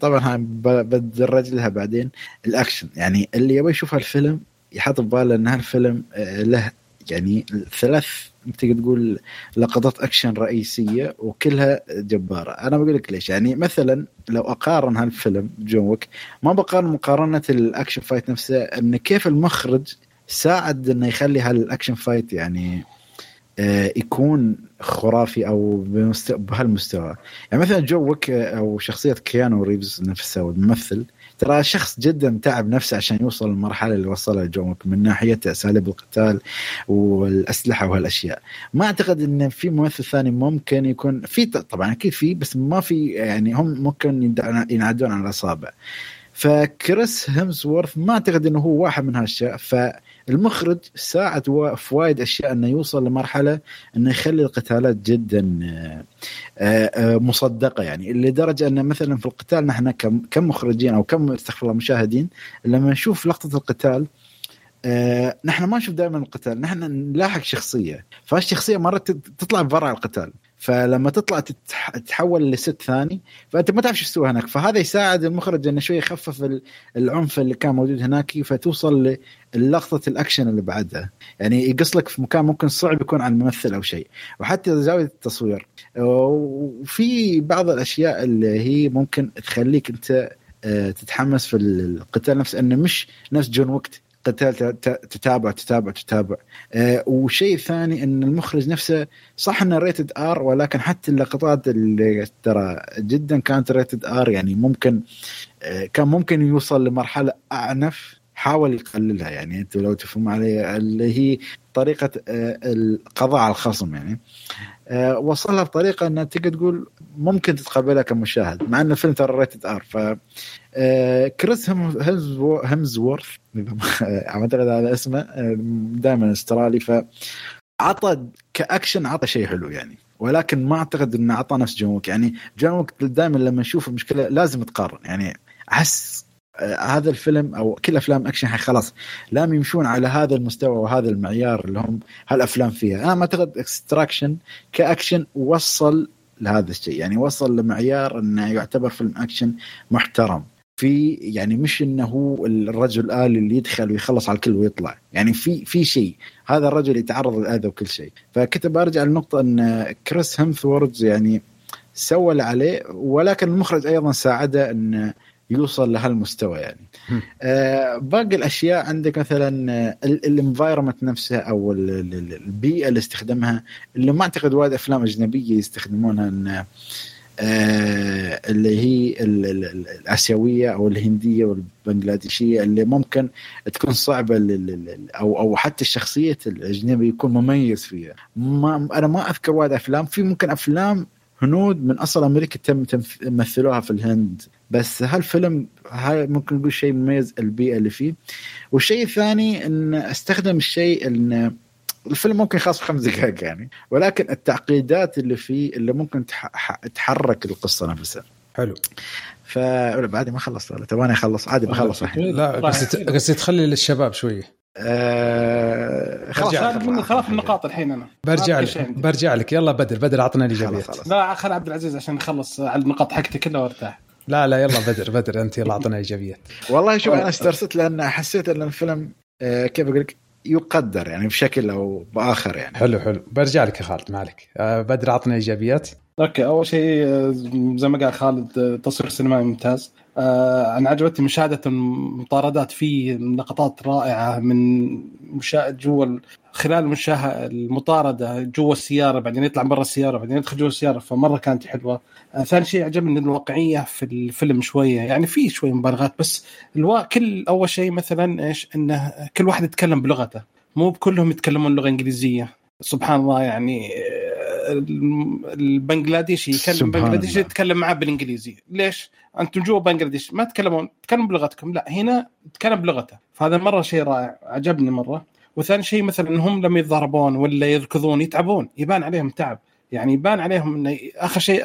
طبعا بدرج لها بعدين الأكشن. يعني اللي يبغى يشوف هالفيلم يحط بباله إن هالفيلم آه، له يعني ثلاث تقدر تقول لقطات أكشن رئيسية وكلها جبارة، أنا بقول لك ليش؟ يعني مثلا لو أقارن هالفيلم جون ويك ما بقارن مقارنة ال action fight نفسه إن كيف المخرج ساعد إنه يخلي هال action fight يعني آه، يكون خرافي أو بهالمستوى. يعني مثلا جون ويك أو شخصية كيانو ريفز نفسه الممثل ترى شخص جدا تعب نفسه عشان يوصل للمرحلة اللي وصلها جون من ناحية أساليب القتال والأسلحة وهالأشياء. ما أعتقد إن في ممثل ثاني ممكن يكون في طبعا أكيد في بس ما في يعني هم ممكن ينعدون على الأصابع. فكريس هيمسورث ما أعتقد إنه هو واحد من هالأشياء فالمخرج ساعد في وايد أشياء إنه يوصل لمرحلة إنه يخلي القتالات جدا آه، آه، مصدقة يعني. لدرجة ان مثلا في القتال نحن كمخرجين أو كم استغفر الله مشاهدين لما نشوف لقطة القتال آه، نحن ما نشوف دائما القتال نحن نلاحق شخصية. فالشخصيه مرات تطلع برا القتال. فلما تطلع تتحول لست ثاني فأنت ما تعرف شو تسوي هناك. فهذا يساعد المخرج إنه شوي يخفف العنف اللي كان موجود هناك فتوصل للقطة الأكشن اللي بعدها. يعني يقص لك في مكان ممكن صعب يكون عن ممثل أو شيء. وحتى زاوية التصوير. وفي بعض الأشياء اللي هي ممكن تخليك أنت آه، تتحمس في القتال نفسه إنه مش نفس جون ويك قتال تتابع تتابع تتابع. آه وشيء ثاني إن المخرج نفسه صح إنه rated R ولكن حتى اللقطات اللي ترى جدا كانت rated R يعني ممكن آه كان ممكن يوصل لمرحلة أعنف حاول يقللها. يعني انت لو تفهم علي اللي هي طريقة آه القضاء على الخصم يعني. آه وصلها بطريقة إنها تقدر تقول ممكن تتقبلها كمشاهد مع إن الفيلم ترى rated R ف كريس هيمسوورث أعتقد هذا اسمه آه، دائما أسترالي ف عطى كأكشن عطى شيء حلو يعني. ولكن ما أعتقد إنه عطى نفس جون ويك يعني جون ويك دائما لما نشوف المشكلة لازم تقارن. يعني أحس آه هذا الفيلم أو كل أفلام أكشن خلاص لازم يمشون على هذا المستوى وهذا المعيار اللي هم هالأفلام فيها. أنا ما أعتقد اكستراكشن كأكشن وصل لهذا الشيء. يعني وصل لمعيار إنه يعتبر فيلم أكشن محترم. في يعني مش إنه هو الرجل الالي اللي يدخل ويخلص على الكل ويطلع. يعني في في شيء. هذا الرجل يتعرض للأذى وكل شيء. فكنت برجع للنقطه إن كريس هيمسوورث يعني سوى اللي عليه ولكن المخرج أيضا ساعده إن يوصل لهالمستوى يعني. آه باقي الأشياء عندك مثلا ال environment نفسها أو البيئة اللي استخدمها اللي ما أعتقد وايد أفلام أجنبية يستخدمونها إن آه اللي هي الآسيوية أو الهندية والبنغلاديشية اللي ممكن تكون صعبة أو أو حتى الشخصية الاجنبي يكون مميز فيها. ما أنا ما أذكر وايد أفلام. في ممكن أفلام هنود من أصل أمريكا تم مثلوها في الهند. بس هالفيلم هاي ممكن نقول شيء مميز البيئة اللي فيه. والشيء الثاني إن أستخدم الشيء إن الفيلم ممكن يخلص في خمس دقائق يعني ولكن التعقيدات اللي فيه اللي ممكن تحرك القصة نفسها. حلو. ف بعد ما خلصت تبغاني أخلص عادي بخلص الحين. لا بس تخلي للشباب شوية آه خلاص خلاص النقاط الحين أنا. برجع لك برجع لك. يلا بدر بدر اعطنا الايجابيات لا خل عبد العزيز عشان نخلص على النقاط حقتي كلها وأرتاح. لا لا يلا بدر بدر أنت يلا اعطنا ايجابيات والله شوف أنا استرسلت لأن حسيت إن الفيلم آه كيف أقول لك؟ يقدر يعني بشكل أو بآخر يعني. حلو حلو. برجع لك يا خالد ما عليك. آه بدر اعطنا إيجابيات. أوكي أول شيء آه، زي ما قال خالد آه، تصوير سينمائي ممتاز. آه أنا عجبتني مشاهدة المطاردات في لقطات رائعة من مشاهد جوا خلال المشاهده المطاردة جوا السيارة بعدين يطلع برا السيارة بعدين يدخل جوا السيارة فمرة كانت حلوة. ثاني شيء عجبني الواقعية في الفيلم شوية يعني في شوية مبالغات بس الوا... كل أول شيء مثلا إيش؟ إنه كل واحد يتكلم بلغته. مو بكلهم يتكلمون لغة إنجليزية. سبحان الله يعني البنغلاديشي يكلم بنغلاديشي يتكلم معاه بالإنجليزي. ليش؟ أنتم جوا بنغلاديش ما تكلمون تكلموا بلغتكم. لا هنا تكلم بلغته. فهذا مرة شيء رائع عجبني مرة. وثاني شيء مثلا انهم لما يتضاربون ولا يركضون يتعبون يبان عليهم تعب. يعني يبان عليهم إنه آخر شيء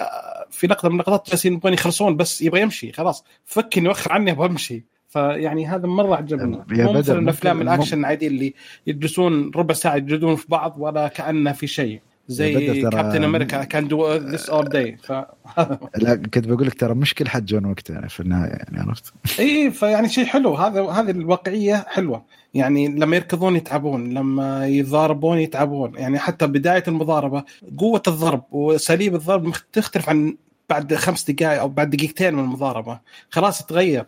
في لقطة من اللقطات جالسين يبغون يخلصون بس يبغى يمشي خلاص. فكني وخر عني أبغى امشي فيعني هذا مرة عجبني. مو مثل الأفلام الأكشن العاديه اللي يجلسون ربع ساعة يجلدون في بعض ولا كأنه في شيء. زي كابتن أمريكا can do this all day ف لا كنت بقول لك ترى مش كل حد جون ويك يعني في النهاية يعني عرفت؟ اي فيعني شيء حلو. هذا هذه الواقعية حلوة. يعني لما يركضون يتعبون لما يتضاربون يتعبون. يعني حتى بداية المضاربة قوة الضرب واساليب الضرب تختلف عن بعد خمس دقائق أو بعد دقيقتين من المضاربة. خلاص تغير.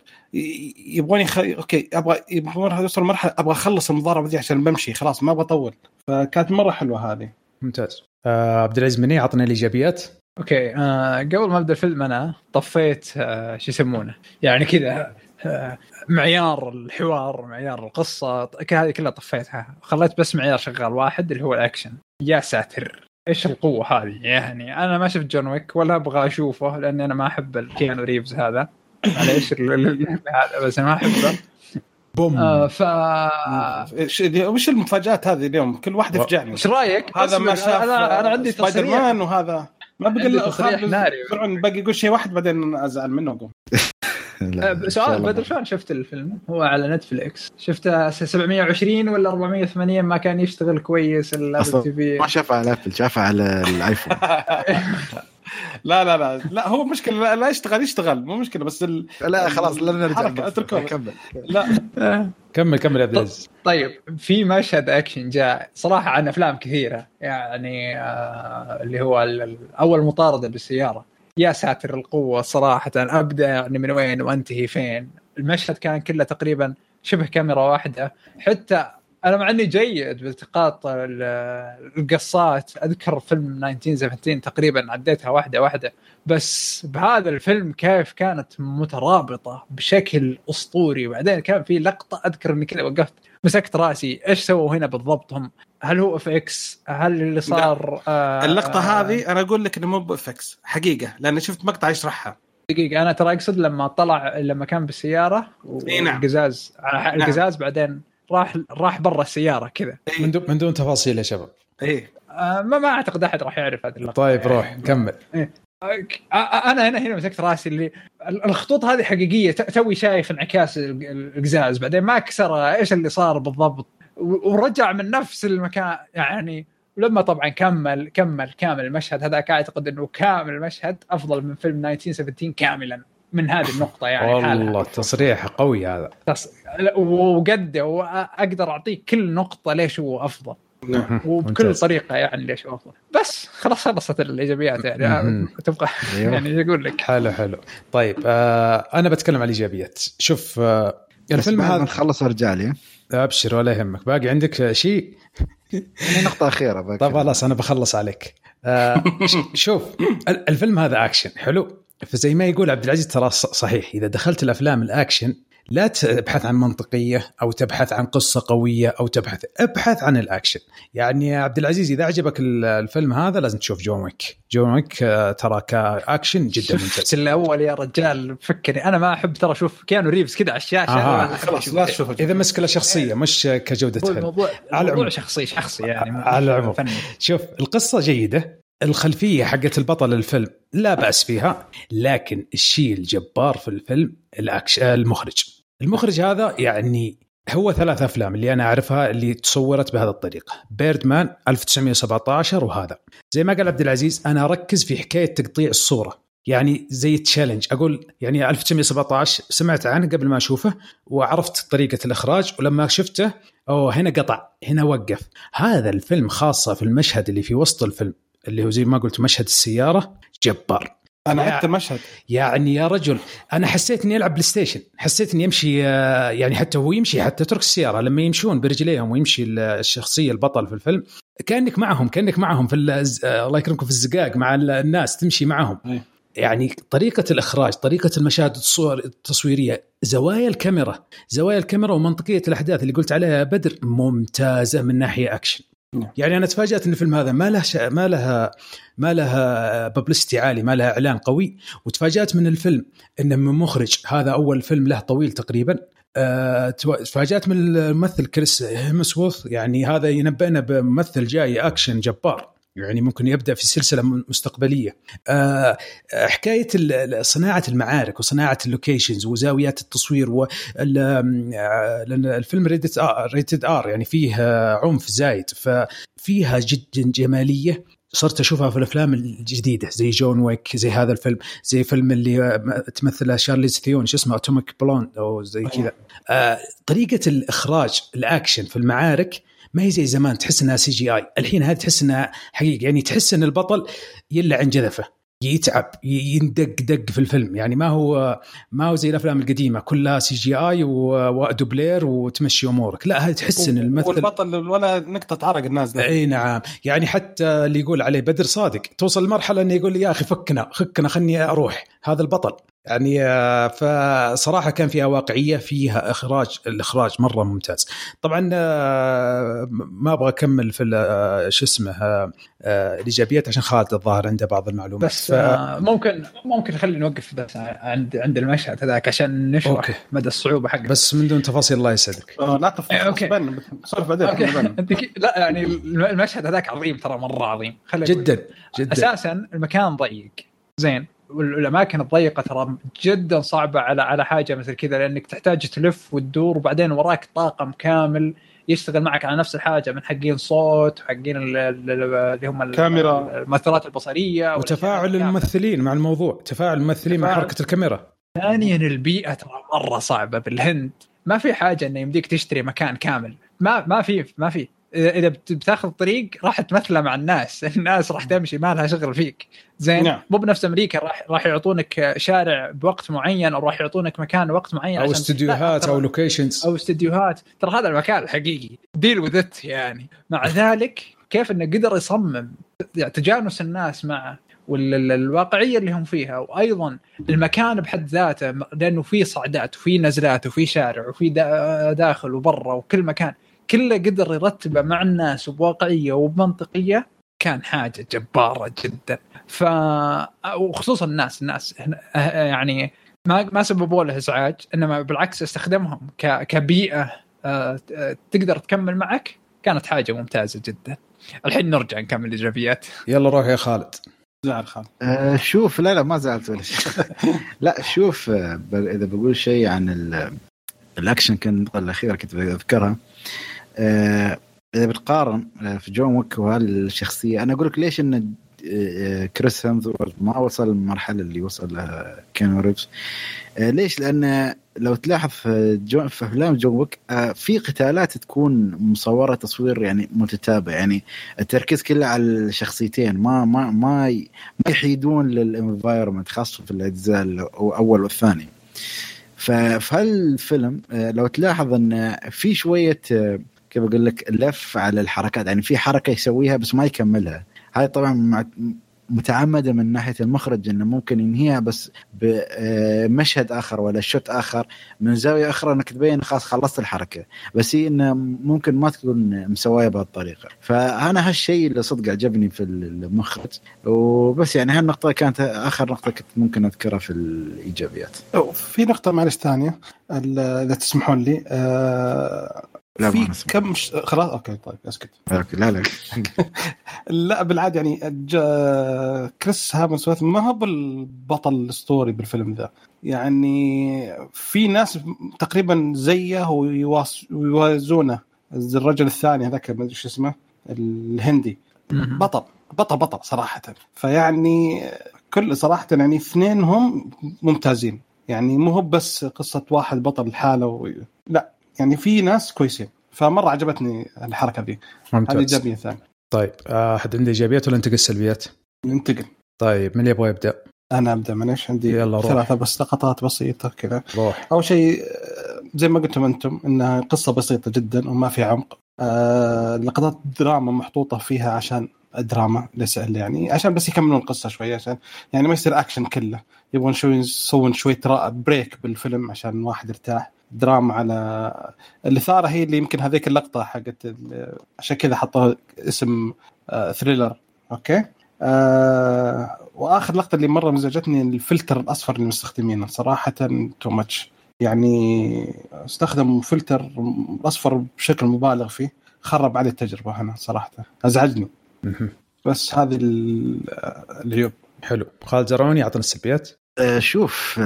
يبغون يخ... أوكي أبغى يبغون يوصل مرحله أبغى أخلص المضاربة دي عشان بمشي. خلاص ما بطول. فكانت مرة حلوة هذه. ممتاز. آه عبد العزيز مني اعطنا الإيجابيات. أوكي آه قبل ما أبدأ الفيلم أنا طفيت آه شو يسمونه؟ يعني كذا آه معيار الحوار معيار القصة هذه كلها طفيتها. خليت بس معيار شغال واحد اللي هو الأكشن. يا ساتر إيش القوة هذه؟ يعني أنا ما شفت جون ويك ولا أبغى أشوفه لأني أنا ما أحب الكيانو ريفز هذا. معليش هذا بس أنا ما أحبه. boom. آه ف وش المفاجآت هذه اليوم؟ كل واحد يفجعني. إيش رأيك؟ هذا ما شاف أنا أنا عندي سبايدر مان وهذا. ما بقول تصريح ناري. باقي يقول شيء واحد بعدين أزعل منه اقوم آه، سؤال بدر شلون شفت الفيلم؟ هو على نتفليكس. شفته 720 ولا 480 ما كان يشتغل كويس الابل تي في ما شافه على ابل شافه على الآيفون. لا لا لا. لا هو مشكلة. لا يشتغل يشتغل. مو مشكلة بس ال... لا خلاص لا نرجع. كمل. لا. كمل كمل يا عبد طيب في مشهد أكشن جاء صراحة عن أفلام كثيرة. يعني آه اللي هو أول مطاردة بالسيارة. يا ساتر القوة صراحة أبدأ يعني من وين وأنتهي فين. المشهد كان كله تقريبا شبه كاميرا واحدة. حتى أنا مع إني جيد بالتقاط القصات. أذكر فيلم 1917 تقريبا عديتها واحدة واحدة. بس بهذا الفيلم كيف كانت مترابطة بشكل أسطوري. وبعدين كان في لقطة أذكر إني كذا وقفت مسكت رأسي. إيش سووا هنا بالضبط هم؟ هل هو VFX هل اللي صار آه اللقطة آه هذه أنا أقول لك إنه مو VFX حقيقة. لأن شفت مقطع يشرحها. دقيقة أنا ترى أقصد لما طلع لما كان بالسيارة والقزاز نعم. القزاز بعدين راح راح برا السيارة كذا. من دون من دون تفاصيل يا شباب. إيه. آه ما ما أعتقد أحد راح يعرف هذه اللقطة. طيب روح يعني كمل. إيه. أنا هنا هنا مسكت راسي اللي الخطوط هذه حقيقية. توي شايف انعكاس القزاز. بعدين ما كسر إيش اللي صار بالضبط؟ ورجع من نفس المكان يعني ولما طبعا كمل كمل كامل المشهد. هذاك أعتقد إنه كامل المشهد أفضل من فيلم 1917 كاملا. من هذه النقطة يعني والله تصريح قوي هذا. تص... وقد وأقدر أعطيك كل نقطة ليش هو أفضل. نعم. وبكل ممتاز. طريقة يعني ليش هو أفضل. بس خلاص خلصت الإيجابيات يعني. تبقى أيوه. يعني أقول لك؟ حلو حلو. طيب آه أنا بتكلم عن الإيجابيات. شوف آه الفيلم هذا نخلص أرجع لي. أبشر ولا يهمك. باقي عندك شيء؟ يعني نقطة أخيرة باقي. طيب خلاص أنا بخلص عليك. آه شوف الفيلم هذا أكشن. حلو. فزي ما يقول عبد العزيز ترى صحيح إذا دخلت الأفلام الأكشن لا تبحث عن منطقية أو تبحث عن قصة قوية أو تبحث ابحث عن الأكشن. يعني يا عبد العزيز إذا عجبك الفيلم هذا لازم تشوف جون ويك. جون ويك آه، ترى كأكشن جدا ممتاز. الأول يا رجال فكرني أنا ما أحب ترى أشوف كيانو ريفز كذا على الشاشة. آه. خلاص لا تشوف إذا مسك شخصية مش كجودة فيلم. الموضوع, الموضوع شخصي شخصي يعني على العموم. شوف القصة جيدة. الخلفية حقت البطل الفيلم لا بأس فيها لكن الشيء الجبار في الفيلم. المخرج. المخرج هذا يعني هو ثلاث أفلام اللي أنا أعرفها اللي تصورت بهذه الطريقة. بيردمان 1917 وهذا. زي ما قال عبد العزيز أنا أركز في حكاية تقطيع الصورة. يعني زي تشالنج أقول يعني 1917 سمعت عنه قبل ما أشوفه وعرفت طريقة الإخراج ولما شفته أوه هنا قطع هنا وقف. هذا الفيلم خاصة في المشهد اللي في وسط الفيلم. اللي هو زي ما قلت مشهد السيارة جبار. أنا عدت المشهد يعني يا رجل أنا حسيت إني ألعب بلاي ستيشن. حسيت إني يمشي آه، يعني حتى هو يمشي حتى ترك السيارة. لما يمشون برجليهم ويمشي الشخصية البطل في الفيلم كأنك معهم كأنك معهم في آه، الله يكرمكم في الزقاق مع الناس تمشي معهم. أي. يعني طريقة الإخراج طريقة المشاهد الصور التصويرية زوايا الكاميرا زوايا الكاميرا ومنطقية الأحداث اللي قلت عليها بدر ممتازة من ناحية أكشن. نعم. يعني أنا تفاجأت إن الفيلم هذا ما له ش... ما له ما له publicity عالي ما له إعلان قوي. وتفاجأت من الفيلم إنه من مخرج هذا أول فيلم له طويل تقريبا. أه تفاجأت من الممثل كريس هيمسورث يعني هذا ينبئنا بممثل جاي أكشن جبار. يعني ممكن يبدأ في سلسلة مستقبلية. أه حكاية صناعة المعارك وصناعة ال locations وزاويات التصوير الفيلم rated R, rated R يعني فيه عنف زايد ففيها جدا جمالية صرت أشوفها في الأفلام الجديدة زي جون ويك زي هذا الفيلم زي فيلم اللي تمثله شارليز ثيون شو اسمه اتوميك بلوند أو زي كذا. آه طريقة الإخراج الأكشن في المعارك ما هي زي زمان تحس إنها CGI الحين هذه تحس إنها حقيقة. يعني تحس إن البطل يلعن خيره يتعب يندق دق في الفيلم. يعني ما هو ما هو زي الأفلام القديمة كلها CGI ودوبلير وتمشي أمورك. لا هذه تحس إن الممثل والبطل ولا نقطة عرق الناس أي نعم. يعني حتى اللي يقول عليه بدر صادق توصل لمرحلة إنه يقول يا أخي فكنا فكنا خلني أروح. هذا البطل. يعني آه، فصراحة كان فيها واقعية فيها إخراج الإخراج مرة ممتاز. طبعا آه، ما أبغى أكمل في آه، شو اسمه الإيجابيات عشان خالد الظاهر عنده بعض المعلومات. بس ف... ممكن ممكن خلينا نوقف بس عند عند المشهد هذاك عشان نشرح okay. مدى الصعوبة حقه. بس من دون تفاصيل الله يسعدك. لا تفاصيل okay. بعدين لا يعني المشهد هذاك عظيم ترى مرة عظيم. جدا جدا. أساسا المكان ضيق. زين. والأماكن الضيقة ترى جدا صعبة على على حاجة مثل كذا لأنك تحتاج تلف وتدور وبعدين وراك طاقم كامل يشتغل معك على نفس الحاجة من حقين صوت وحقين اللي هم الكاميرا المؤثرات البصرية وتفاعل الممثلين مع الموضوع تفاعل الممثلين مع حركة الكاميرا. ثانيا البيئة ترى مرة صعبة بالهند. ما في حاجة إنه يمديك تشتري مكان كامل. ما ما في ما في. اذا بتاخذ طريق راح تمثله مع الناس. الناس راح تمشي ما لها شغل فيك. زين؟ نعم. مو بنفس أمريكا راح راح يعطونك شارع بوقت معين أو راح يعطونك مكان وقت معين أو استديوهات أو locations أو استديوهات. ترى هذا المكان الحقيقي deal with يعني. مع ذلك كيف إنه قدر يصمم يعني تجانس الناس معه والواقعيه اللي هم فيها وأيضا المكان بحد ذاته لأنه في صعدات وفي نزلات وفي شارع وفي داخل وبرا وكل مكان. كله قدر يرتبه مع الناس بواقعية وبمنطقية كان حاجة جبارة جدا. ف وخصوصا الناس الناس يعني ما ما سببوا له إزعاج إنما بالعكس استخدمهم ك... كبيئة آه، تقدر تكمل معك كانت حاجة ممتازة جدا. الحين نرجع نكمل الإيجابيات. يلا روح يا خالد. زعل خالد. آه شوف لا لا ما زعلت ولا شيء. لا شوف آه، إذا بقول شيء عن الأكشن كان النقطه الاخيره كنت بذكرها. إذا بتقارن آه، في جون ويك وهالشخصيه أنا أقول لك ليش إن آه، كريس هيمسورث ما وصل للمرحله اللي وصل لها كيانو ريفز ليش؟ لأن لو تلاحظ في, في أفلام جون ويك في قتالات تكون مصورة تصوير يعني متتابع يعني التركيز كله على الشخصيتين ما ما ما ما يحيدون لل environment خاصة في الأجزاء الأول والثاني. ففي هالفيلم لو تلاحظ إن في شوية كيف أقول لك لف على الحركات. يعني في حركة يسويها بس ما يكملها. هاي طبعا متعمدة من ناحية المخرج إنه ممكن ينهيها بس بمشهد آخر ولا shot آخر من زاوية أخرى إنك تبين خلاص خلصت الحركة. بس هي إنه ممكن ما تكون مسويه بهالطريقة. فأنا هالشيء اللي صدق عجبني في المخرج. وبس يعني هالنقطة كانت آخر نقطة كنت ممكن أذكرها في الإيجابيات. في نقطة معلش ثانية إذا تسمحون لي. أه لا في كم ش... خلاص okay طيب أسكت. okay لا لا. لا بالعادة يعني جا... كريس هيمسورث ما هو البطل الأسطوري بالفيلم ذا. يعني في ناس تقريبا زيه ويوازونه. الرجل الثاني هذاك ما أدري شو اسمه الهندي. بطل بطل بطل صراحة. فيعني كل صراحة يعني اثنينهم ممتازين. يعني مو هو بس قصة واحد بطل الحاله و... لا. يعني في ناس كويسين. فمرة عجبتني الحركة دي. ممتاز. هذه إيجابية ثانية. طيب أحد عنده إيجابيات ولا ننتقل السلبيات؟ ننتقل. طيب من اللي يبغى يبدأ؟ أنا أبدأ معليش عندي يلا روح. ثلاثة بس لقطات بسيطة كذا. روح. أول شيء زي ما قلتم أنتم انها قصة بسيطة جدا وما في عمق. آه لقطات دراما محطوطة فيها عشان دراما ليس يعني عشان بس يكملون القصة شوي عشان يعني ما يصير أكشن كله. يبغون شوي يسوون شوية break بالفيلم عشان الواحد يرتاح. دراما على الاثاره هي اللي يمكن هذيك اللقطة حقت عشان كذا حطوا اسم آه thriller okay؟ آه وآخر لقطة اللي مرة مزعجتني الفلتر الأصفر اللي مستخدمينه صراحة too much يعني استخدموا فلتر أصفر بشكل مبالغ فيه خرب علي التجربة هنا صراحة. أزعجني. بس هذه العيوب. حلو. خالد زرعوني يعطينا السلبيات آه، شوف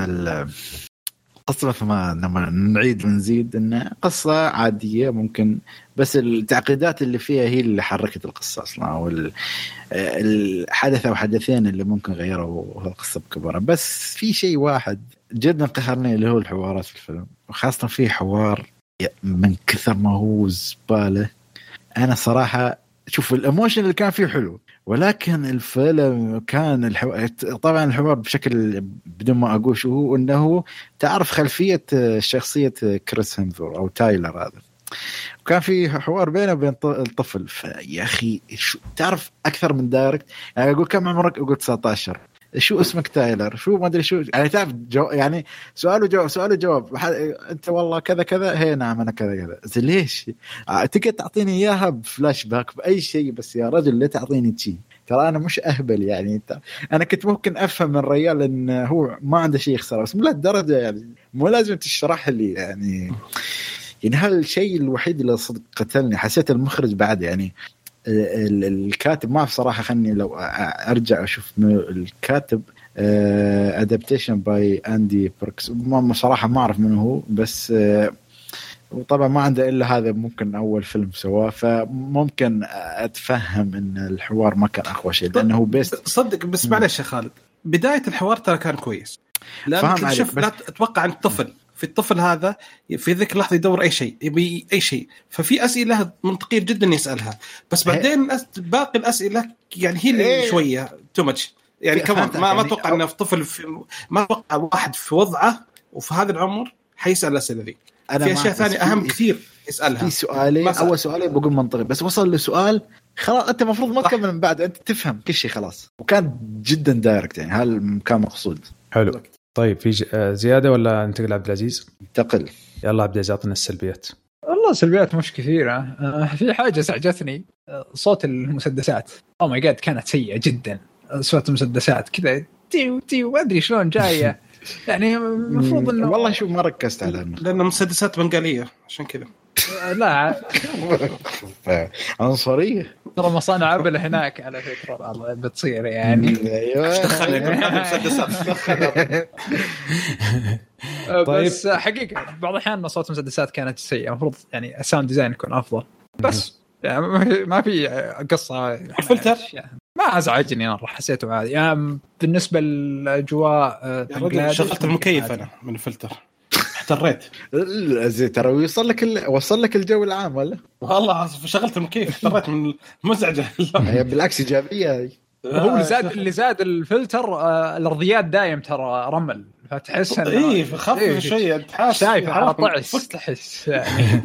قصة مثل ما لما نعيد ونزيد انه قصة عادية ممكن بس التعقيدات اللي فيها هي اللي حركت القصة أصلا أو الحدث أو حدثين اللي ممكن غيروا القصة بكبرها. بس في شيء واحد جدا قهرني اللي هو الحوارات في الفيلم. وخاصة في حوار من كثر ما هو زبالة. أنا صراحة شوف ال emotion اللي كان فيه حلو. ولكن الفيلم كان الحو... طبعا الحوار بشكل بدون ما أقول شو هو إنه تعرف خلفية شخصية كريس هيمسوورث أو تايلر هذا. وكان في حوار بينه وبين الطفل فيا أخي شو تعرف أكثر من direct؟ يعني أقول كم عمرك؟ أقول 19 شو اسمك تايلر؟ شو ما أدري شو يعني تعرف جو يعني سؤال وجواب سؤال وجواب. أنت والله كذا كذا. هي نعم أنا كذا كذا. ليش؟ آه، تقدر تعطيني إياها بفلاش باك بأي شيء بس يا رجل لا تعطيني شيء. ترى أنا مش أهبل يعني. أنا كنت ممكن أفهم من الرجال إن هو ما عنده شيء يخسره بس مو لهالدرجة يعني. مو لازم تشرح لي يعني. يعني هالشيء الوحيد اللي صدق قتلني. حسيت المخرج بعد يعني. الكاتب ما صراحة خلني لو أرجع أشوف الكاتب adaptation by آندي باركس صراحة ما أعرف من هو بس آه، وطبعا ما عنده إلا هذا ممكن أول فيلم سواه فممكن أتفهم إن الحوار ما كان أقوى شيء لأنه هو based صدق بس معلش يا خالد بداية الحوار ترى كان كويس. لأن شوف لا تتوقع عن الطفل في الطفل هذا في ذيك اللحظة يدور أي شيء يبي أي شيء. ففي أسئلة منطقية جدا يسألها. بس بعدين باقي الأسئلة يعني هي اللي إيه. شوية too much يعني كمان ما ما أتوقع إنه في طفل في ما أتوقع واحد في وضعه وفي هذا العمر حيسأل الأسئلة ذي. أنا في أشياء ثانية أهم كثير يسألها. في سؤالين أول سؤالين بقول منطقي. بس وصل لسؤال خلاص أنت المفروض ما تكمل من بعد أنت تفهم كل شيء خلاص. وكان جدا direct يعني هل كان مقصود. حلو. طيب في آه، زيادة ولا ننتقل عبد العزيز؟ انتقل. يلا عبد العزيز أعطنا السلبيات. والله سلبيات مش كثيرة. آه، في حاجة ازعجتني آه، صوت المسدسات. oh my God كانت سيئة جدا. صوت المسدسات كذا. تيو تيو ما أدري شلون جاية. يعني المفروض إنه والله شوف ما ركزت على لأن مسدسات بنغالية عشان كذا. لا. عنصريه ترى مصانع ابل هناك على فكرة بتصير يعني. أيوه. بس طيب. حقيقة بعض الأحيان صوت المسدسات كانت سيئة. المفروض يعني ال sound design يكون أفضل. بس يعني ما في قصة. الفلتر؟ ما أزعجني أنا حسيته عادي. يعني بالنسبة للأجواء آه، شغلت المكيف أنا من الفلتر. احتريت. زين ترى وصل لك ال... وصل لك الجو العام ولا؟ والله شغلت المكيف احتريت من المزعجة. هي بالعكس إيجابية. هو اللي زاد اللي زاد الفلتر آه الارضيات دايم ترى رمل. فتحس انه اي خفف إيه شوية تحس شايف على طعس. تحس يعني.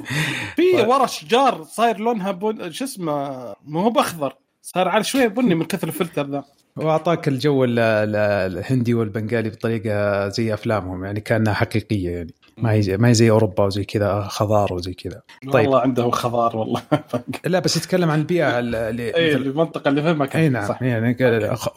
في ورا شجار صاير لونها بن... شو اسمه؟ مو هو بأخضر. صار على شوية بني من كثر الفلتر ذا. واعطاك الجو الهندي والبنغالي بطريقة زي أفلامهم يعني كأنها حقيقية يعني. ما هي ما هي زي أوروبا وزي كذا خضار وزي كذا. طيب. والله عنده خضار والله. لا بس يتكلم عن البيئة اللي اي المنطقة اللي فيها إي نعم صح. يعني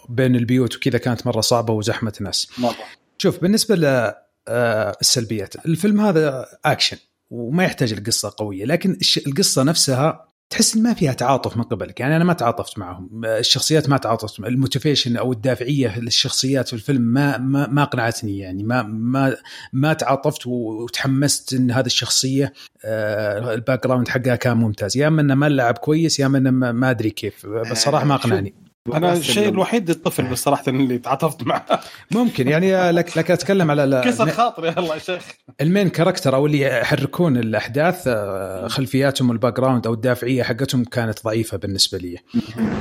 بين البيوت وكذا كانت مرة صعبة وزحمة ناس مره شوف بالنسبة للسلبيات الفيلم هذا أكشن وما يحتاج القصة قوية لكن القصة نفسها تحس إن ما فيها تعاطف من قبلك. يعني أنا ما تعاطفت معهم. الشخصيات ما تعاطفت ال motivation أو الدافعية للشخصيات في الفيلم ما ما ما اقنعتني يعني. ما ما ما تعاطفت وتحمست إن هذه الشخصية آه، ال background حقها كان ممتاز. يا أما إنه ما لعب كويس يا أما إنه ما أدري كيف. بس صراحة ما اقنعني أنا الشيء الوحيد الطفل بصراحة اللي تعاطفت معه ممكن يعني لك لك أتكلم على كسر خاطري الله يا شيخ ال main character أو اللي يحركون الأحداث آه، خلفياتهم ال background أو الدافعية حقتهم كانت ضعيفة بالنسبة لي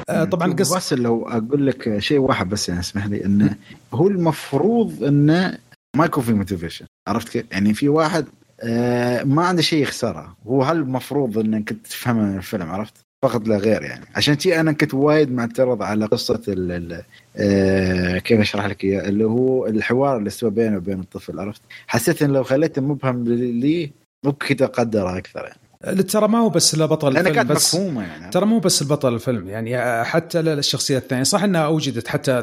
آه، طبعا قصه بس لو أقول لك شيء واحد بس يعني اسمح لي إنه هو المفروض إنه ما يكون في motivation عرفت كيف؟ يعني في واحد آه، ما عنده شيء يخسره هو هل المفروض إنك تفهمه من الفيلم عرفت؟ فقط لا غير يعني. عشان تي أنا كنت وايد معترض على قصة ال آه كيف أشرح لك إياه؟ اللي هو الحوار اللي سوى بينه وبين الطفل عرفت؟ حسيت إن لو خليته مبهم لي ممكن كنت اقدره أكثر يعني. ترى ما هو بس البطل الفيلم كانت بس مفهومة يعني. ترى مو بس البطل الفيلم يعني حتى الشخصيات الثانية. صح إنها أوجدت حتى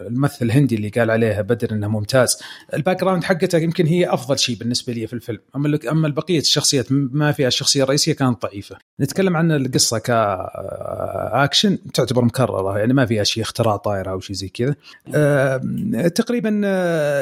الممثل الهندي اللي قال عليها بدر إنه ممتاز. ال background حقته يمكن هي أفضل شيء بالنسبة لي في الفيلم. أما أما البقيه الشخصيات ما فيها الشخصيه الرئيسيه كانت ضعيفة. نتكلم عن القصة كاكشن تعتبر مكررة يعني ما فيها شيء اختراع طايرة أو شيء زي كذا. تقريبا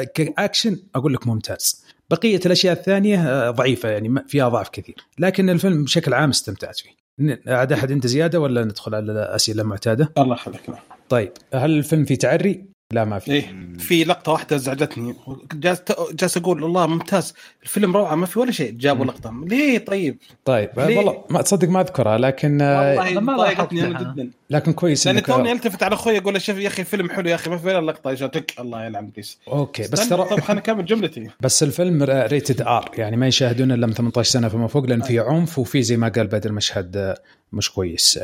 كاكشن أقول لك ممتاز. بقية الأشياء الثانية آه، ضعيفة يعني فيها ضعف كثير لكن الفيلم بشكل عام استمتعت فيه عاد أحد أنت زيادة ولا ندخل على الأسئلة المعتادة؟ الله يخليك طيب هل الفيلم فيه تعري؟ لا ما في. إيه في لقطة واحدة ازعجتني جالس جالس أقول الله ممتاز. الفيلم روعة ما في ولا شيء. جابوا لقطة. ليه؟ طيب. طيب ليه؟ والله ما تصدق ما أذكرها لكن والله ما ضايقتني أنا جدا. لكن كويس لاني توني التفت على أخوي أقول له شوف يا أخي الفيلم حلو يا أخي ما في ولا لقطة. إيش تك الله يلعن بليس أوكي بس ترى طب خليني اكمل جملتي. بس الفيلم rated R يعني ما يشاهدون إلا من 18 سنة فما فوق لأن في عنف وفي زي ما قال بدر مشهد آه، مش كويس.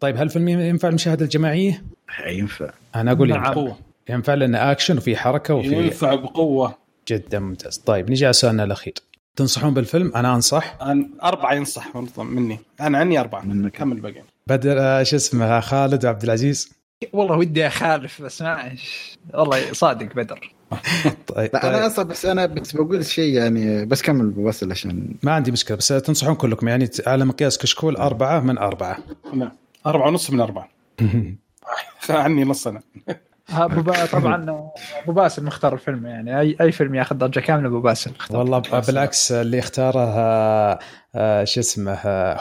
طيب هل الفيلم ينفع المشاهدة الجماعية؟ ينفع. أنا أقول ينفع. ينفع لأنه اكشن وفي حركة وفي ينفع بقوة. جدا ممتاز. طيب نجي على سؤالنا الأخير. تنصحون بالفيلم؟ أنا أنصح. أنا أربعة ينصح مني. أنا عني أربعة. منك. كمل باقي بدر آه، شو اسمه خالد وعبد العزيز. والله ودي أخالف بس ما والله صادق بدر. طيب لا أنا طيب. أصلا بس أنا بس بقول شيء يعني بس كمل بس عشان ما عندي مشكلة بس تنصحون كلكم. يعني على مقياس كشكول أربعة من أربعة. نعم. أربعة ونص من أربعة. عني نص أنا أبو طبعا أبو باسل مختار الفيلم يعني اي أي فيلم ياخذ درجه كاملة أبو باسل والله بالعكس اللي اختاره آه، شو اسمه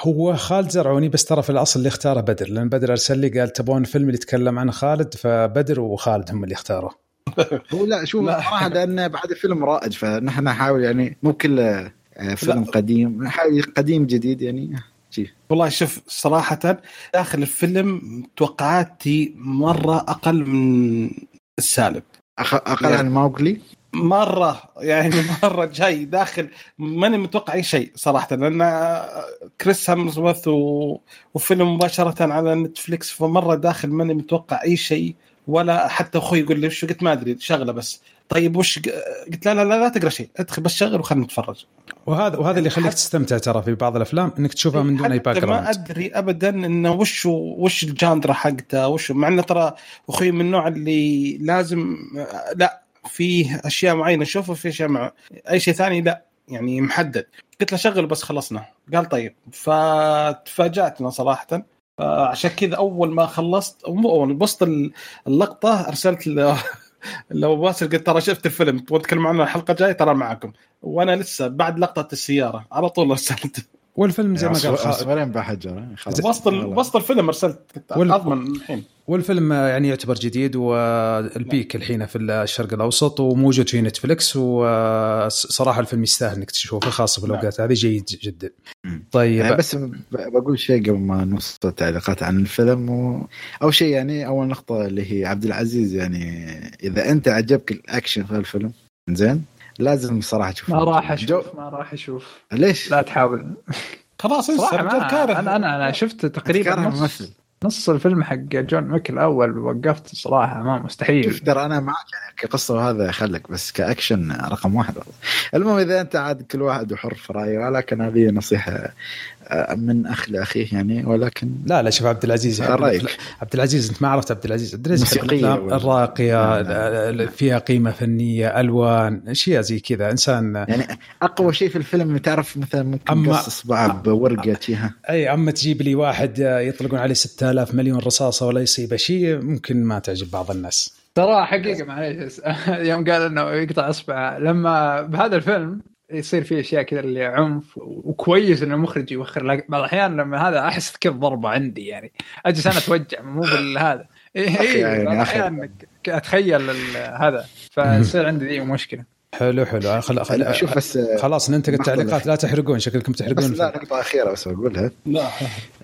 هو خالد زرعوني بس ترى في الأصل اللي اختاره بدر لأن بدر أرسل لي قال تبون فيلم اللي يتكلم عن خالد فبدر وخالد هم اللي اختاروا. هو لا شوف صراحة لأن بعد الفيلم رائج فنحن نحاول يعني مو كل آه، فيلم قديم نحاول قديم جديد يعني. والله شوف صراحة داخل الفيلم توقعاتي مرة أقل من السالب. أقل يعني عن موغلي؟ مرة يعني مرة جاي داخل. ماني متوقع أي شيء صراحة لأن كريس هامزورث و... وفيلم مباشرة على نتفليكس فمرة داخل ماني متوقع أي شيء ولا حتى أخوي يقول لي وش قلت؟ ما أدري شغلة بس. طيب وش قلت لا لا لا, لا تقرأ شيء. ادخل بس شغل وخلينا نتفرج. وهذا وهذا اللي يخليك تستمتع ترى في بعض الأفلام إنك تشوفها من دون أي back ما أدري ابدا إنه وش وش ال genre حقته وش مع إنه ترى أخوي من النوع اللي لازم لا في أشياء معينة اشوفها في أشياء مع أي شيء ثاني لا يعني محدد. قلت له شغل بس خلصنا. قال طيب. فتفاجأتنا صراحة. عشان كذا أول ما خلصت مو أول بسط اللقطة أرسلت لو باسل قلت ترى شفت الفيلم تبغى تتكلم عنه الحلقة الجاية ترى معكم. وأنا لسه بعد لقطة السيارة على طول ارسلت والفيلم زي ما قال صغيرين بحجر وسط وسط الفيلم ارسلت أضمن الحين. والفيلم يعني يعتبر جديد والبيك الحين في الشرق الأوسط وموجود في نتفلكس وصراحه الفيلم يستاهل إنك تشوفه خاصة في الأوقات هذه جيد جدا. طيب. يعني بس بقول شيء قبل ما نوصل التعليقات عن الفيلم و... اول شيء يعني أول نقطة اللي هي عبد العزيز يعني إذا أنت عجبك الأكشن في الفيلم زين؟ لازم صراحة تشوف ما راح أشوف ما راح أشوف. ليش؟ لا تحاول. خلاص انسى أنا أنا أنا شفت تقريبا نص نص الفيلم حق جون ويك الأول وقفت صراحة ما مستحيل. شوف ترى أنا معك يعني كقصة وهذا خلك بس كأكشن رقم واحد. المهم إذا أنت عاد كل واحد وحر في رايه ولكن هذه نصيحة من أخ لأخيه يعني ولكن لا لا شوف عبد العزيز رأيك؟ عبد العزيز أنت ما عرفت عبد العزيز. عبد العزيز الراقية فيها قيمة فنية ألوان أشياء زي كذا. إنسان يعني أقوى شيء في الفيلم تعرف مثلا ممكن أما قص بورقه فيها أي أما تجيب لي واحد يطلقون عليه 6000 مليون رصاصة ولا يصيبه شيء ممكن ما تعجب بعض الناس. ترى حقيقة معليش يوم قال إنه يقطع إصبعه لما بهذا الفيلم يصير في أشياء كذا اللي عنف وكويس انه المخرج يوخر بعض الأحيان لما هذا أحس كذا ضربة عندي يعني. أجلس أنا أتوجع مو بالهذا. اي يعني أتخيل هذا. فيصير عندي ذي مشكلة. حلو حلو. خل... خل... شوف بس خلاص ننتقل التعليقات لا تحرقون شكلكم تحرقون بس لا نقطة أخيرة بس بقولها. لا.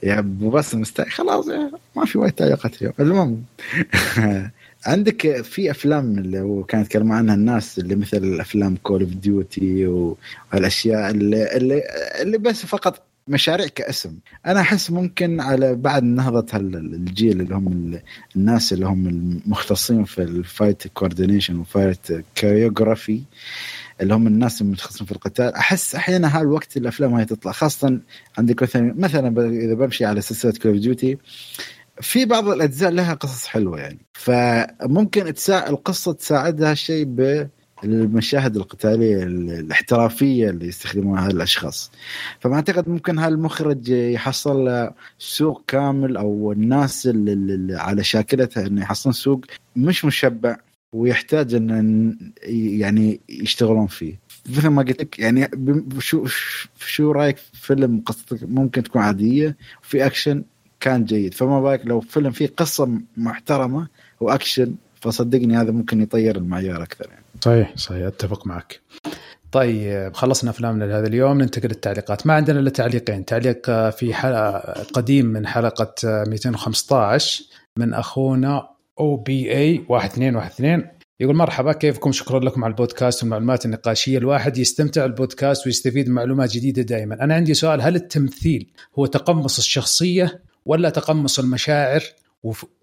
يا أبو بس مستعد خلاص ما في وايد تعليقات اليوم. المهم. عندك في أفلام اللي هو كان يتكلموا عنها الناس اللي مثل الافلام Call of Duty والأشياء اللي اللي اللي بس فقط مشاريع كاسم. أنا أحس ممكن على بعد نهضة الجيل اللي هم الناس اللي هم المختصين في ال fight coordination و fight choreography اللي هم الناس المتخصصين في القتال. أحس أحيانا هالوقت الأفلام هاي تطلع خاصة عندك مثلا مثلا إذا بمشي على سلسلة Call of Duty في بعض الأجزاء لها قصص حلوة يعني. فممكن تساعد القصة تساعدها شيء بالمشاهد القتالية الاحترافية اللي يستخدمونها الأشخاص. فما أعتقد ممكن هالمخرج يحصل سوق كامل أو الناس اللي, على شاكلتها إنه يحصلون سوق مش مشبع ويحتاج إن يعني يشتغلون فيه. مثل ما قلت لك يعني شو شو رأيك فيلم قصتك ممكن تكون عادية وفي أكشن كان جيد. فما بالك لو فيلم فيه قصة محترمة وأكشن فصدقني هذا ممكن يطير المعيار أكثر يعني. صحيح صحيح أتفق معك. طيب خلصنا أفلامنا لهذا اليوم ننتقل للتعليقات. ما عندنا إلا تعليقين. تعليق في حلقة قديم من حلقة 215 من أخونا أو بي اي 1212 يقول مرحبا كيفكم؟ شكرا لكم على البودكاست والمعلومات النقاشية. الواحد يستمتع بالبودكاست ويستفيد معلومات جديدة دائما. أنا عندي سؤال هل التمثيل هو تقمص الشخصية ولا تقمص المشاعر؟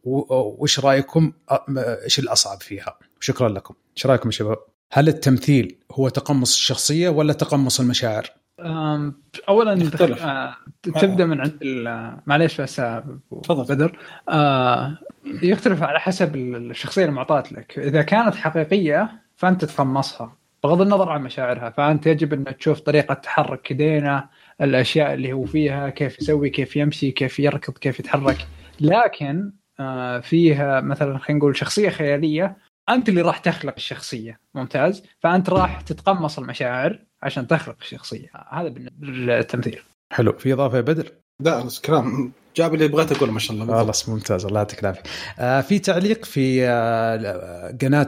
وش رأيكم؟ إيش الأصعب فيها؟ شكرا لكم. إيش رأيكم يا شباب؟ هل التمثيل هو تقمص الشخصية ولا تقمص المشاعر؟ اولا آه تبدأ من عند معليش بس تفضل. بدر. آه يختلف على حسب الشخصية المعطاة لك. إذا كانت حقيقية فأنت تقمصها بغض النظر عن مشاعرها. فأنت يجب ان تشوف طريقة تحرك كدينه الأشياء اللي هو فيها كيف يسوي كيف يمشي كيف يركض كيف يتحرك. لكن آه فيها مثلا خلينا نقول شخصية خيالية أنت اللي راح تخلق الشخصية. ممتاز؟ فأنت راح تتقمص المشاعر عشان تخلق الشخصية. هذا بالتمثيل حلو. في إضافة يا بدر؟ لا بس كلام. جاب اللي بغيت اقوله ما شاء الله. خلاص ممتاز. الله يعطيك العافية. آه في تعليق في آه قناة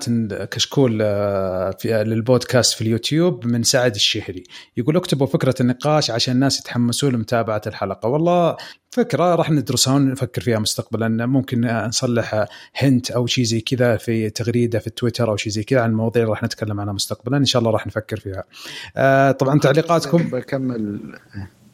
كشكول آه في آه للبودكاست في اليوتيوب من سعد الشهري. يقول اكتبوا فكرة النقاش عشان الناس يتحمسون لمتابعة الحلقة. والله فكرة راح ندرسها ونفكر فيها مستقبلا. ممكن نصلح هنت أو شيء زي كذا في تغريدة في تويتر أو شيء زي كذا عن المواضيع اللي راح نتكلم عنها مستقبلا. إن شاء الله راح نفكر فيها. آه طبعا تعليقاتكم. بكمل.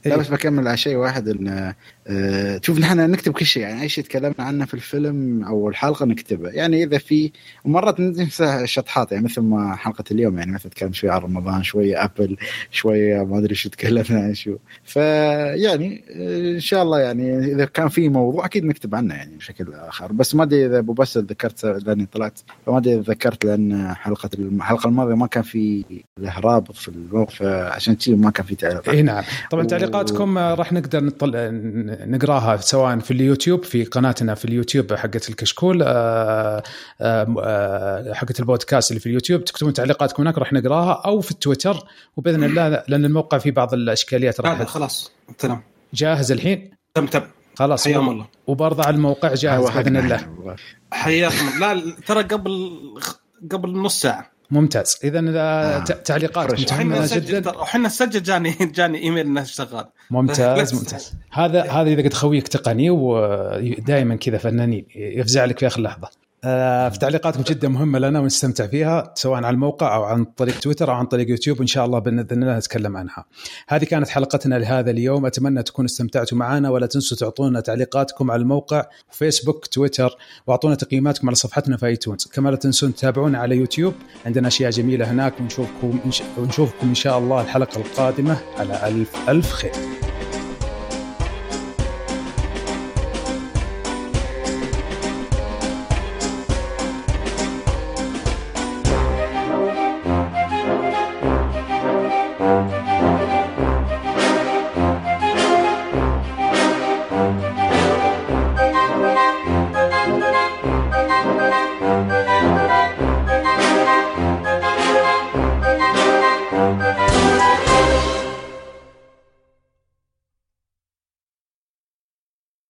لا بس بكمل على شيء واحد إن أه شوف نحن نكتب كل شيء يعني أي شيء تكلمنا عنه في الفيلم أو الحلقة نكتبه. يعني إذا في مرات ننسى شطحات يعني مثل ما حلقة اليوم يعني مثلا تكلم شوي عن رمضان شوية أبل شوية ما أدري شو تكلمنا عن شو. فيعني إن شاء الله يعني إذا كان في موضوع أكيد نكتب عنه يعني بشكل آخر. بس ما أدري إذا أبو بس ذكرت لأني طلعت فما أدري ذكرت لأن حلقة الحلقة الماضية ما كان في له رابط في الموقف عشان كذي ما كان في تعليقات اي نعم. طبعا تعليق تعليقاتكم و... راح نقدر نطل... نقراها سواء في اليوتيوب في قناتنا في اليوتيوب حقت الكشكول آه، آه، حقت البودكاست اللي في اليوتيوب. تكتبون تعليقاتكم هناك راح نقراها أو في التويتر. وبإذن الله لأن الموقع فيه بعض الأشكاليات راح خلاص. تمام. جاهز الحين؟ تم تم. خلاص. حياكم الله. وبرضه على الموقع جاهز بإذن الله. حياكم لا ترى قبل قبل نص ساعة. ممتاز. إذا آه. تعليقات متهمه جدا. وحنا نسجل جاني جاني إيميل إنه شغال. ممتاز ممتاز. هذا هذا إذا قد خويك تقني ودائما كذا فنانين يفزع لك في آخر لحظة. في تعليقاتكم جدا مهمة لنا ونستمتع فيها سواء على الموقع أو عن طريق تويتر أو عن طريق يوتيوب وان شاء الله بإذن الله نتكلم عنها. هذه كانت حلقتنا لهذا اليوم أتمنى تكونوا استمتعتوا معنا ولا تنسوا تعطونا تعليقاتكم على الموقع فيسبوك تويتر وأعطونا تقييماتكم على صفحتنا في ايتونز كما لا تنسون تتابعونا على يوتيوب عندنا أشياء جميلة هناك ونشوفكم ونشوفكم إن شاء الله الحلقة القادمة على ألف ألف خير.